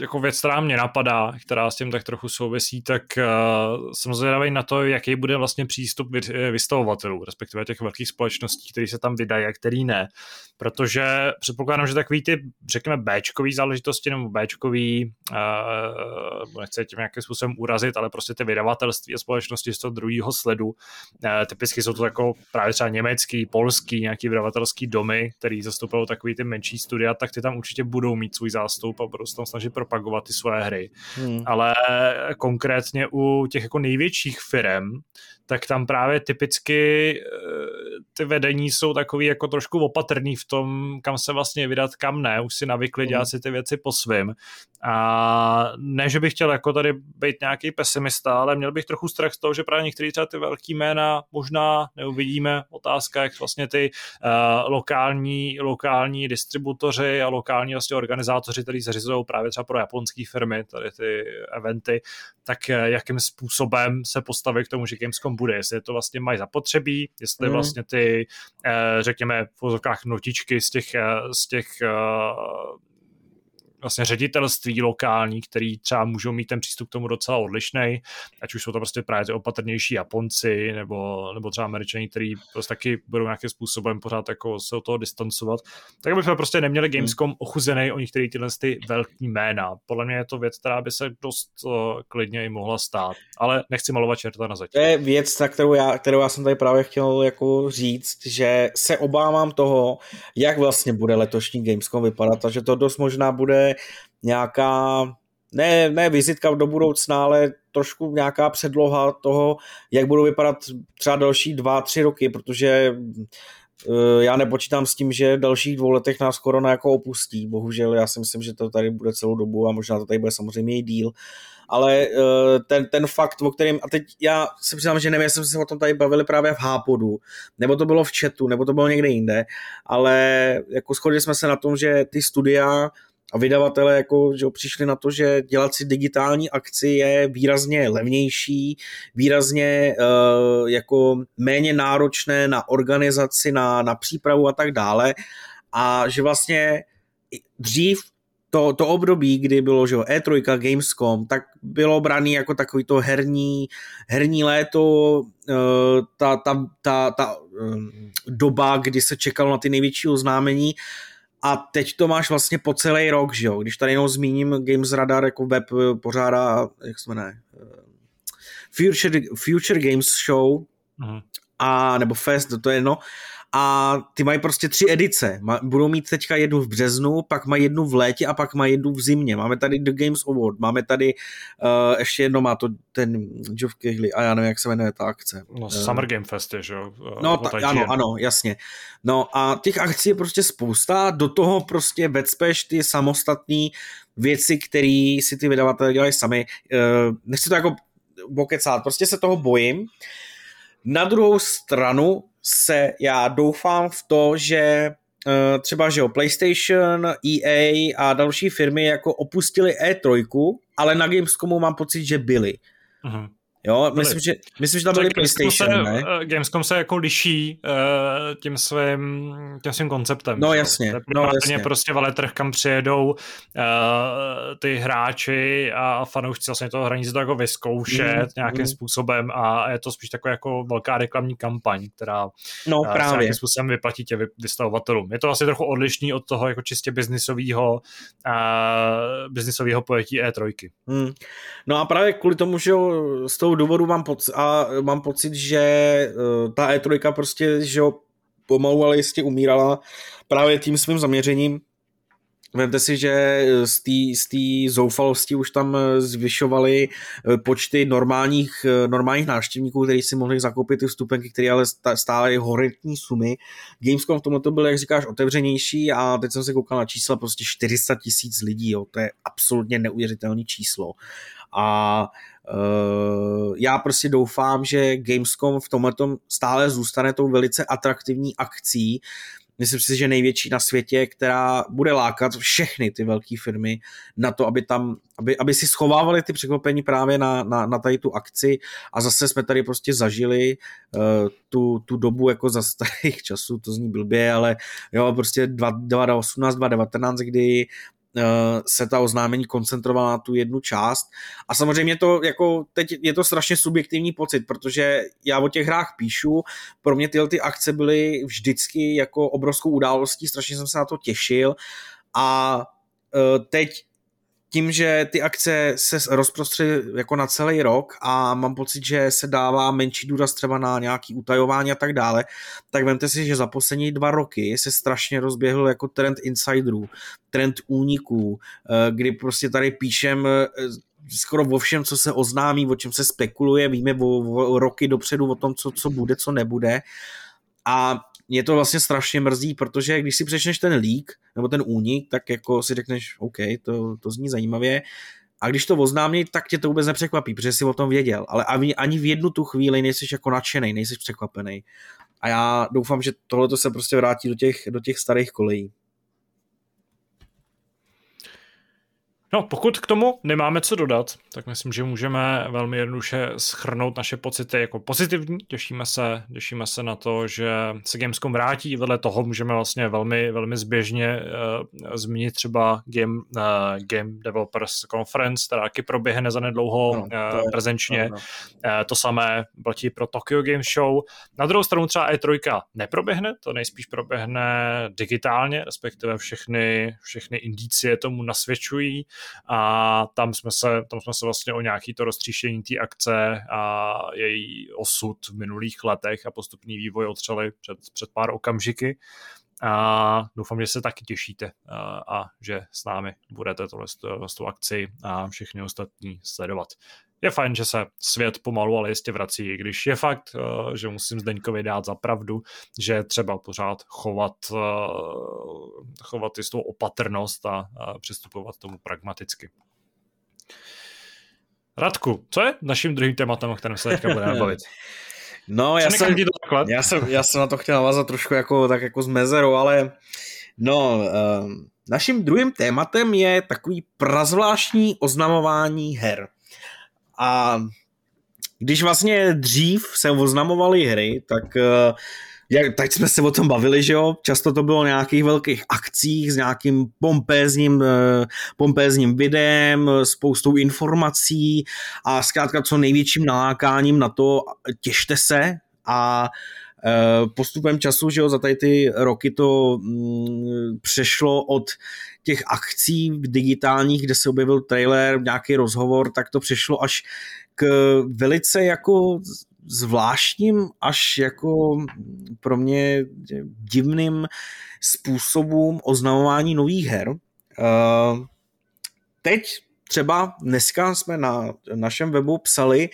jako věc, která mě napadá, která s tím tak trochu souvisí, tak jsem zvědavý na to, jaký bude vlastně přístup vystavovatelů, respektive těch velkých společností, které se tam vydají a který ne. Protože předpokládám, že takový ty, řekněme, Bčkový záležitosti nebo Bčkový, uh, nechci tím nějakým způsobem urazit, ale prostě ty vydavatelství a společnosti z toho druhého sledu, uh, typicky jsou to jako právě třeba německý, polský, nějaký vydavatelský domy, který zastupují takový ty menší studia, tak ty tam určitě budou mít svůj zástup a budou se tam snažit propagovat ty své hry. Hmm. Ale konkrétně u těch jako největších firm, tak tam právě typicky eh, ty vedení jsou takový jako trošku opatrný v tom, kam se vlastně vydat, kam ne, už si navykli dělat si ty věci po svým. A ne, že bych chtěl jako tady být nějaký pesimista, ale měl bych trochu strach z toho, že právě některé třeba ty velký jména možná neuvidíme. Otázka, jak vlastně ty uh, lokální, lokální distributoři a lokální vlastně organizátoři, kteří zařizují právě třeba pro japonské firmy, tady ty eventy, tak uh, jakým způsobem se postaví k tomu, že Gamescom bude, jestli to vlastně mají zapotřebí, jestli mm. vlastně ty, uh, řekněme, v vozokách notičky z těch, uh, z těch uh, vlastně ředitelství lokální, který třeba můžou mít ten přístup k tomu docela odlišný, ať už jsou to prostě právě ty opatrnější Japonci nebo, nebo třeba Američani, kteří prostě taky budou nějakým způsobem pořád jako se od toho distancovat, tak abychom prostě neměli Gamescom hmm. ochuzený o některé tyhle ty velký jména. Podle mě je to věc, která by se dost uh, klidně i mohla stát, ale nechci malovat čerta na zeď. To je věc, na kterou já, kterou já jsem tady právě chtěl jako říct, že se obávám toho, jak vlastně bude letošní Gamescom vypadat a že to dost možná bude nějaká, ne, ne vizitka do budoucna, ale trošku nějaká předloha toho, jak budou vypadat třeba další dva, tři roky, protože eh, já nepočítám s tím, že v dalších dvou letech nás korona jako opustí. Bohužel já si myslím, že to tady bude celou dobu a možná to tady bude samozřejmě i díl. Ale eh, ten, ten fakt, o kterém, a teď já se přiznám, že nevím, jestli jsme se o tom tady bavili právě v Hápodu, nebo to bylo v chatu, nebo to bylo někde jinde, ale jako shodli jsme se na tom, že ty studia a vydavatele jako, že přišli na to, že dělat si digitální akci je výrazně levnější, výrazně uh, jako méně náročné na organizaci, na, na přípravu a tak dále. A že vlastně dřív to, to období, kdy bylo že E3, Gamescom, tak bylo braný jako takový to herní, herní léto, uh, ta, ta, ta, ta uh, doba, kdy se čekalo na ty největší oznámení a teď to máš vlastně po celý rok, že jo? Když tady jenom zmíním Games Radar, jako web eh, pořádá, jak se jmenuje, eh, Future, Future Games Show, uh-huh. a, nebo Fest, to je jedno, a ty mají prostě tři edice. Budou mít teďka jednu v březnu, pak mají jednu v létě a pak mají jednu v zimě. Máme tady The Games Award, máme tady uh, ještě jedno má to ten Geoff Keighley a já nevím, jak se jmenuje ta akce. No, uh, Summer Game Fest je, že jo? No, ta, ano, ano, jasně. No a těch akcí je prostě spousta, do toho prostě vecpeš ty samostatné věci, které si ty vydavatelé dělají sami. Uh, nechci to jako bokecát, prostě se toho bojím. Na druhou stranu se já doufám v to, že uh, třeba, že jo, PlayStation, EA a další firmy jako opustili E3, ale na Gamescomu mám pocit, že byli. Uh-huh. Jo, byli. myslím, že, myslím, že tam byly PlayStation, se, ne? Eh, Gamescom se jako liší uh, tím, svým, tím svým konceptem. No jasně, to no jasně. prostě veletrh, kam přijedou uh, ty hráči a fanoušci vlastně toho hraní se to jako vyzkoušet mm, nějakým mm. způsobem a je to spíš taková jako velká reklamní kampaň, která no, uh, právě. nějakým způsobem vyplatí tě vystavovatelům. Je to vlastně trochu odlišný od toho jako čistě biznisového uh, biznisového pojetí E3. Mm. No a právě kvůli tomu, že z toho důvodu mám, poc- a mám pocit, že uh, ta E3 prostě, že jo, pomalu, ale jistě umírala právě tím svým zaměřením. Vemte si, že z té zoufalosti už tam zvyšovaly eh, počty normálních, eh, normálních návštěvníků, kteří si mohli zakoupit ty vstupenky, které ale stály horentní sumy. Gamescom v tomhle to byl, jak říkáš, otevřenější a teď jsem se koukal na čísla, prostě 400 tisíc lidí, jo, to je absolutně neuvěřitelné číslo. A já prostě doufám, že Gamescom v tomhle stále zůstane tou velice atraktivní akcí, myslím si, že největší na světě, která bude lákat všechny ty velké firmy na to, aby tam, aby, aby si schovávali ty překvapení právě na, na, na tady tu akci. A zase jsme tady prostě zažili uh, tu, tu dobu jako za starých časů, to zní blbě, ale jo, prostě 2018, 2019, kdy Eh, se ta oznámení koncentrovala na tu jednu část. A samozřejmě to jako teď je to strašně subjektivní pocit, protože já o těch hrách píšu, pro mě tyhle ty akce byly vždycky jako obrovskou událostí, strašně jsem se na to těšil a eh, teď tím, že ty akce se rozprostřely jako na celý rok a mám pocit, že se dává menší důraz třeba na nějaký utajování a tak dále, tak vemte si, že za poslední dva roky se strašně rozběhl jako trend insiderů, trend úniků, eh, kdy prostě tady píšem eh, skoro o všem, co se oznámí, o čem se spekuluje, víme o, o roky dopředu o tom, co, co bude, co nebude. A mě to vlastně strašně mrzí, protože když si přečneš ten lík nebo ten únik, tak jako si řekneš, OK, to, to zní zajímavě, a když to oznámí, tak tě to vůbec nepřekvapí, protože jsi o tom věděl, ale ani v jednu tu chvíli nejsi jako nadšený, nejsi překvapený. A já doufám, že tohle se prostě vrátí do těch, do těch starých kolejí. No, pokud k tomu nemáme co dodat, tak myslím, že můžeme velmi jednoduše schrnout naše pocity jako pozitivní. Těšíme se, těšíme se na to, že se Gamescom vrátí. Vedle toho můžeme vlastně velmi, velmi zběžně uh, zmínit třeba Game, uh, Game Developers Conference, která taky proběhne zanedlouho no, uh, prezenčně. No, no. Uh, to samé platí pro Tokyo Game Show. Na druhou stranu třeba E3 neproběhne, to nejspíš proběhne digitálně, respektive všechny, všechny indicie tomu nasvědčují a tam jsme se, tam jsme se vlastně o nějaký to roztříštění té akce a její osud v minulých letech a postupný vývoj otřeli před, před pár okamžiky a doufám, že se taky těšíte a, a že s námi budete tohle z tu akci a všechny ostatní sledovat. Je fajn, že se svět pomalu, ale jistě vrací, když je fakt, že musím Zdeňkovi dát za pravdu, že třeba pořád chovat, chovat jistou opatrnost a, přistupovat tomu pragmaticky. Radku, co je naším druhým tématem, o kterém se teďka budeme bavit? No, já jsem, já, jsem, já jsem na to chtěl navázat trošku jako, tak jako z mezerou, ale no, uh, naším druhým tématem je takový prazvláštní oznamování her. A když vlastně dřív se oznamovaly hry, tak uh, jak, tak jsme se o tom bavili, že jo, často to bylo nějakých velkých akcích s nějakým pompézním, eh, pompézním videem, spoustou informací a zkrátka co největším nalákáním na to těšte se a eh, postupem času, že jo, za tady ty roky to mm, přešlo od těch akcí digitálních, kde se objevil trailer, nějaký rozhovor, tak to přešlo až k velice jako zvláštním až jako pro mě divným způsobům oznamování nových her. Eh, teď třeba dneska jsme na našem webu psali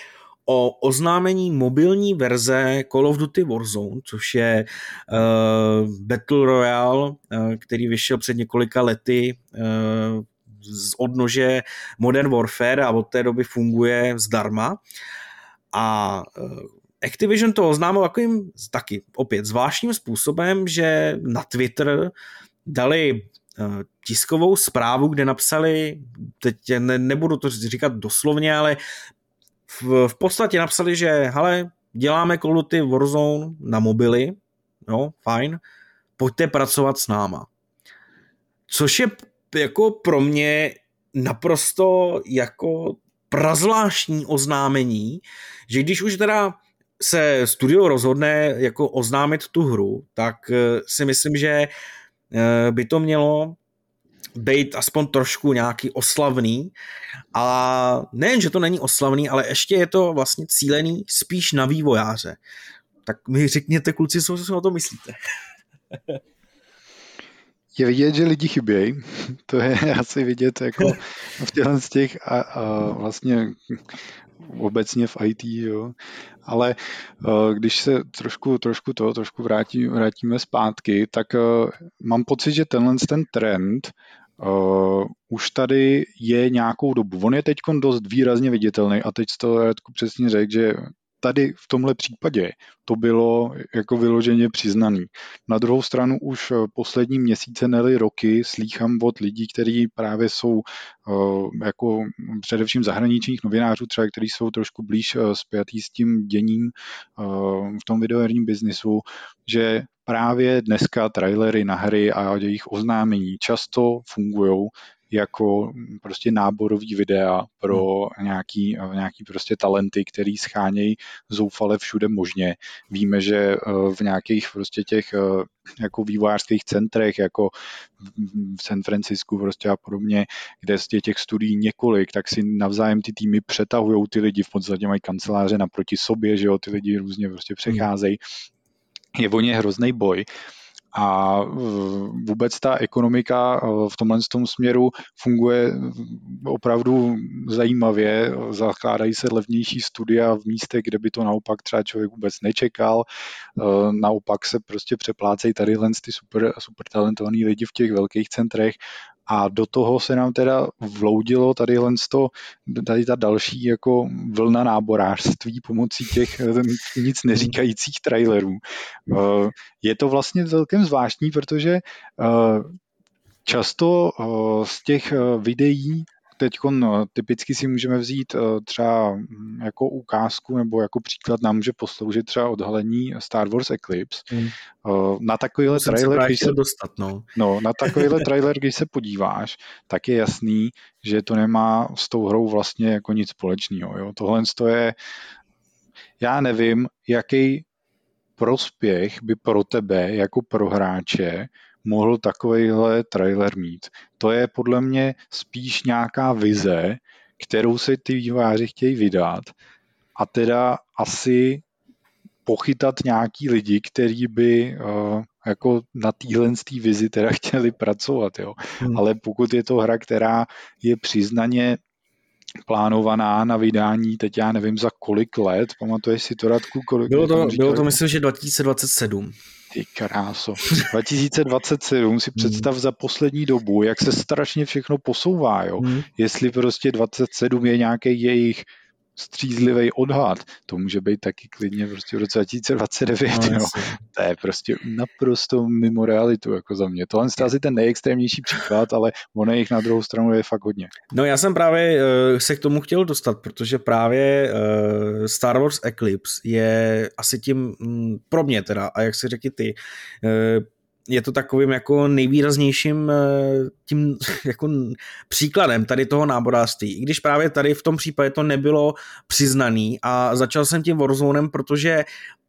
o oznámení mobilní verze Call of Duty Warzone, což je uh, Battle Royale, uh, který vyšel před několika lety uh, z odnože Modern Warfare a od té doby funguje zdarma. A Activision to oznámil takovým taky opět zvláštním způsobem, že na Twitter dali tiskovou zprávu, kde napsali, teď ne, nebudu to říkat doslovně, ale v, v podstatě napsali, že hele, děláme Call of Duty Warzone na mobily, jo, fajn, pojďte pracovat s náma. Což je jako pro mě naprosto jako prazvláštní oznámení, že když už teda se studio rozhodne jako oznámit tu hru, tak eh, si myslím, že eh, by to mělo být aspoň trošku nějaký oslavný. A nejen, že to není oslavný, ale ještě je to vlastně cílený spíš na vývojáře. Tak mi řekněte, kluci, co si o to myslíte? Je vidět, že lidi chybějí. To je asi vidět jako v těchto z těch a, a vlastně obecně v IT, jo. Ale uh, když se trošku, trošku to, trošku vrátí, vrátíme zpátky, tak uh, mám pocit, že tenhle ten trend uh, už tady je nějakou dobu. On je teď dost výrazně viditelný a teď to Radku přesně řekl, že tady v tomhle případě to bylo jako vyloženě přiznaný. Na druhou stranu už poslední měsíce, neli roky, slýchám od lidí, kteří právě jsou eh, jako především zahraničních novinářů, třeba kteří jsou trošku blíž eh, spjatý s tím děním eh, v tom videoherním biznisu, že právě dneska trailery na hry a jejich oznámení často fungují jako prostě náborový videa pro hmm. nějaký, nějaký prostě talenty, který schánějí zoufale všude možně. Víme, že eh, v nějakých prostě těch eh, jako vývojářských centrech, jako v San Francisku prostě a podobně, kde je těch studií několik, tak si navzájem ty týmy přetahují ty lidi, v podstatě mají kanceláře naproti sobě, že jo, ty lidi různě prostě přecházejí. Je o ně hrozný boj a vůbec ta ekonomika e, v tomhle tom směru funguje opravdu zajímavě. Zakládají se levnější studia v místech, kde by to naopak třeba člověk vůbec nečekal. E, naopak se prostě přeplácejí tady ty super, super talentovaný lidi v těch velkých centrech a do toho se nám teda vloudilo tady, to, tady ta další jako vlna náborářství pomocí těch eh, nic neříkajících trailerů. Eh, je to vlastně celkem zvláštní, protože eh, často z těch videí teď no, typicky si můžeme vzít eh, třeba hm, jako ukázku nebo jako příklad nám může posloužit třeba odhalení Star Wars Eclipse. Hmm. Eh, na takovýhle trailer, když se, dostat, no. No, na takovýhle trailer, když se podíváš, tak je jasný, že to nemá s tou hrou vlastně jako nic společného. Jo? Tohle je, já nevím, jaký prospěch by pro tebe jako pro hráče mohl takovýhle trailer mít. To je podle mě spíš nějaká vize, kterou se ty výváři chtějí vydat a teda asi pochytat nějaký lidi, kteří by uh, jako na téhle vizi teda chtěli pracovat, jo. Hmm. Ale pokud je to hra, která je přiznaně plánovaná na vydání, teď já nevím za kolik let, pamatuješ si to Radku? Kolik, bylo to, bylo to myslím, že 2027. Ty kráso. 2027 si hmm. představ za poslední dobu, jak se strašně všechno posouvá, jo. Hmm. Jestli prostě 27 je nějaký jejich střízlivý odhad. To může být taky klidně prostě v roce 2029. No, jo. To je prostě naprosto mimo realitu jako za mě. Tohle je asi ten nejextrémnější příklad, ale ono jich na druhou stranu je fakt hodně. No já jsem právě uh, se k tomu chtěl dostat, protože právě uh, Star Wars Eclipse je asi tím, um, pro mě teda, a jak si řekli ty, uh, je to takovým jako nejvýraznějším eh, tím jako příkladem tady toho náborářství. I když právě tady v tom případě to nebylo přiznaný a začal jsem tím Warzonem, protože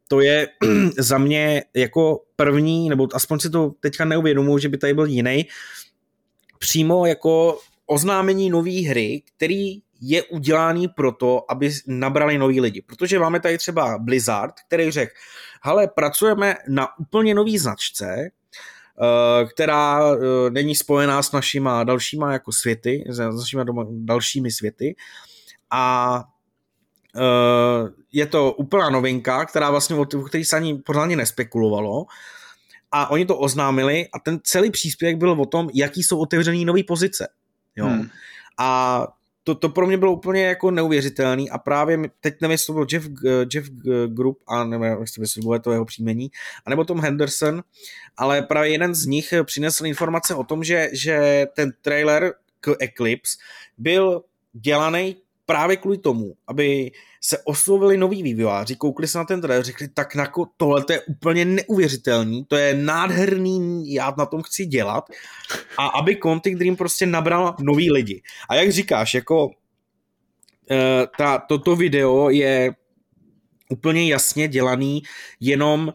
to je za mě jako první, nebo aspoň si to teďka neuvědomuji, že by tady byl jiný, přímo jako oznámení nové hry, který je udělaný proto, aby nabrali noví lidi. Protože máme tady třeba Blizzard, který řekl, hele, pracujeme na úplně nový značce, která eh, není spojená s našima dalšíma jako světy, s našimi dalšími světy a eh, je to úplná novinka, která vlastně o který se ani pořádně nespekulovalo a oni to oznámili a ten celý příspěvek byl o tom, jaký jsou otevřený nové pozice. Jo. Hmm. A to, to pro mě bylo úplně jako neuvěřitelný a právě teď nevím, jestli to byl Jeff, Jeff Group a nevím, jestli bylo to jeho příjmení, anebo Tom Henderson, ale právě jeden z nich přinesl informace o tom, že, že ten trailer k Eclipse byl dělaný právě kvůli tomu, aby se oslovili noví vývojáři, koukli se na ten trailer, řekli, tak na tohle to je úplně neuvěřitelný, to je nádherný, já na tom chci dělat a aby Quantic Dream prostě nabral nový lidi. A jak říkáš, jako eh, ta, toto video je úplně jasně dělaný jenom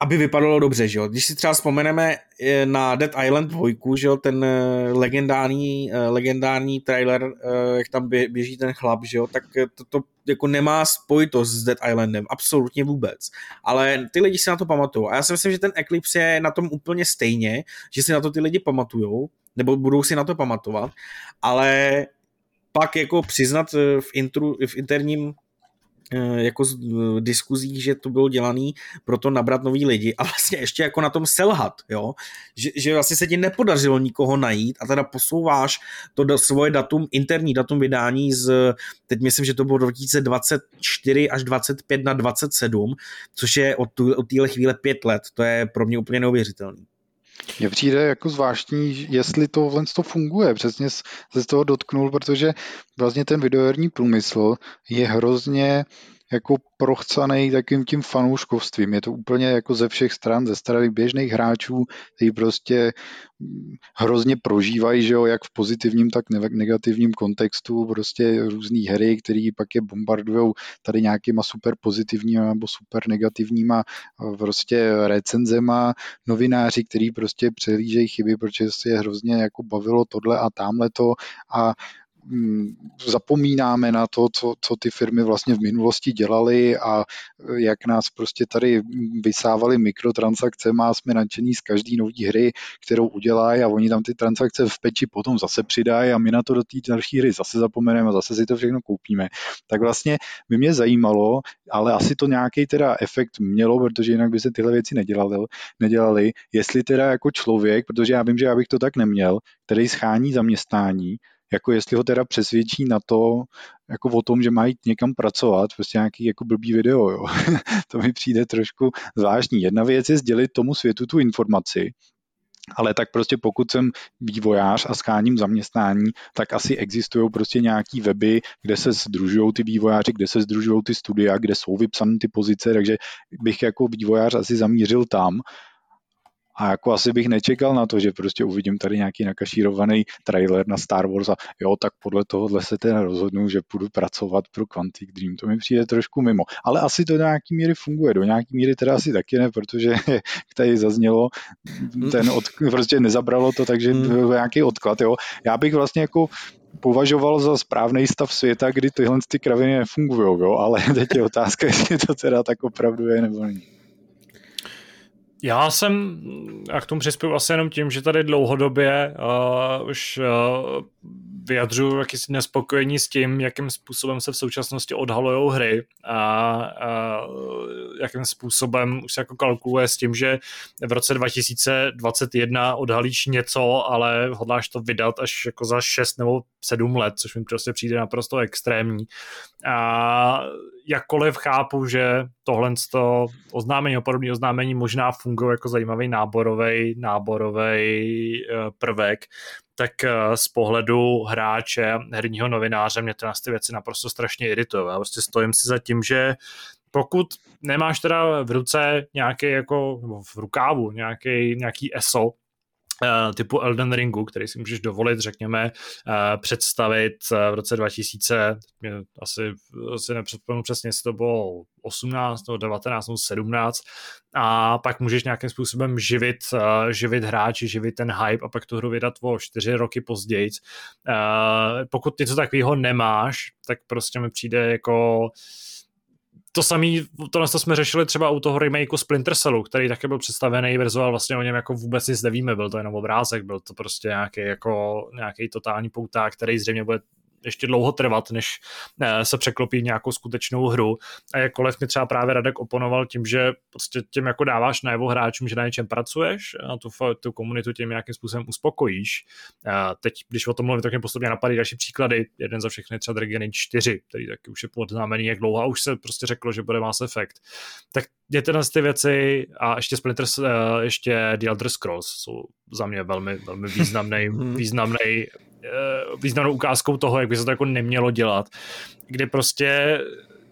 aby vypadalo dobře, že jo. Když si třeba vzpomeneme eh, na Dead Island 2, že jo, ten eh, legendární, legendární trailer, jak tam běží ten chlap, že jo, tak to, to jako nemá spojitost s Dead Islandem, absolutně vůbec. Ale ty lidi si na to pamatují. A já si myslím, že ten Eclipse je na tom úplně stejně, že si na to ty lidi pamatujou, nebo budou si na to pamatovat, ale pak jako přiznat v, intru, v interním Eh, jako z eh, diskuzí, že to bylo dělaný proto nabrat nový lidi a vlastně ještě jako na tom selhat, jo? Že, že vlastně se ti nepodařilo nikoho najít a teda posouváš to svoje datum, interní datum vydání z, teď myslím, že to bylo 2024 až 25 na 27, což je od, od téhle chvíle pět let, to je pro mě úplně neuvěřitelný. Mně přijde jako zvláštní, jestli tohle to funguje. Přesně se z toho dotknul, protože vlastně ten videoherní průmysl je hrozně jako prochcaný takým tím fanouškovstvím. Je to úplně jako ze všech stran, ze strany běžných hráčů, kteří prostě mm, hrozně prožívají, že jo, jak v pozitivním, tak negativním kontextu prostě různé hry, které pak je bombardují tady nějakýma super pozitivníma nebo super negativníma prostě recenzema, novináři, kteří prostě přehlížejí chyby, protože se je hrozně jako bavilo tohle a tamhle to a zapomínáme na to, co, co ty firmy vlastně v minulosti dělaly a jak nás prostě tady vysávali mikrotransakce, a jsme nadšení z každý nový hry, kterou udělají a oni tam ty transakce v peči potom zase přidají a my na to do té další hry zase zapomeneme a zase si to všechno koupíme. Tak vlastně by mě zajímalo, ale asi to nějaký teda efekt mělo, protože jinak by se tyhle věci nedělali, nedělali, jestli teda jako člověk, protože já vím, že já bych to tak neměl, který schání zaměstnání, jako jestli ho teda přesvědčí na to, jako o tom, že má jít někam pracovat, prostě nějaký jako blbý video, jo. to mi přijde trošku zvláštní. Jedna věc je sdělit tomu světu tu informaci, ale tak prostě pokud jsem vývojář a scháním zaměstnání, tak asi existují prostě nějaký weby, kde se združují ty vývojáři, kde se združují ty studia, kde jsou vypsané ty pozice, takže bych jako vývojář asi zamířil tam a jako asi bych nečekal na to, že prostě uvidím tady nějaký nakašírovaný trailer na Star Wars a jo, tak podle tohohle se teda rozhodnu, že půjdu pracovat pro Quantic Dream. To mi přijde trošku mimo. Ale asi to do nějaký míry funguje. Do nějaký míry teda asi taky ne, protože jak tady zaznělo, ten od, prostě nezabralo to, takže hmm. byl nějaký odklad. Jo. Já bych vlastně jako považoval za správný stav světa, kdy tyhle ty kraviny nefungují, jo, ale teď je otázka, jestli to teda tak opravdu je nebo není. Já jsem, a k tomu přispěju asi jenom tím, že tady dlouhodobě uh, už uh, vyjadřuju jakýsi nespokojení s tím, jakým způsobem se v současnosti odhalují hry a, a jakým způsobem už se jako kalkuluje s tím, že v roce 2021 odhalíš něco, ale hodláš to vydat až jako za 6 nebo 7 let, což mi prostě přijde naprosto extrémní. A jakkoliv chápu, že tohle oznámení, podobné oznámení možná fungují jako zajímavý náborový náborový eh, prvek, tak eh, z pohledu hráče, herního novináře mě ty věci naprosto strašně iritují. Já prostě stojím si za tím, že pokud nemáš teda v ruce nějaký jako, v rukávu nějaký, nějaký ESO, typu Elden Ringu, který si můžeš dovolit, řekněme, eh, představit eh, v roce 2000, asi, asi nepředpomenu přesně, jestli to bylo 18 nebo 19 nebo 17 a pak můžeš nějakým způsobem živit, živit hráči, živit ten hype a pak tu hru vydat o čtyři roky později. Pokud něco takového nemáš, tak prostě mi přijde jako to samý, tohle to jsme řešili třeba u toho remakeu Splinter Cellu, který také byl představený, verzoval vlastně o něm jako vůbec nic nevíme, byl to jenom obrázek, byl to prostě nějaký jako nějaký totální pouták, který zřejmě bude ještě dlouho trvat, než eh, se překlopí nějakou skutečnou hru. A jakkoliv mi třeba právě Radek oponoval tím, že prostě tím jako dáváš najevo hráčům, že na něčem pracuješ a tu, tu komunitu tím nějakým způsobem uspokojíš. A teď, když o tom mluvím, tak mě postupně napadají další příklady. Jeden za všechny třeba Dragon 4, který taky už je podnámený jak dlouho a už se prostě řeklo, že bude Mass Effect. Tak je tyhle ty věci a ještě Splinter, ještě The Elder Scrolls jsou za mě velmi, velmi významný, významný významnou ukázkou toho, jak by se to jako nemělo dělat, kde prostě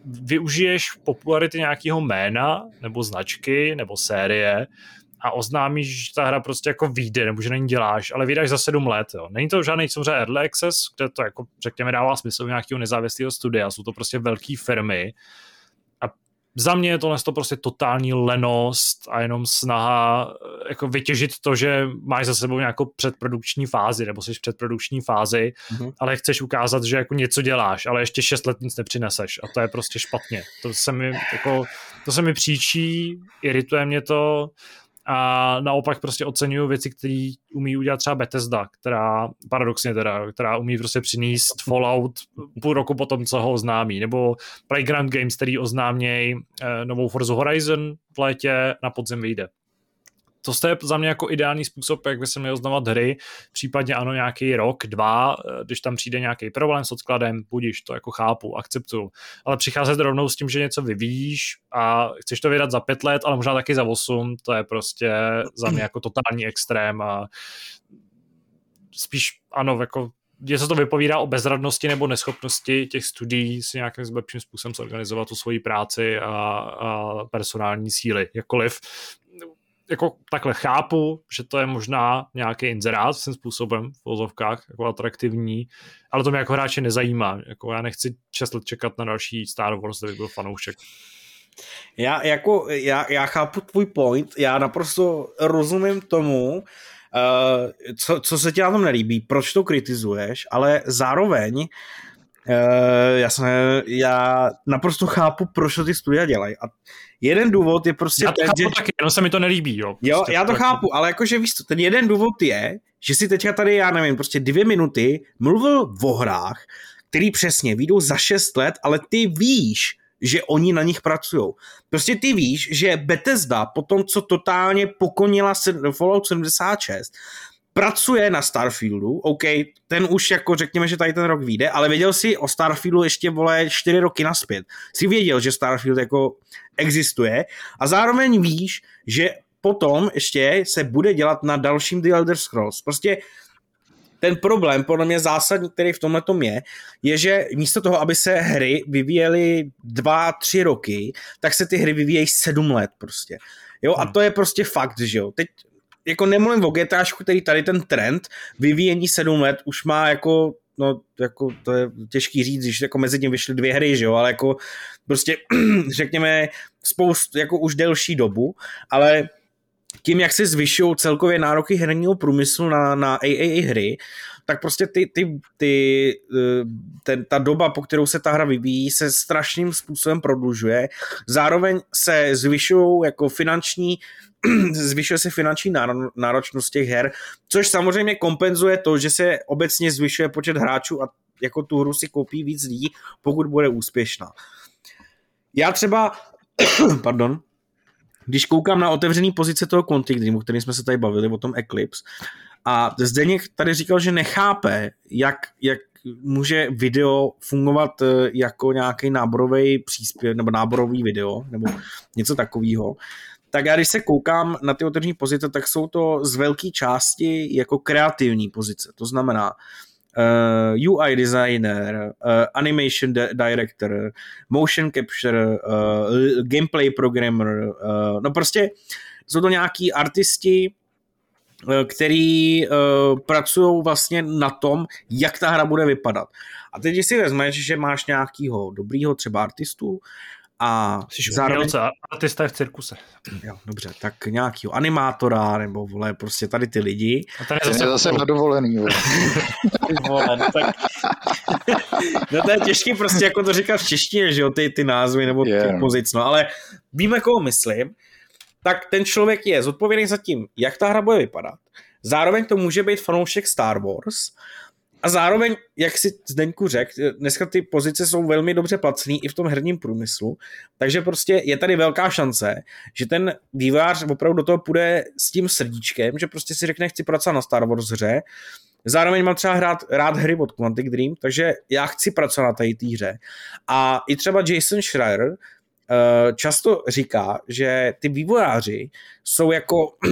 využiješ popularity nějakého jména, nebo značky, nebo série a oznámíš, že ta hra prostě jako vyjde, nebo že na ní děláš, ale vydáš za sedm let. Jo. Není to žádný samozřejmě early access, kde to jako, řekněme, dává smysl nějakého nezávislého studia, jsou to prostě velké firmy, za mě je tohle to prostě totální lenost a jenom snaha eh, jako vytěžit to, že máš za sebou nějakou předprodukční fázi, nebo jsi v předprodukční fázi, mm-hmm. ale chceš ukázat, že jako něco děláš, ale ještě šest let nic nepřineseš a to je prostě špatně. To se mi, jako, to se mi příčí, irituje mě to, a naopak prostě oceňuju věci, které umí udělat třeba Bethesda, která paradoxně teda, která umí prostě přinést Fallout půl roku potom, co ho oznámí, nebo Playground Games, který oznámějí eh, novou Forza Horizon v létě, na podzim vyjde to je za mě jako ideální způsob, jak by se měl oznamovat hry, případně ano nějaký rok, dva, eh, když tam přijde nějaký problém s odkladem, budíš, to jako chápu, akceptuju. Ale přicházet rovnou s tím, že něco vyvíjíš a chceš to vydat za pět let, ale možná taky za osm, to je prostě za mě jako totální extrém a spíš ano, jako se to vypovídá o bezradnosti nebo neschopnosti těch studií si nějakým lepším způsobem zorganizovat tu svoji práci a, a personální síly. Jakkoliv jako takhle chápu, že to je možná nějaký inzerát svým způsobem v vozovkách, jako atraktivní, ale to mě jako hráče nezajímá. Jako já nechci 6 let čekat na další Star Wars, kdyby byl fanoušek. Já, jako, já, já chápu tvůj point, já naprosto rozumím tomu, uh, co, co se ti na tom nelíbí, proč to kritizuješ, ale zároveň uh, Uh, já, jsem, já naprosto chápu, proč to ty studia dělají. A jeden důvod je prostě... Já to ten, chápu že... taky, jenom se mi to nelíbí, jo. Jo, prostě já to taky. chápu, ale jakože víš ten jeden důvod je, že si teďka tady, já nevím, prostě dvě minuty mluvil o hrách, který přesně vyjdou za šest let, ale ty víš, že oni na nich pracují. Prostě ty víš, že Bethesda po tom, co totálně pokonila Fallout 76, pracuje na Starfieldu, OK, ten už jako řekněme, že tady ten rok vyjde, ale věděl si o Starfieldu ještě, vole, čtyři roky naspět. Jsi věděl, že Starfield jako existuje a zároveň víš, že potom ještě se bude dělat na dalším The Elder Scrolls. Prostě ten problém, podle mě zásadní, který v tomhle tom je, je, že místo toho, aby se hry vyvíjely dva, tři roky, tak se ty hry vyvíjejí sedm let prostě. Jo, a hmm. to je prostě fakt, že jo. Teď jako nemluvím o GTAčku, který tady ten trend vyvíjení sedm let už má jako no, jako to je těžký říct, když jako mezi tím vyšly dvě hry, že jo, ale jako prostě řekněme spoust, jako už delší dobu, ale tím, jak se zvyšují celkově nároky herního průmyslu na, na AAA hry, tak prostě ty, ty, ty, eh, ten, ta doba, po kterou se ta hra vyvíjí, se strašným způsobem prodlužuje. Zároveň se zvyšují jako finanční zvyšuje se finanční náročnost těch her, což samozřejmě kompenzuje to, že se obecně zvyšuje počet hráčů a jako tu hru si koupí víc lidí, pokud bude úspěšná. Já třeba, pardon, když koukám na otevřený pozice toho Quantic Dream, o kterém jsme se tady bavili, o tom Eclipse, a Zdeněk tady říkal, že nechápe, jak, jak může video fungovat eh, jako nějaký náborový příspěv, nebo náborový video, nebo něco takového tak já když se koukám na ty otevřené pozice, tak jsou to z velké části jako kreativní pozice. To znamená uh, eh, UI designer, uh, animation de- director, motion capture, uh, gameplay programmer, uh, no prostě jsou to nějaký artisti, který uh, pracují vlastně na tom, jak ta hra bude vypadat. A teď, když si vezmeš, že máš nějakýho dobrýho třeba artistu, a Jsi zároveň... artista je v cirkuse. Jo, dobře, tak nějakýho animátora, nebo vole, prostě tady ty lidi. A tady zase, zase na dovolený. vole, no, tak... no to je těžký prostě jako to říkat v češtině, že jo, ty, ty názvy nebo yeah. ty pozic, no, ale víme, koho myslím, tak ten člověk je zodpovědný za tím, jak ta hra bude vypadat. Zároveň to může být fanoušek Star Wars, a zároveň, jak si Zdeňku řekl, dneska ty pozice jsou velmi dobře placený i v tom herním průmyslu, takže prostě je tady velká šance, že ten vývář opravdu do toho půjde s tím srdíčkem, že prostě si řekne, chci pracovat na Star Wars hře, Zároveň mám třeba hrát, rád hry od Quantic Dream, takže já chci pracovat na té hře. A i třeba Jason Schreier často říká, že ty vývojáři jsou jako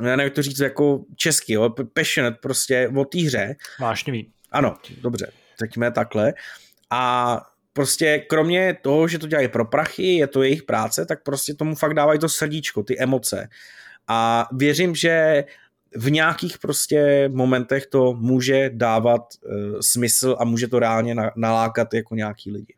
já nevím, jak to říct jako česky, jo, passionate prostě o té hře. Vášnivý. Ano, dobře, řekněme takhle. A prostě kromě toho, že to dělají pro prachy, je to jejich práce, tak prostě tomu fakt dávají to srdíčko, ty emoce. A věřím, že v nějakých prostě momentech to může dávat uh, smysl a může to reálně na, nalákat jako nějaký lidi.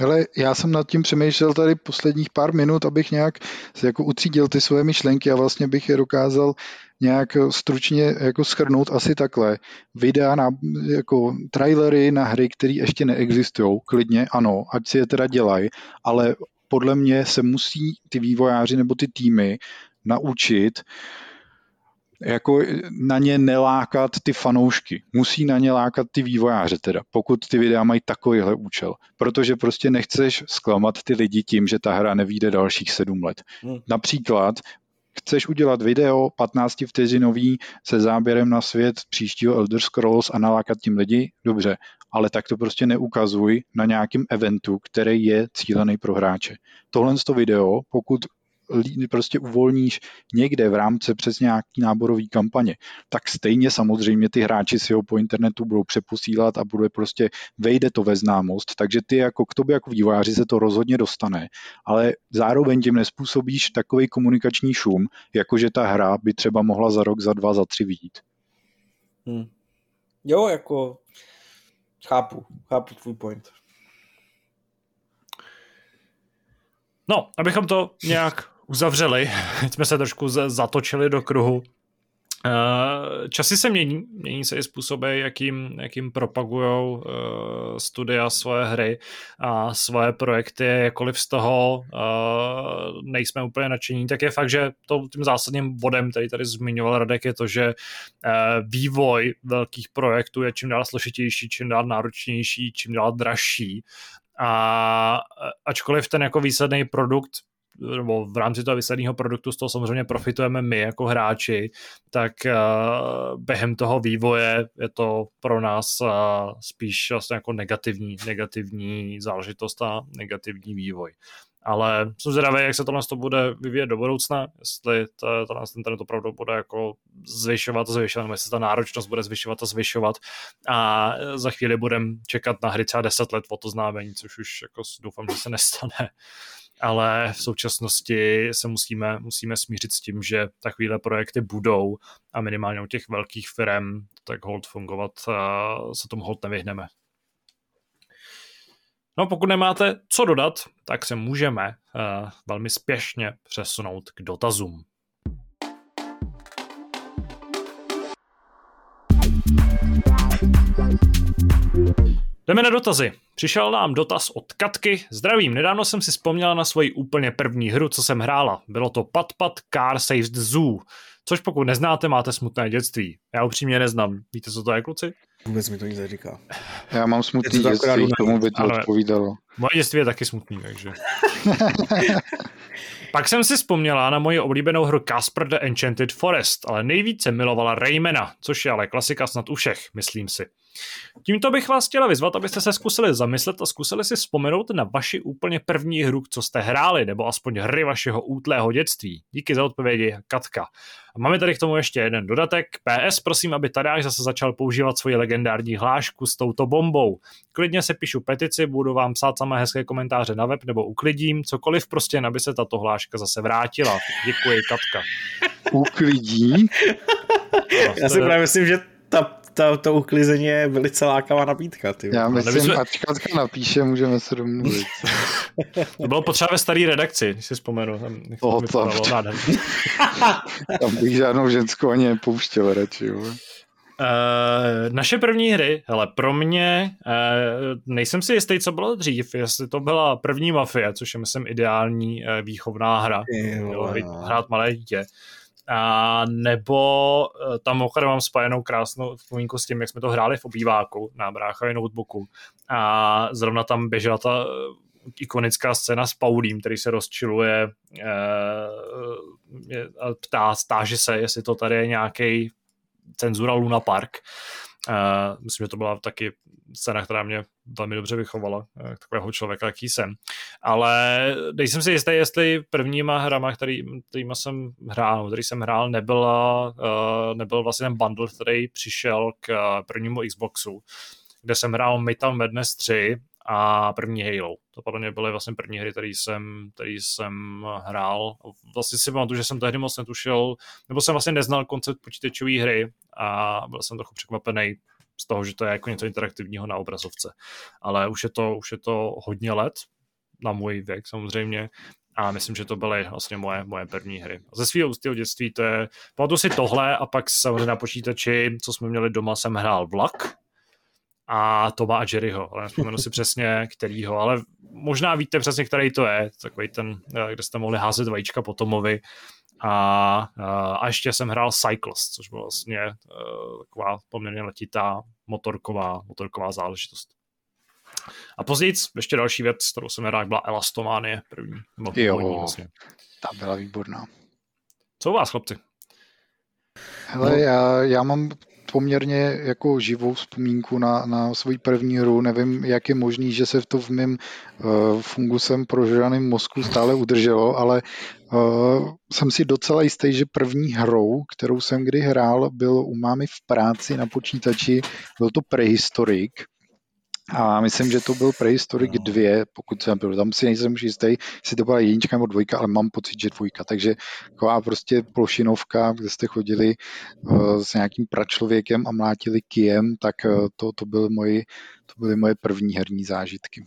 Hele, já jsem nad tím přemýšlel tady posledních pár minut, abych nějak jako utřídil ty svoje myšlenky a vlastně bych je dokázal nějak stručně jako schrnout asi takhle. Videa na jako trailery na hry, které ještě neexistují, klidně ano, ať si je teda dělají, ale podle mě se musí ty vývojáři nebo ty týmy naučit jako na ně nelákat ty fanoušky. Musí na ně lákat ty vývojáře teda, pokud ty videa mají takovýhle účel. Protože prostě nechceš zklamat ty lidi tím, že ta hra nevíde dalších sedm let. Hmm. Například chceš udělat video 15 vteřinový se záběrem na svět příštího Elder Scrolls a nalákat tím lidi, dobře, ale tak to prostě neukazuj na nějakém eventu, který je cílený pro hráče. Tohle to video, pokud prostě uvolníš někde v rámci přes nějaký náborový kampaně, tak stejně samozřejmě ty hráči si ho po internetu budou přeposílat a bude prostě, vejde to ve známost, takže ty jako k tobě jako vývojáři se to rozhodně dostane, ale zároveň tím nespůsobíš takový komunikační šum, jakože ta hra by třeba mohla za rok, za dva, za tři výjít. Hmm. Jo, jako chápu, chápu tvůj point. No, abychom to nějak uzavřeli, jsme se trošku zatočili do kruhu. Eh, časy se mění, mění se i způsoby, jakým, jakým propagují uh, studia svoje hry a svoje projekty, jakkoliv z toho uh, nejsme úplně nadšení, tak je fakt, že to tím zásadním bodem, který tady zmiňoval Radek, je to, že vývoj velkých projektů je čím dál složitější, čím dál náročnější, čím dál dražší. A ačkoliv ten jako výsledný produkt nebo v rámci toho výsledného produktu z toho samozřejmě profitujeme my jako hráči, tak uh, během toho vývoje je to pro nás uh, spíš vlastně jako negativní, negativní záležitost a negativní vývoj. Ale jsem zvědavý, jak se tohle to bude vyvíjet do budoucna, jestli to, to nás internet opravdu bude jako zvyšovat a zvyšovat, nebo jestli ta náročnost bude zvyšovat a zvyšovat a za chvíli budeme čekat na hry třeba 10 let o to známení, což už jako doufám, že se nestane ale v současnosti se musíme, musíme smířit s tím, že takovéhle projekty budou a minimálně u těch velkých firm tak hold fungovat se tomu hold nevyhneme. No pokud nemáte co dodat, tak se můžeme uh, velmi spěšně přesunout k dotazům. Jdeme na dotazy. Přišel nám dotaz od Katky. Zdravím, nedávno jsem si vzpomněla na svoji úplně první hru, co jsem hrála. Bylo to Pat Pat Car Saves the Zoo. Což pokud neznáte, máte smutné dětství. Já upřímně neznám. Víte, co to je, kluci? Vůbec mi to nic neříká. Já mám smutný dětství, k tomu by to Ale odpovídalo. Moje dětství je taky smutný, takže... Pak jsem si vzpomněla na moji oblíbenou hru Casper the Enchanted Forest, ale nejvíce milovala Raymana, což je ale klasika snad u všech, myslím si. Tímto bych vás chtěla vyzvat, abyste se zkusili zamyslet a zkusili si vzpomenout na vaši úplně první hru, co jste hráli, nebo aspoň hry vašeho útlého dětství. Díky za odpovědi, Katka. A máme tady k tomu ještě jeden dodatek. PS, prosím, aby Tadáš zase začal používat svoji legendární hlášku s touto bombou. Klidně se píšu petici, budu vám psát samé hezké komentáře na web nebo uklidím, cokoliv prostě, aby se tato hláška zase vrátila. Děkuji, Katka. Uklidí? Já si právě myslím, že ta to, to uklizení je velice lákavá nabídka. Ty. Já myslím, že ať Katka napíše, můžeme se domluvit. to bylo potřeba ve staré redakci, když si vzpomenu. Tam, oh, to, tam bych žádnou ženskou ani nepouštěl radši. Uh, naše první hry, hele, pro mě, uh, nejsem si jistý, co bylo dřív, jestli to byla první Mafie, což je, myslím, ideální uh, výchovná hra, hrát malé dítě. A nebo eh, tam mimochodem mám spojenou krásnou vzpomínku s tím, jak jsme to hráli v obýváku na bráchově notebooku. A zrovna tam běžela ta eh, ikonická scéna s Paulím, který se rozčiluje e, a ptá, stáže se, jestli to tady je nějaký cenzura Luna Park. Uh, myslím, že to byla taky scéna, která mě velmi dobře vychovala, eh, takového člověka, jaký jsem. Ale nejsem si jistý, jestli prvníma hrama, který, kterýma jsem hrál, který jsem hrál, nebyla, uh, nebyl vlastně ten bundle, který přišel k prvnímu Xboxu, kde jsem hrál Metal Madness 3 a první Halo. To podle mě byly vlastně první hry, který jsem, který jsem hrál. Vlastně si pamatuju, že jsem tehdy moc netušil, nebo jsem vlastně neznal koncept počítačové hry a byl jsem trochu překvapený z toho, že to je jako něco interaktivního na obrazovce. Ale už je to, už je to hodně let, na můj věk samozřejmě, a myslím, že to byly vlastně moje, moje první hry. Ze svého ústěho dětství to je, pamatuju si tohle a pak samozřejmě na počítači, co jsme měli doma, jsem hrál vlak, a Toma a Jerryho, ale nespomenu si přesně kterýho, ale možná víte přesně, který to je, takový ten, eh, kde jste mohli házet vajíčka po Tomovi a, a ještě jsem hrál Cycles, což byla vlastně uh, taková poměrně letitá motorková, motorková záležitost. A později ještě další věc, kterou jsem hrál, byla Elastomanie první. Jo, vlastně. ta byla výborná. Co u vás, chlapci? Hele, no. já, já mám poměrně jako živou vzpomínku na, na svoji první hru. Nevím, jak je možný, že se to v mém uh, fungusem prožraném mozku stále udrželo, ale uh, jsem si docela jistý, že první hrou, kterou jsem kdy hrál, byl u mámy v práci na počítači, byl to Prehistoric a myslím, že to byl Prehistoric 2, pokud jsem byl. Tam si nejsem už jistý, jestli to byla jednička nebo dvojka, ale mám pocit, že dvojka. Takže taková prostě plošinovka, kde jste chodili uh, s nějakým pračlověkem a mlátili kijem, tak uh, to, to, byly moje, to byly moje první herní zážitky.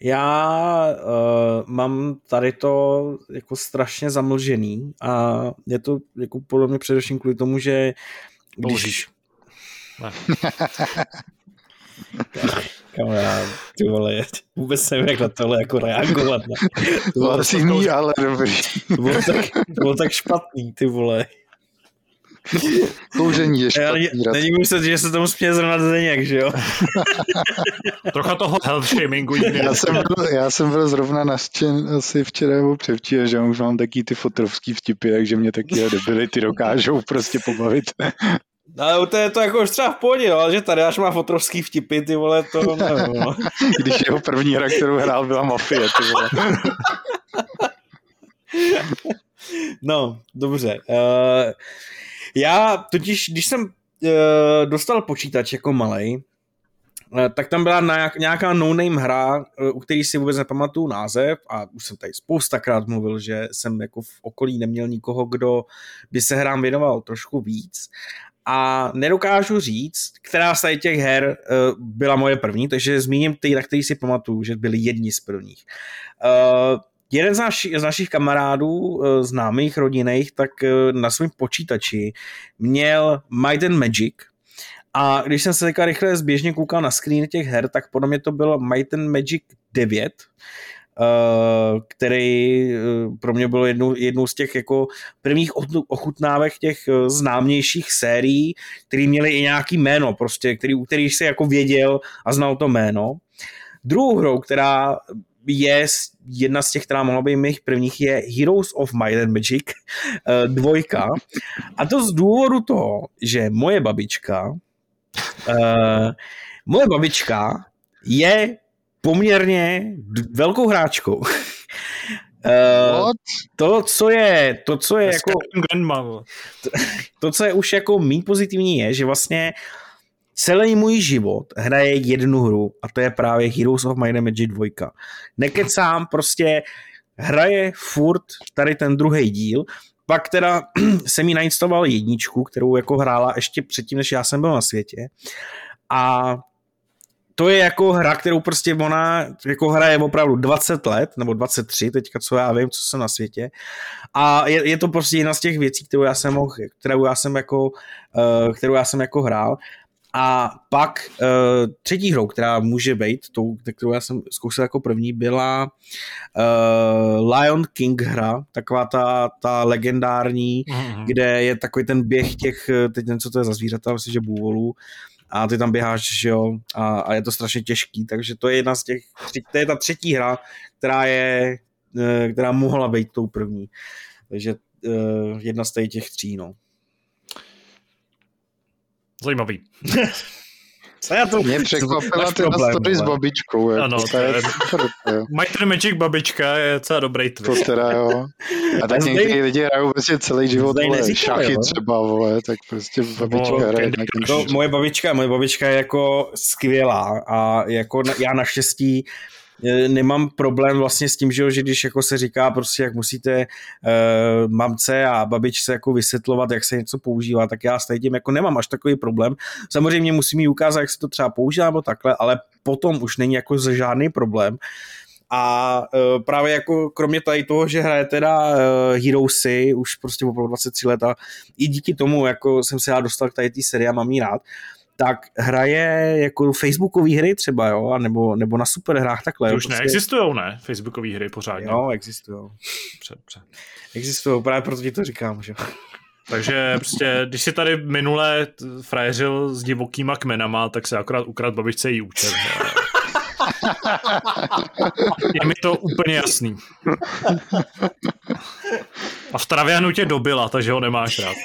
Já uh, mám tady to jako strašně zamlžený a je to jako podle mě především kvůli tomu, že když... Kamarád, ty vole, vůbec nevím, jak na tohle jako reagovat. Ne? To bylo asi jiný, ale dobrý. To bylo, tak, to bylo tak špatný, ty vole. Kouření je špatný. Já, není myslet, že se tomu směje zrovna Zdeněk, že jo? Trocha toho health shamingu. Já jsem, byl, já jsem byl zrovna naštěn asi včera nebo převčera, že už mám taky ty fotrovský vtipy, takže mě taky debility dokážou prostě pobavit. No, ale to je to jako už třeba v pohodě, ale že tady až má fotrovský vtipy, ty vole, to nevím, no. Když jeho první hra, kterou hrál, byla Mafie, ty vole. No, dobře. Uh, já totiž, když jsem uh, dostal počítač jako malej, uh, tak tam byla nějaká no-name hra, uh, u který si vůbec nepamatuju název a už jsem tady spoustakrát mluvil, že jsem jako v okolí neměl nikoho, kdo by se hrám věnoval trošku víc a nedokážu říct, která z těch her uh, byla moje první, takže zmíním ty, na který si pamatuju, že byly jedni z prvních. Uh, jeden z, naši, z našich kamarádů, uh, známých, rodinných, tak na svém počítači měl Might and Magic, a když jsem se teďka rychle zběžně koukal na screen těch her, tak podle mě to bylo Might and Magic 9, Eh, který eh, pro mě byl jednou, jednou z těch jako prvních ochutnávek těch eh, známějších sérií, který měli i nějaký jméno, prostě, který, u kterých se jako věděl a znal to jméno. Druhou hrou, která je jedna z těch, která mohla být mých prvních, je Heroes of Might and Magic dvojka. A to z důvodu toho, že moje babička moje babička je poměrně velkou hráčkou. uh, to, co je, to, co je jako, to, to, co je už jako méně pozitivní je, že vlastně celý můj život hraje jednu hru a to je právě Heroes of Might and Magic 2. Nekecám, prostě hraje furt tady ten druhý díl, pak teda jsem jí nainstaloval jedničku, kterou jako hrála ještě předtím, než já jsem byl na světě a to je jako hra, kterou prostě ona jako hraje opravdu 20 let, nebo 23, teďka co já vím, co jsem na světě. A je, je to prostě jedna z těch věcí, kterou já jsem mohl, kterou já jsem jako, uh, kterou já jsem jako hrál. A pak uh, třetí hrou, která může být, tou, kterou já jsem zkoušel jako první, byla uh, Lion King hra, taková ta, ta legendární, mm-hmm. kde je takový ten běh těch, teď nevím, co to je za zvířata, myslím, že bůvolů, a ty tam běháš, že jo, a, a je to strašně těžký, takže to je jedna z těch, to je ta třetí hra, která je, eh, která mohla být tou první, takže uh, jedna z těch tří, no. Zajímavý. Co já to... Mě překvapila ty story s babičkou. Jako, ano, to je super. Might the Magic babička je docela dobrý twist. To teda jo. A tak někteří lidi hrajou prostě celý život vole, šachy jo? třeba, vole, tak prostě babička no, hraje. To, moje babička, moje babička je jako skvělá a jako já naštěstí nemám problém vlastně s tím, že, že když jako se říká prostě, jak musíte uh, mamce a babičce jako vysvětlovat, jak se něco používá, tak já s tím jako nemám až takový problém. Samozřejmě musím jí ukázat, jak se to třeba používá nebo takhle, ale potom už není jako žádný problém. A uh, právě jako kromě tady toho, že hraje teda uh, Heroesy už prostě opravdu 23 let a i díky tomu jako jsem se já dostal k tady té sérii a mám jí rád, tak hraje jako facebookové hry třeba, jo, nebo, nebo na superhrách takhle. Ty už prostě... neexistují, ne? Facebookové hry pořádně. Jo, existují. Existují, právě proto ti to říkám, že takže prostě, když si tady minule frajeřil s divokýma kmenama, tak se akorát ukrad babičce její účet. Je mi to úplně jasný. A v Travianu tě dobila, takže ho nemáš rád.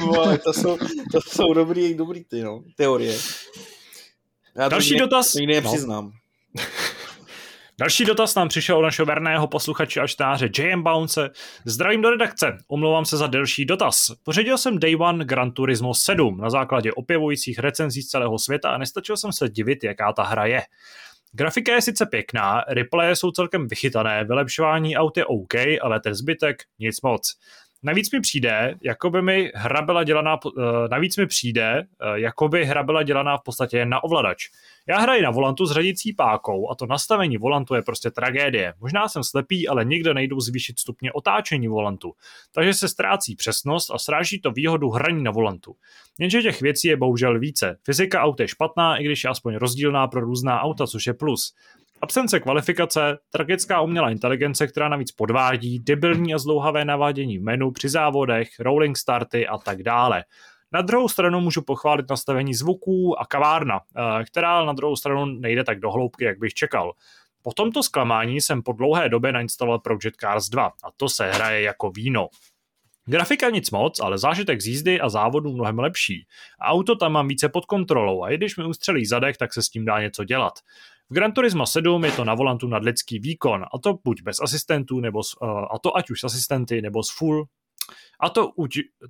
Vole, to jsou, to jsou dobrý, dobrý ty, no, teorie. Já Další to dotaz. Nikdy nepřiznám. No. Další dotaz nám přišel od našeho verného posluchače a čtáře JM Bounce. Zdravím do redakce, omlouvám se za delší dotaz. Pořadil jsem Day One Gran Turismo 7 na základě opěvujících recenzí z celého světa a nestačil jsem se divit, jaká ta hra je. Grafika je sice pěkná, replaye jsou celkem vychytané, vylepšování aut je OK, ale ten zbytek nic moc. Navíc mi přijde, jako by mi hra byla dělaná, uh, navíc mi přijde, uh, jako by hra byla dělaná v podstatě jen na ovladač. Já hraji na volantu s řadící pákou a to nastavení volantu je prostě tragédie. Možná jsem slepý, ale nikde nejdou zvýšit stupně otáčení volantu. Takže se ztrácí přesnost a sráží to výhodu hraní na volantu. Jenže těch věcí je bohužel více. Fyzika aut je špatná, i když je aspoň rozdílná pro různá auta, což je plus. Absence kvalifikace, tragická umělá inteligence, která navíc podvádí, debilní a zlouhavé navádění v menu při závodech, rolling starty a tak dále. Na druhou stranu můžu pochválit nastavení zvuků a kavárna, eh, která na druhou stranu nejde tak do hloubky, jak bych čekal. Po tomto zklamání jsem po dlouhé době nainstaloval Project Cars 2 a to se hraje jako víno. Grafika nic moc, ale zážitek z jízdy a závodu mnohem lepší. Auto tam mám více pod kontrolou a i když mi ustřelí zadek, tak se s tím dá něco dělat. V Gran Turismo 7 je to na volantu nadlidský výkon, a to buď bez asistentů, nebo s, uh, a to ať už s asistenty, nebo s full a to,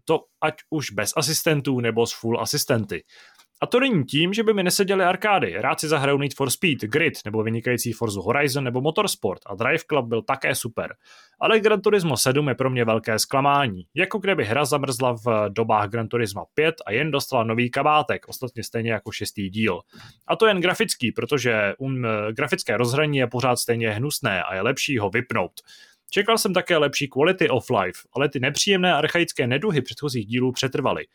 to ať už bez asistentů nebo s full asistenty. A to není tím, že by mi neseděly arkády. Rád si zahraju Need for Speed, Grid nebo vynikající Forza Horizon nebo Motorsport a Drive Club byl také super. Ale Gran Turismo 7 je pro mě velké zklamání. Jako kdyby hra zamrzla v dobách Gran Turismo 5 a jen dostala nový kabátek, ostatně stejně jako šestý díl. A to jen grafický, protože um, grafické rozhraní je pořád stejně hnusné a je lepší ho vypnout. Čekal jsem také lepší quality of life, ale ty nepříjemné archaické neduhy předchozích dílů přetrvaly.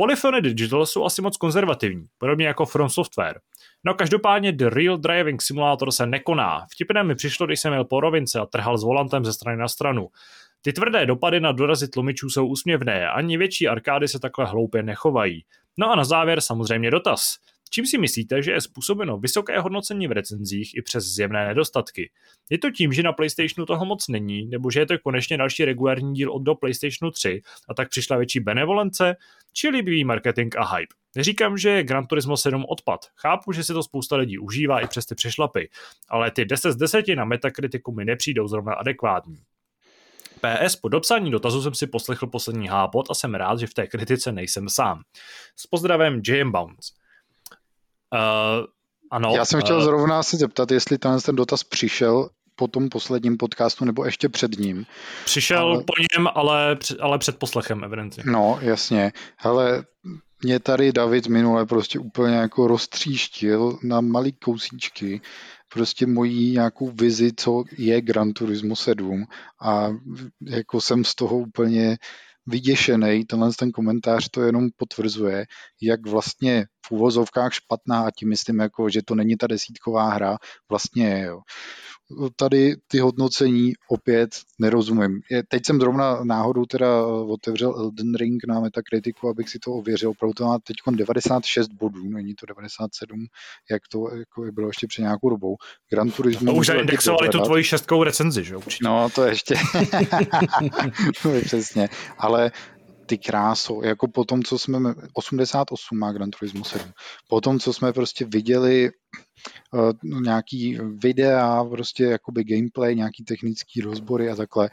Polyphony Digital jsou asi moc konzervativní, podobně jako From Software. No každopádně The Real Driving Simulator se nekoná. Vtipné mi přišlo, když jsem jel po rovince a trhal s volantem ze strany na stranu. Ty tvrdé dopady na dorazy tlumičů jsou úsměvné, ani větší arkády se takhle hloupě nechovají. No a na závěr samozřejmě dotaz. Čím si myslíte, že je způsobeno vysoké hodnocení v recenzích i přes zjevné nedostatky? Je to tím, že na PlayStationu toho moc není, nebo že je to konečně další regulární díl od do PlayStationu 3 a tak přišla větší benevolence, či líbivý marketing a hype? Neříkám, že je Gran Turismo 7 odpad. Chápu, že si to spousta lidí užívá i přes ty přešlapy, ale ty 10 z 10 na metakritiku mi nepřijdou zrovna adekvátní. PS, po dopsání dotazu jsem si poslechl poslední hápot a jsem rád, že v té kritice nejsem sám. S pozdravem JM Bounce. Uh, ano. Já jsem chtěl uh, zrovna se zeptat, jestli ten, ten dotaz přišel po tom posledním podcastu nebo ještě před ním. Přišel ale... po něm, ale, ale před poslechem evidentně. No, jasně. Hele, mě tady David minule prostě úplně jako roztříštil na malý kousíčky prostě mojí nějakou vizi, co je Gran Turismo 7 a jako jsem z toho úplně vyděšený, tenhle ten komentář to jenom potvrzuje, jak vlastně v úvozovkách špatná a tím myslím, jako, že to není ta desítková hra, vlastně tady ty hodnocení opět nerozumím. Teď jsem zrovna náhodou teda otevřel Elden Ring na Metakritiku, abych si to ověřil. Opravdu to má teď 96 bodů, není to 97, jak to jako bylo ještě před nějakou dobou. Gran Turismo... To už indexovali tu tvoji šestkou recenzi, že určitě. No, to ještě. Přesně. Ale ty kráso, jako po tom, co jsme, 88 má Gran Turismo 7, po tom, co jsme prostě viděli uh, nějaký videa, prostě jakoby gameplay, nějaký technický rozbory a takhle,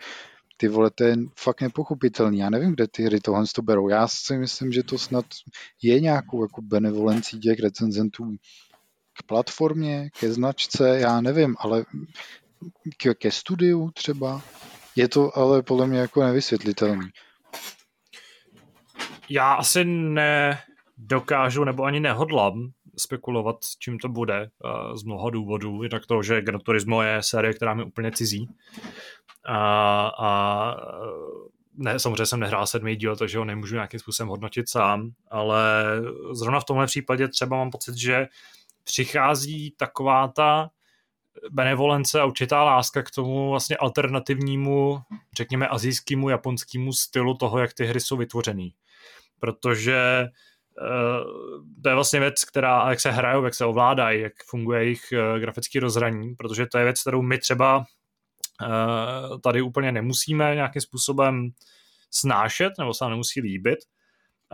ty vole, to je fakt nepochopitelný. Já nevím, kde ty hry tohle to berou. Já si myslím, že to snad je nějakou jako benevolencí těch recenzentů k platformě, ke značce, já nevím, ale ke, ke studiu třeba. Je to ale podle mě jako nevysvětlitelný. Já asi nedokážu nebo ani nehodlám spekulovat, čím to bude z mnoha důvodů. Jednak to, že Gran Turismo je série, která mi úplně cizí. A, a ne, samozřejmě jsem nehrál sedmý díl, takže ho nemůžu nějakým způsobem hodnotit sám, ale zrovna v tomhle případě třeba mám pocit, že přichází taková ta benevolence a určitá láska k tomu vlastně alternativnímu, řekněme azijskému, japonskému stylu toho, jak ty hry jsou vytvořený. Protože uh, to je vlastně věc, která, jak se hrajou, jak se ovládají, jak funguje jejich uh, grafický rozhraní, protože to je věc, kterou my třeba uh, tady úplně nemusíme nějakým způsobem snášet, nebo se nám nemusí líbit,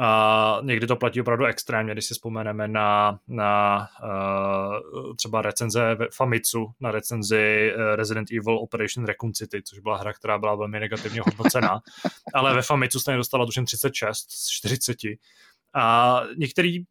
a někdy to platí opravdu extrémně, když si vzpomeneme na, na uh, třeba recenze Famitsu, na recenzi uh, Resident Evil Operation Raccoon City, což byla hra, která byla velmi negativně hodnocena, ale ve Famitsu jste dostala tuším 36 z 40. A některý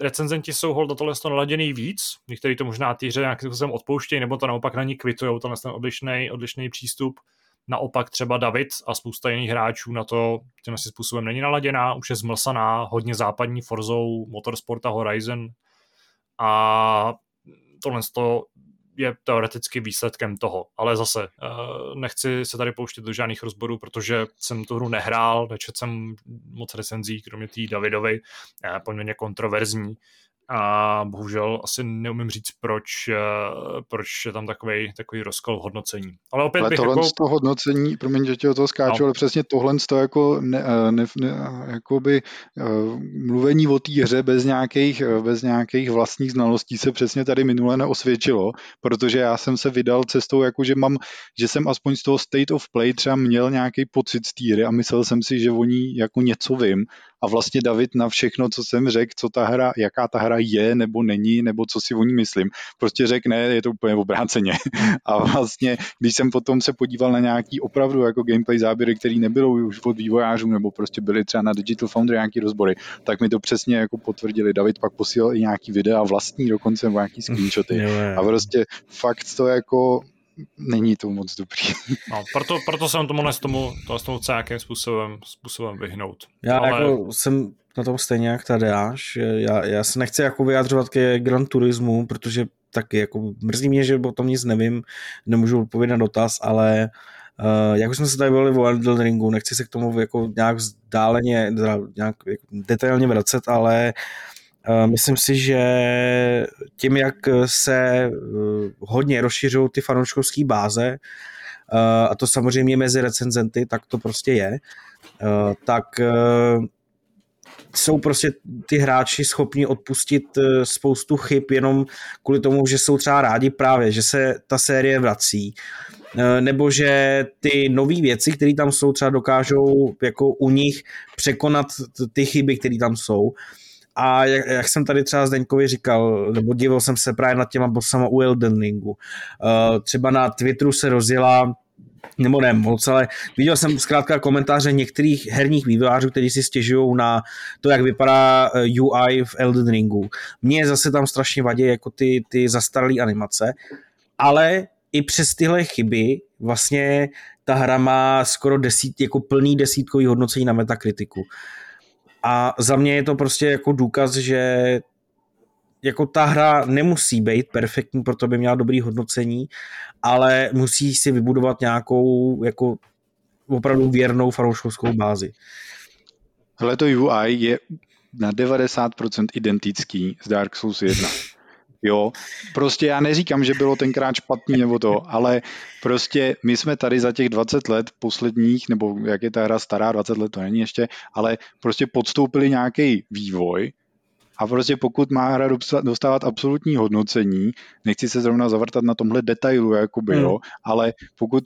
recenzenti jsou hold na tohle naladěný víc, některý to možná týře nějakým způsobem odpouštějí, nebo to naopak na ní kvitují, tenhle ten odlišný, odlišný přístup. Naopak třeba David a spousta jiných hráčů na to tím asi způsobem není naladěná, už je zmlsaná hodně západní Forzou, Motorsport a Horizon a tohle to je teoreticky výsledkem toho. Ale zase eh, nechci se tady pouštět do žádných rozborů, protože jsem tu hru nehrál, nečetl jsem moc recenzí, kromě té Davidovy, eh, poměrně kontroverzní a bohužel asi neumím říct, proč, eh, proč je tam takový, takový rozkol v hodnocení. Ale opět ale bych tohle jako... z toho hodnocení, promiň, že ti o toho skáču, no. ale přesně tohle z toho jako, ne, eh, ne, ne, jakoby, uh, mluvení o té hře bez nějakých, bez nějakých vlastních znalostí se přesně tady minule neosvědčilo, protože já jsem se vydal cestou, jako že mám, že jsem aspoň z toho state of play třeba měl nějaký pocit z té hry a myslel jsem si, že o ní jako něco vím a vlastně David na všechno, co jsem řekl, co ta hra, jaká ta hra je nebo není, nebo co si o ní myslím, prostě řekne, je to úplně obráceně. A vlastně, když jsem potom se podíval na nějaký opravdu jako gameplay záběry, který nebylo už od vývojářů, nebo prostě byly třeba na Digital Foundry nějaký rozbory, tak mi to přesně jako potvrdili. David pak posílal i nějaký videa vlastní dokonce, nějaký screenshoty. A prostě fakt to jako není to moc dobrý. No, proto, proto jsem tomu nes tomu, to tomu nějakým způsobem, způsobem vyhnout. Já Ale... jako jsem na tom stejně jak tady až. Já, já se nechci jako vyjadřovat ke Gran Turismu, protože taky jako mrzí mě, že o tom nic nevím, nemůžu odpovědět na dotaz, ale Uh, jak už jsme se tady bavili o Elden Ringu, nechci se k tomu jako nějak vzdáleně, nějak jako detailně vracet, ale Eh, myslím si, že tím, jak se eh, hodně rozšiřují ty fanouškovské báze, eh, a to samozřejmě mezi recenzenty, tak to prostě je, tak jsou prostě ty hráči schopni odpustit spoustu chyb jenom kvůli tomu, že jsou třeba rádi právě, že se ta série vrací, nebo že ty nové věci, které tam jsou, třeba dokážou jako u nich překonat ty chyby, které tam jsou. A jak, jak jsem tady třeba Zdeňkovi říkal, nebo divil jsem se právě nad těma bossama u Elden Ringu. Uh, třeba na Twitteru se rozjela nebo ne moc, ale viděl jsem zkrátka komentáře některých herních vývojářů, kteří si stěžují na to, jak vypadá eh, UI v Elden Ringu. Mně zase tam strašně vadí jako ty, ty zastaralé animace, ale i přes tyhle chyby vlastně ta hra má skoro desít, jako plný desítkový hodnocení na metakritiku. A za mě je to prostě jako důkaz, že jako ta hra nemusí být perfektní, proto by měla dobrý hodnocení, ale musí si vybudovat nějakou jako opravdu věrnou fanouškovskou bázi. Ale to UI je na 90% identický z Dark Souls 1. Jo, prostě já neříkám, že bylo tenkrát špatný nebo to, ale prostě my jsme tady za těch 20 let posledních, nebo jak je ta hra stará, 20 let to není ještě, ale prostě podstoupili nějaký vývoj a prostě pokud má hra dostávat absolutní hodnocení, nechci se zrovna zavrtat na tomhle detailu, jakoby, hmm. jo, ale pokud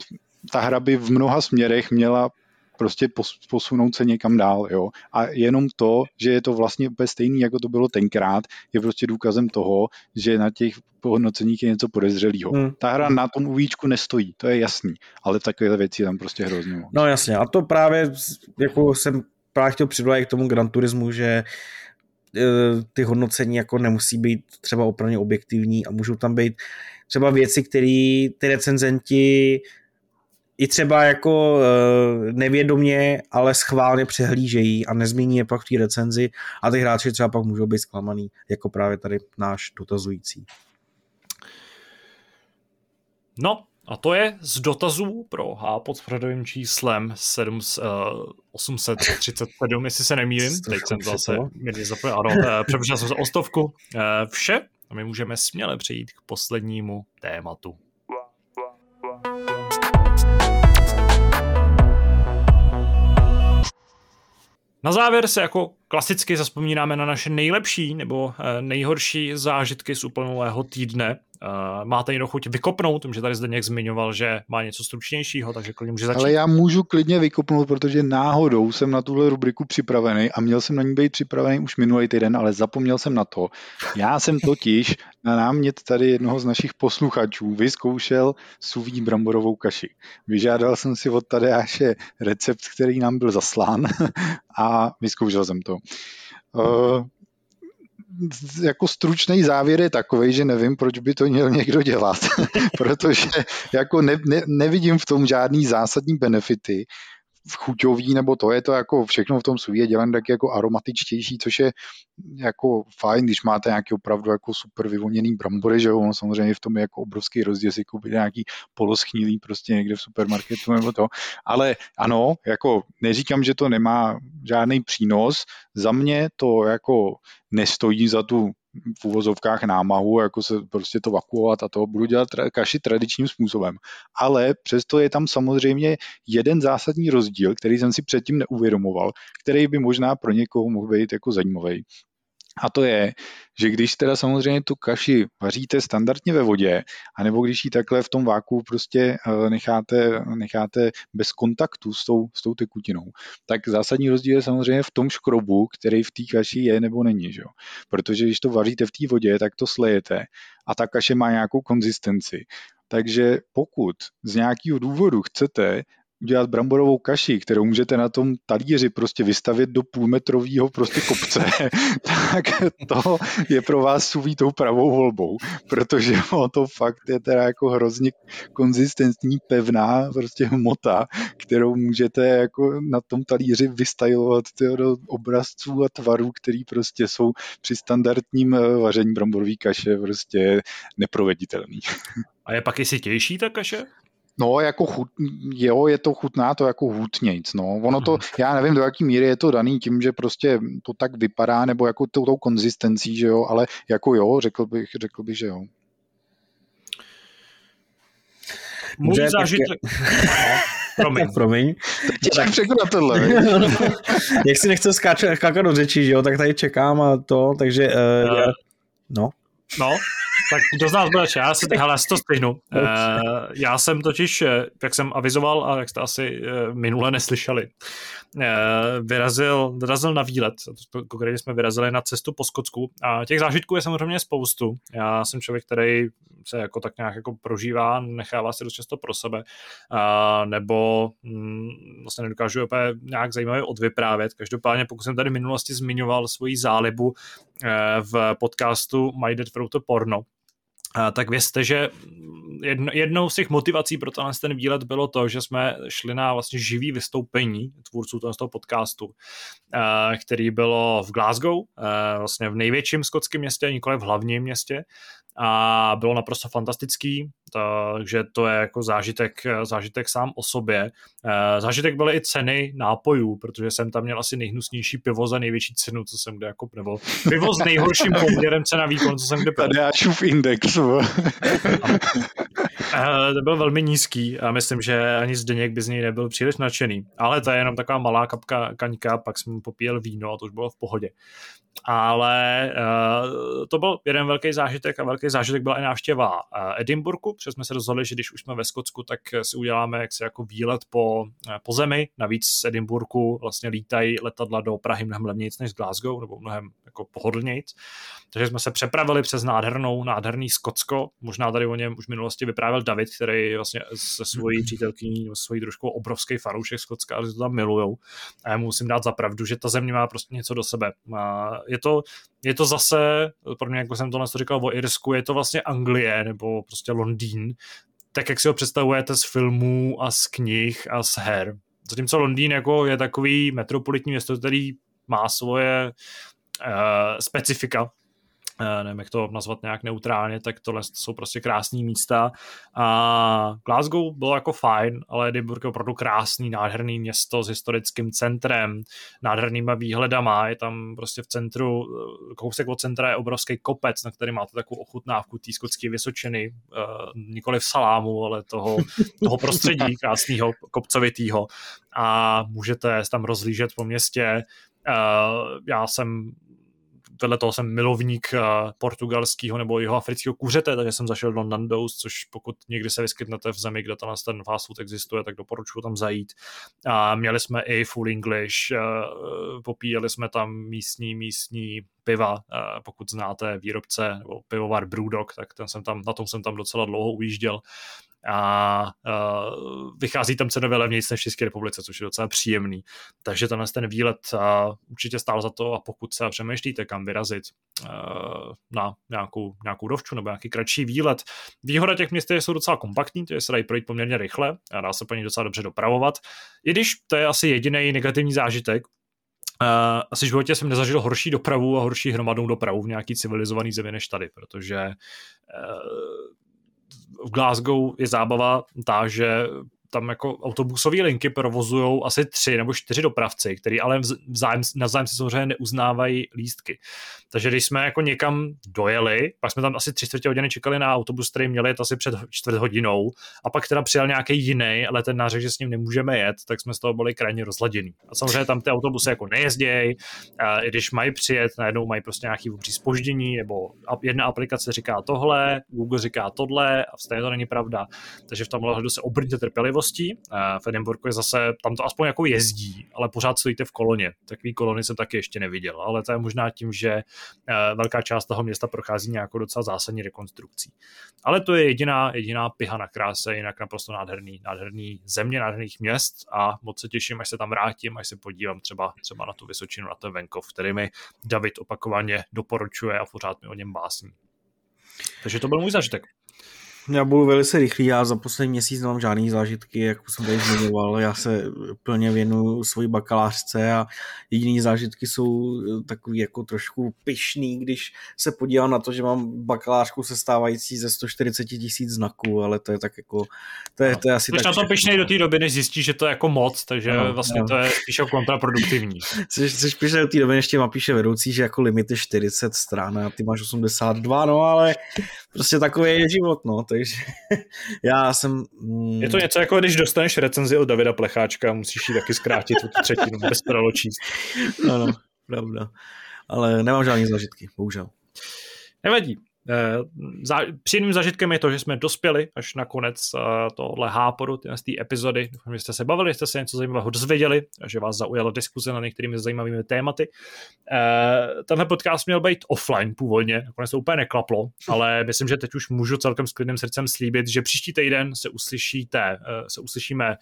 ta hra by v mnoha směrech měla prostě posunout se někam dál. Jo? A jenom to, že je to vlastně úplně stejný, jako to bylo tenkrát, je prostě důkazem toho, že na těch hodnoceních je něco podezřelého. Hmm. Ta hra na tom uvíčku nestojí, to je jasný, ale takové věci je tam prostě hrozně moc. No jasně, a to právě jako jsem právě chtěl přidolat k tomu Gran Turismu, že ty hodnocení jako nemusí být třeba opravdu objektivní a můžou tam být třeba věci, které ty recenzenti i třeba jako e, nevědomě, ale schválně přehlížejí a nezmíní je pak v té recenzi a ty hráči třeba pak můžou být zklamaný, jako právě tady náš dotazující. No, a to je z dotazů pro H pod pořadovým číslem 7, uh, 837, jestli se nemýlím. Teď jsem zase mírně zapojil. Ano, přepočítal jsem se o stovku. Uh, vše a my můžeme směle přejít k poslednímu tématu. Na závěr se jako klasicky zaspomínáme na naše nejlepší nebo eh, nejhorší zážitky z uplynulého týdne. Uh, máte někdo chuť vykopnout, že tady zde nějak zmiňoval, že má něco stručnějšího, takže klidně může začít. Ale já můžu klidně vykopnout, protože náhodou jsem na tuhle rubriku připravený a měl jsem na ní být připravený už minulý týden, ale zapomněl jsem na to. Já jsem totiž na námět tady jednoho z našich posluchačů vyzkoušel suví bramborovou kaši. Vyžádal jsem si od Tadeáše recept, který nám byl zaslán a vyzkoušel jsem to. Uh, jako stručný závěr je takový, že nevím, proč by to měl někdo dělat, protože jako ne, ne, nevidím v tom žádný zásadní benefity, chuťový, nebo to je to jako všechno v tom suví je dělané tak jako aromatičtější, což je jako fajn, když máte nějaký opravdu jako super vyvoněný brambory, že jo, ono samozřejmě v tom je jako obrovský rozdíl si koupit nějaký poloschnilý prostě někde v supermarketu nebo to, ale ano, jako neříkám, že to nemá žádný přínos, za mě to jako nestojí za tu v uvozovkách námahu, jako se prostě to vakuovat a to budu dělat tra- kaši tradičním způsobem. Ale přesto je tam samozřejmě jeden zásadní rozdíl, který jsem si předtím neuvědomoval, který by možná pro někoho mohl být jako zajímavý. A to je, že když teda samozřejmě tu kaši vaříte standardně ve vodě, anebo když ji takhle v tom váku prostě eh, necháte, necháte bez kontaktu s tou, s tou tekutinou, tak zásadní rozdíl je samozřejmě v tom škrobu, který v té kaši je nebo není. Že? Protože když to vaříte v té vodě, tak to slejete a ta kaše má nějakou konzistenci. Takže pokud z nějakého důvodu chcete udělat bramborovou kaši, kterou můžete na tom talíři prostě vystavit do půlmetrového prostě kopce, tak to je pro vás suví tou pravou volbou, protože to fakt je teda jako hrozně konzistentní, pevná prostě hmota, kterou můžete jako na tom talíři vystajlovat do obrazců a tvarů, který prostě jsou při standardním eh, vaření bramborové kaše prostě neproveditelný. A je pak i těžší ta kaše? No, jako chut, jo, je to chutná to jako hutnějc, no. Ono to, mhm. já nevím, do jaký míry je to daný tím, že prostě to tak vypadá, nebo jako tou, tou konzistencí, že jo, ale jako jo, řekl bych, řekl bych, že jo. Můj zážitek... Promiň. promiň. Tak řekl na tohle. Jak si nechce skákat do řečí, že jo, tak tady čekám a to, takže uh, uh, já... no. No, tak to z nás bude já si, hele, já si to stihnu. Uh, já jsem totiž, eh, jak jsem avizoval a jak jste asi uh, minule neslyšeli, vyrazil, vyrazil na výlet, konkrétně jsme vyrazili na cestu po Skotsku a těch zážitků je samozřejmě spoustu. Já jsem člověk, který se jako tak nějak jako prožívá, nechává si dost často pro sebe, uh, nebo mm, vlastně nedokážu úplně nějak zajímavě odvyprávět. Každopádně, pokud jsem tady v minulosti zmiňoval svoji zálibu uh, v podcastu My Dead to Porno, tak vězte, že jedno, jednou z těch motivací pro tenhle ten výlet bylo to, že jsme šli na vlastně živý vystoupení tvůrců toho podcastu, který bylo v Glasgow, vlastně v největším skotském městě, nikoli v hlavním městě a bylo naprosto fantastický, takže to je jako zážitek, zážitek sám o sobě. Eh, zážitek byly i ceny nápojů, protože jsem tam měl asi nejhnusnější pivo za největší cenu, co jsem kde jako, nebo pivo s nejhorším poměrem cena výkon, co jsem kde Tady v index. Eh, to byl velmi nízký a myslím, že ani Zdeněk by z něj nebyl příliš nadšený. Ale to je jenom taková malá kapka kaňka, pak jsem popíjel víno a to už bylo v pohodě. Ale uh, to byl jeden velký zážitek a velký zážitek byla i návštěva uh, Edinburghu, protože jsme se rozhodli, že když už jsme ve Skotsku, tak si uděláme jaksi jako výlet po, uh, po zemi. Navíc z Edinburghu vlastně lítají letadla do Prahy mnohem levnějc než z Glasgow, nebo mnohem jako pohodlnějc. Takže jsme se přepravili přes nádhernou, nádherný Skotsko. Možná tady o něm už v minulosti vyprávěl David, který vlastně se svojí přítelkyní, svojí družkou obrovský fanoušek Skotska, ale to tam milujou. A já mu musím dát za pravdu, že ta země má prostě něco do sebe. Má, je to, je to zase, pro mě, jako jsem to říkal o Irsku, je to vlastně Anglie nebo prostě Londýn, tak jak si ho představujete z filmů a z knih a z her. Zatímco Londýn jako je takový metropolitní město, který má svoje uh, specifika, nevím, jak to nazvat nějak neutrálně, tak tohle jsou prostě krásné místa. A Glasgow bylo jako fajn, ale Edinburgh je opravdu krásný, nádherný město s historickým centrem, nádhernýma výhledama, je tam prostě v centru, eh, kousek od centra je obrovský kopec, na který máte takovou ochutnávku té skotské vysočiny, uh, nikoli v salámu, ale toho, toho prostředí krásného, kopcovitýho. A můžete tam rozlížet po městě, já jsem vedle toho jsem milovník uh, portugalského nebo jeho afrického kuřete, takže jsem zašel do Nando's, což pokud někdy se vyskytnete v zemi, kde ten, ten fast food existuje, tak doporučuji tam zajít. A měli jsme i full English, uh, popíjeli jsme tam místní, místní piva, uh, pokud znáte výrobce nebo pivovar Brewdog, tak ten jsem tam, na tom jsem tam docela dlouho ujížděl a uh, vychází tam cenově levnější než v České republice, což je docela příjemný. Takže tenhle ten výlet uh, určitě stál za to a pokud se přemýšlíte, kam vyrazit uh, na nějakou, nějakou dovču nebo nějaký kratší výlet. Výhoda těch měst jsou docela kompaktní, to je se dají projít poměrně rychle a dá se po ní docela dobře dopravovat. I když to je asi jediný negativní zážitek, Uh, asi v životě jsem nezažil horší dopravu a horší hromadnou dopravu v nějaký civilizovaný zemi než tady, protože uh, v Glasgow je zábava ta, že tam jako autobusové linky provozují asi tři nebo čtyři dopravci, který ale vzájem, navzájem si samozřejmě neuznávají lístky. Takže když jsme jako někam dojeli, pak jsme tam asi tři čtvrtě hodiny čekali na autobus, který měl jet asi před čtvrt hodinou a pak teda přijel nějaký jiný, ale ten nářek, že s ním nemůžeme jet, tak jsme z toho byli krajně rozladění. A samozřejmě tam ty autobusy jako nejezdějí, i když mají přijet, najednou mají prostě nějaký obří spoždění, nebo jedna aplikace říká tohle, Google říká tohle a stejně to není pravda. Takže v tomhle hledu se obrňte trpělivostí. V Edinburghu je zase, tam to aspoň jako jezdí, ale pořád stojíte v koloně. Takový kolony jsem taky ještě neviděl, ale to je možná tím, že Eh, velká část toho města prochází nějakou docela zásadní rekonstrukcí. Ale to je jediná, jediná piha na kráse, jinak naprosto nádherný, nádherný země, nádherných měst a moc se těším, až se tam vrátím, až se podívám třeba, třeba na tu Vysočinu, na ten venkov, který mi David opakovaně doporučuje a pořád mi o něm básní. Takže to byl můj zážitek. Já budu velice rychlý, já za poslední měsíc nemám žádný zážitky, jak už jsem tady zmiňoval, já se plně věnuju svoji bakalářce a jediný zážitky jsou takový jako trošku pyšný, když se podívám na to, že mám bakalářku sestávající ze 140 tisíc znaků, ale to je tak jako, to je, to je asi Jsi tak... na tom pyšnej do té doby, než zjistíš, že to je jako moc, takže no, vlastně no. to je spíš jako kontraproduktivní. Jsi, jsi pyšnej do té doby, než tě píše vedoucí, že jako limit je 40 stran a ty máš 82, no ale prostě takový je život, no, takže já jsem... Mm... Je to něco jako, když dostaneš recenzi od Davida Plecháčka, musíš ji taky zkrátit o tu třetinu, bez proločíst. Ano, pravda. Ale nemám žádný zažitky, bohužel. Nevadí. Eh, zá, příjemným zažitkem je to, že jsme dospěli až na konec uh, tohle háporu, z té epizody. Doufám, že jste se bavili, jste se něco zajímavého dozvěděli, že vás zaujala diskuze na některými zajímavými tématy. Uh, tenhle podcast měl být offline původně, nakonec to úplně neklaplo, ale myslím, že teď už můžu celkem s klidným srdcem slíbit, že příští týden se uslyšíte, se uslyšíme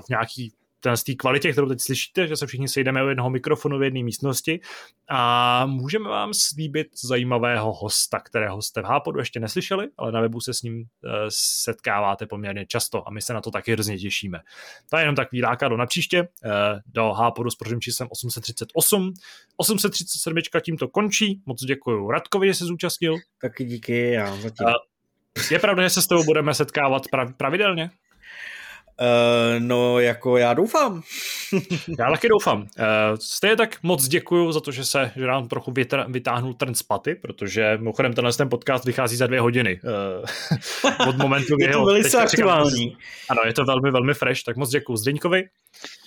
v nějaký z té kvalitě, kterou teď slyšíte, že se všichni sejdeme u jednoho mikrofonu v jedné místnosti a můžeme vám slíbit zajímavého hosta, kterého jste v Hápodu ještě neslyšeli, ale na webu se s ním uh, setkáváte poměrně často a my se na to taky hrozně těšíme. To je jenom takový lákadlo na příště uh, do Hápodu s pořadím číslem 838. 837 tímto končí. Moc děkuji Radkovi, že se zúčastnil. Taky díky, já zatím. Uh, je pravda, že se s tebou budeme setkávat pravidelně? Uh, no, jako já doufám. já taky doufám. Uh, stejně tak moc děkuju za to, že se že nám trochu vytr- vytáhnul trn z paty, protože mimochodem tenhle ten podcast vychází za dvě hodiny. Uh, od momentu, kdy je to velice aktuální. Ano, je to velmi, velmi fresh, tak moc děkuju Zdeňkovi.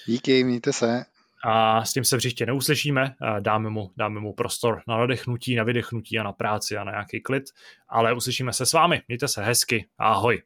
Díky, mějte se. a s tím se příště neuslyšíme, dáme mu, dáme mu prostor na nadechnutí, na vydechnutí a na práci a na nějaký klid, ale uslyšíme se s vámi. Mějte se hezky, ahoj.